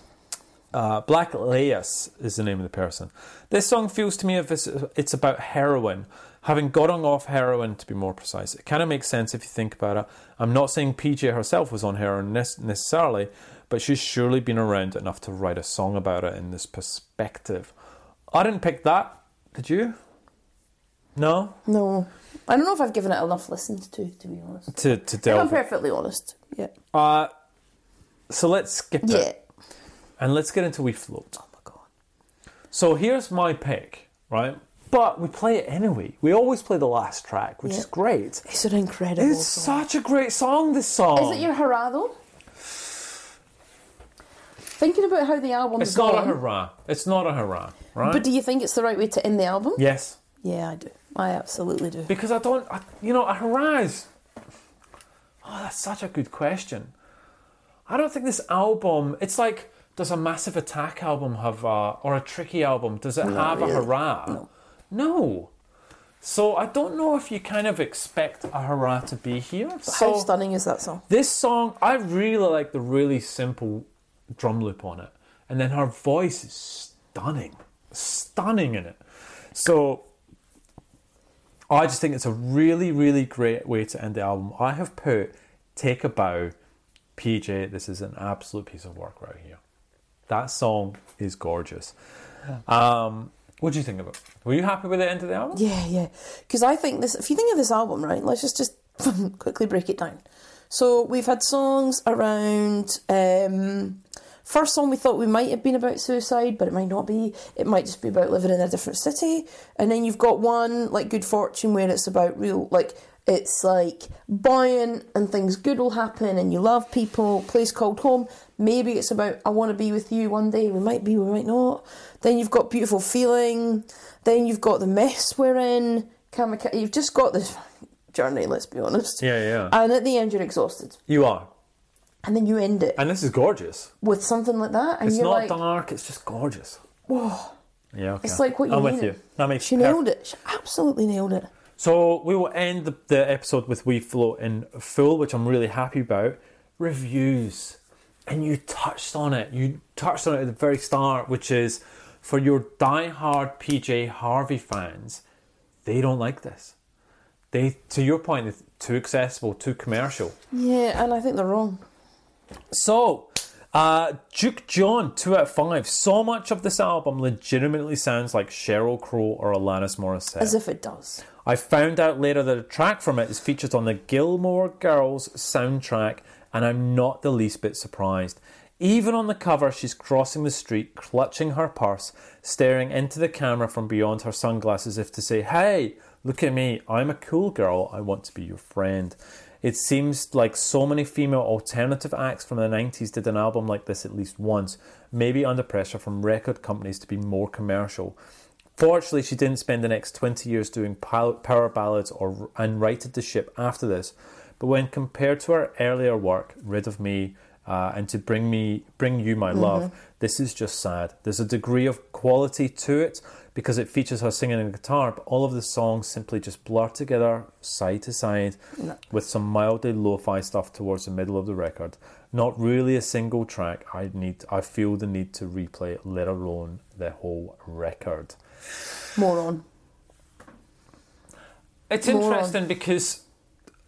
uh, Black Laius is the name of the person. This song feels to me if it's, it's about heroin, having gotten off heroin to be more precise. It kind of makes sense if you think about it. I'm not saying PJ herself was on heroin nec- necessarily, but she's surely been around enough to write a song about it in this perspective. I didn't pick that. Did you? No, No. I don't know if I've given it enough listens to, to be honest. to to If I'm perfectly honest. Yeah. Uh, so let's skip Yeah. it and let's get into We Float. Oh my god. So here's my pick, right? But we play it anyway. We always play the last track, which Yeah. is great. It's an incredible It's song. such a great song, this song. Is it your hurrah though? Thinking about how the album. It's not a hurrah. It's not a hurrah, right? But do you think it's the right way to end the album? yes. Yeah, I do. I absolutely do. Because I don't, I, you know, a hurrah is. Oh, that's such a good question. I don't think this album. It's like, does a Massive Attack album have a, or a Tricky album? Does it have really. a hurrah? No. No. So I don't know if you kind of expect a hurrah to be here. How So stunning is that song? this song, I really like the really simple drum loop on it, and then her voice is stunning, stunning in it. So I just think it's a really, really great way to end the album. I have put "Take a Bow," PJ. This is an absolute piece of work right here. That song is gorgeous. Um, what do you think of it? Were you happy with the end of the album? Yeah, yeah. Because I think this. If you think of this album, right? Let's just just quickly break it down. So we've had songs around. Um, first song we thought we might have been about suicide, but it might not be. It might just be about living in a different city. And then you've got one like Good Fortune, where it's about real like. It's like buoyant and things good will happen and you love people. Place called home. Maybe it's about I want to be with you one day. We might be, we might not. Then you've got beautiful feeling. Then you've got the mess we're in. Kamika- You've just got this journey. Let's be honest. Yeah, yeah. And at the end, you're exhausted, You are, and then you end it and this is gorgeous. with something like that, and It's you're not like, dark. It's just gorgeous. "Whoa!" Yeah, okay. It's like what you I'm with you. That makes She perf- nailed it. She absolutely nailed it. So we will end the, the episode with We Float in full, which I'm really happy about. Reviews. And you touched on it. You touched on it at the very start, which is for your die-hard PJ Harvey fans, they don't like this. They, to your point, it's too accessible, too commercial. Yeah, and I think they're wrong. So, uh, Duke John, two out of five. So much of this album legitimately sounds like Sheryl Crow or Alanis Morissette. As if it does. I found out later that a track from it is featured on the Gilmore Girls soundtrack, and I'm not the least bit surprised. Even on the cover, she's crossing the street, clutching her purse, staring into the camera from beyond her sunglasses as if to say, Hey, look at me, I'm a cool girl, I want to be your friend. It seems like so many female alternative acts from the 90s did an album like this at least once, maybe under pressure from record companies to be more commercial. Fortunately, she didn't spend the next 20 years doing power ballads or and righted the ship after this. But when compared to her earlier work, Rid of Me, uh, and to bring me, bring you my love, this is just sad. There's a degree of quality to it because it features her singing and guitar, but all of the songs simply just blur together side to side with some mildly lo-fi stuff towards the middle of the record. Not really a single track. I need. I feel the need to replay, let alone the whole record. Moron. It's Moron. interesting because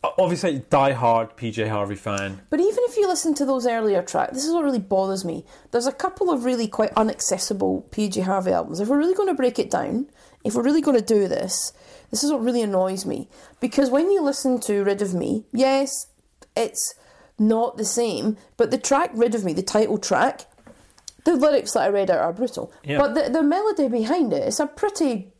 obviously die hard PJ Harvey fan. But even if you listen to those earlier tracks, this is what really bothers me. There's a couple of really quite unaccessible PJ Harvey albums. If we're really going to break it down, if we're really going to do this, this is what really annoys me. Because when you listen to Rid of Me, yes, it's not the same, but the track Rid of Me, the title track, the lyrics that I read out are brutal. Yeah. But the, the melody behind it, it is a pretty.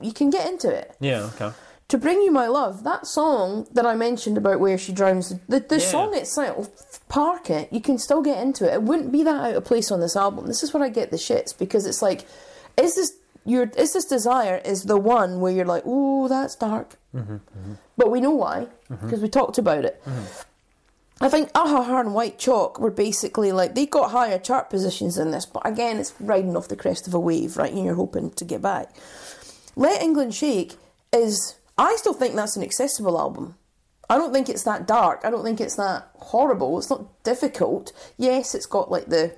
You can get into it. Yeah, okay. To Bring You My Love, that song that I mentioned about where she drowns, the, the Yeah. song itself, Park It, you can still get into it. It wouldn't be that out of place on this album. This is where I get the shits because it's like, is this your is this desire is the one where you're like, oh, that's dark. Mm-hmm, mm-hmm. But we know why mm-hmm. because we talked about it. I think Ahaha and White Chalk were basically like they got higher chart positions than this, but again, it's riding off the crest of a wave, right? And you're hoping to get back. Let England Shake is, I still think that's an accessible album. I don't think it's that dark. I don't think it's that horrible. It's not difficult. Yes, it's got like the,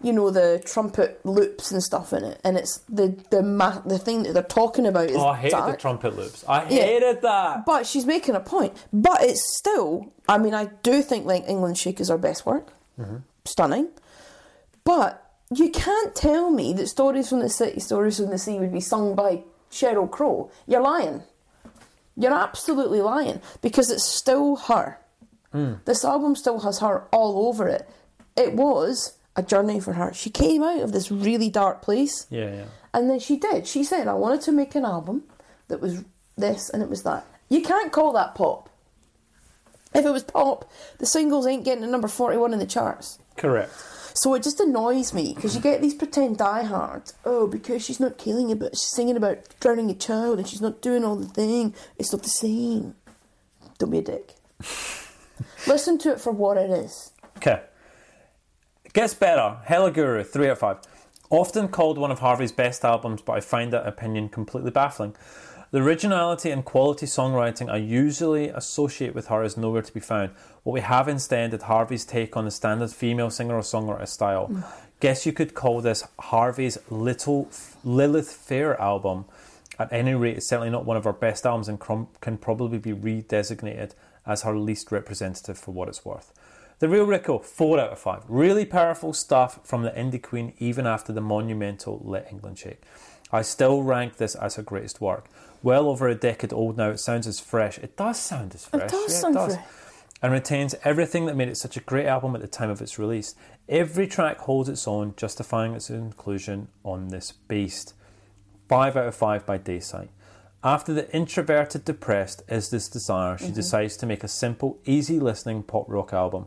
you know, the trumpet loops and stuff in it, and it's the the ma- the thing that they're talking about is Oh, I hated dark. the trumpet loops. I Yeah. hated that. But she's making a point. But it's still, I mean, I do think Let England Shake is our best work. Mm-hmm. Stunning. But you can't tell me that Stories from the City, Stories from the Sea would be sung by Sheryl Crow. You're lying. You're absolutely lying because it's still her. Hmm. This album still has her all over it. It was a journey for her. She came out of this really dark place. Yeah, yeah. And then she did. She said, I wanted to make an album that was this and it was that. You can't call that pop. If it was pop, the singles ain't getting to number 41 in the charts. Correct. So it just annoys me because you get these pretend diehards. Oh, because she's not killing it, but she's singing about drowning a child and she's not doing all the thing. It's not the same. Don't be a dick. Listen to it for what it is. Okay. Gets better. Hella Guru, 3 out of 5. Often called one of Harvey's best albums, but I find that opinion completely baffling. The originality and quality songwriting I usually associate with her is nowhere to be found. What we have instead is Harvey's take on the standard female singer or songwriter style. Mm. Guess you could call this Harvey's Little Lilith Fair album. At any rate, it's certainly not one of her best albums and can probably be redesignated as her least representative for what it's worth. The Real Rico, 4 out of 5. Really powerful stuff from the indie queen even after the monumental Let England Shake. I still rank this as her greatest work. Well over a decade old now, it sounds as fresh. It does sound as fresh. It does yeah, sound it does. fresh. And retains everything that made it such a great album at the time of its release. Every track holds its own, justifying its inclusion on this beast. 5 out of 5 by Dayside. After the introverted depressed is this desire, she mm-hmm. decides to make a simple, easy listening pop rock album.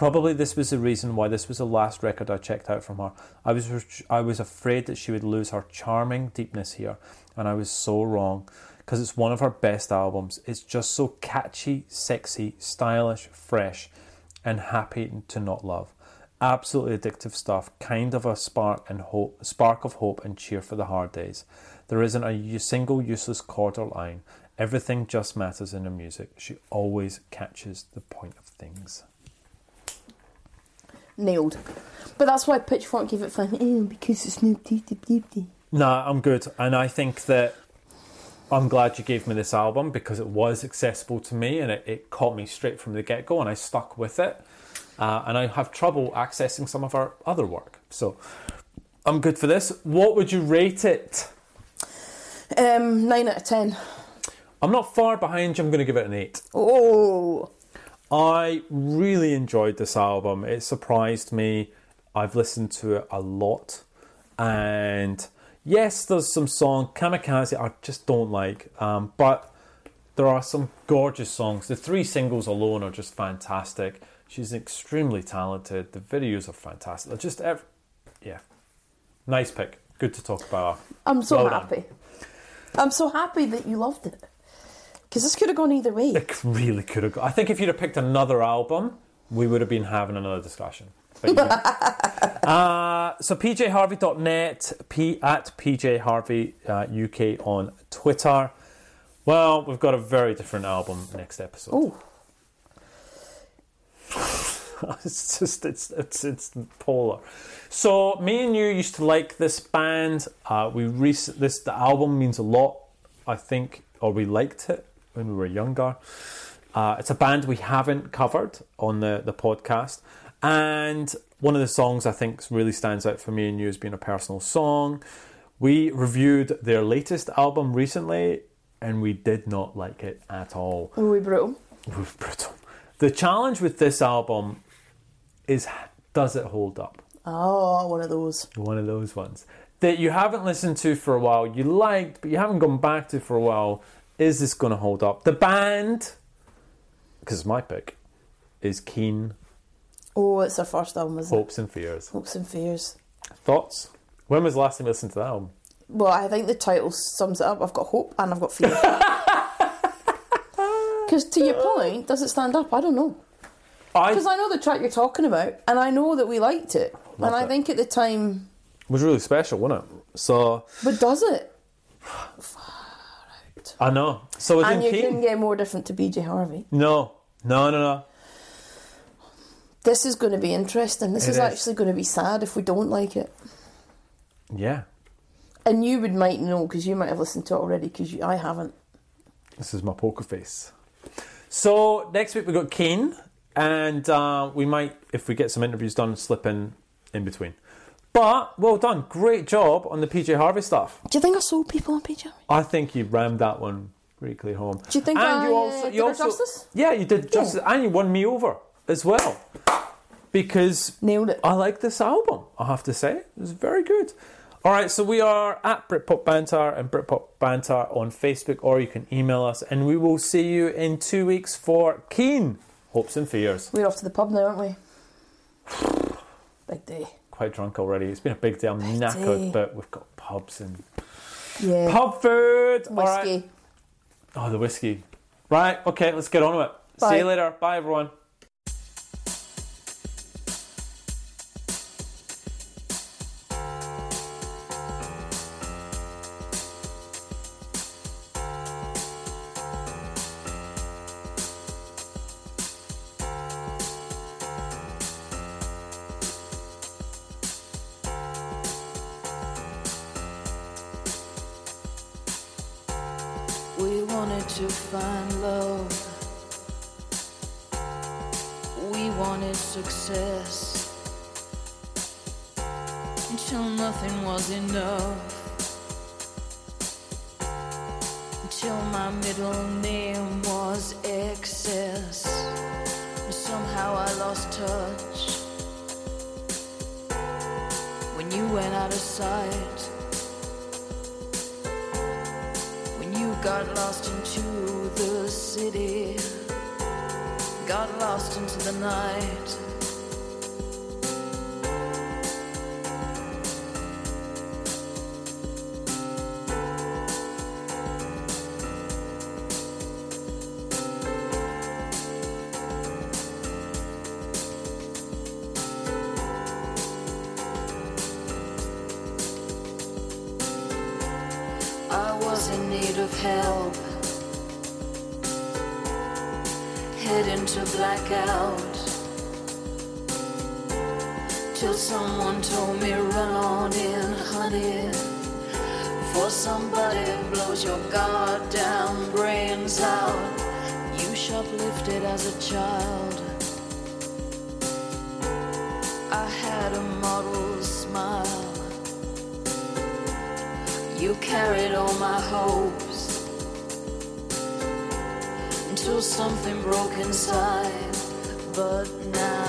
Probably this was the reason why this was the last record I checked out from her. I was I was afraid that she would lose her charming deepness here, and I was so wrong because it's one of her best albums. It's just so catchy, sexy, stylish, fresh, and happy to not love. Absolutely addictive stuff, kind of a spark and hope, spark of hope and cheer for the hard days. There isn't a single useless chord or line. Everything just matters in her music. She always catches the point of things. Nailed. But that's why Pitchfork gave it five. Eh, because it's no deep. Nah, I'm good, and I think that I'm glad you gave me this album because it was accessible to me and it, it caught me straight from the get go, and I stuck with it. Uh, and I have trouble accessing some of our other work, so I'm good for this. What would you rate it? Um, nine out of ten. I'm not far behind you. I'm going to give it an eight. Oh, I really enjoyed this album. It surprised me. I've listened to it a lot. And yes, there's some song, Kamikaze, I just don't like. Um, but there are some gorgeous songs. The three singles alone are just fantastic. She's extremely talented. The videos are fantastic. They're just, ev- yeah, nice pick. Good to talk about. her. I'm so Well done. happy. I'm so happy that you loved it. Because this could have gone either way. It really could have. Got, I think if you'd have picked another album, we would have been having another discussion. But you didn't. uh, so pjharvey.net, p at pjharvey uh, UK on Twitter. Well, we've got a very different album next episode. Oh, it's just it's it's it's polar. So me and you used to like this band. Uh, we rec- this the album means a lot. I think, or we liked it when we were younger. Uh, it's a band we haven't covered on the the podcast, and one of the songs I think really stands out for me and you as being a personal song. We reviewed their latest album recently, and we did not like it at all. were we brutal? Oof, brutal. The challenge with this album is does it hold up? Oh, one of those. One of those ones that you haven't listened to for a while, you liked, but you haven't gone back to for a while. Is this going to hold up? The band, because my pick, is Keane Oh, it's our first album, isn't it? Hopes and Fears. Hopes and Fears. Thoughts? When was the last time you listened to that album? Well, I think the title sums it up. I've got hope and I've got fear. Because to your point, does it stand up? I don't know. Because I I know the track you're talking about, and I know that we liked it. and I it. think at the time, it was really special, wasn't it? So but does it? I know. So And you Keane, couldn't get more different to PJ Harvey. no, no, no, no. This is going to be interesting. This is, is. actually going to be sad if we don't like it. Yeah, And you would might know because you might have listened to it already because I haven't. This is my poker face. So next week we've got Keane, and uh, we might, if we get some interviews done, slip in in between. But well done, great job on the PJ Harvey stuff. Do you think I sold people on PJ? Harvey? I think you rammed that one clear home. Do you think and I, you also, did you her also, justice? Yeah, you did justice, and you won me over as well because Nailed it. I like this album, I have to say. It was very good. All right, so we are at Britpop Banter and Britpop Banter on Facebook, or you can email us, and we will see you in two weeks for Keane Hopes and Fears. We're off to the pub now, aren't we? Big day. Quite drunk already. It's been a big day. I'm Big knackered, but we've got pubs and Yeah. pub food. All right. Whiskey. Oh, the whiskey. Right, okay, let's get on with it. See you later. Bye, everyone. Had a model smile. You carried all my hopes until something broke inside. But now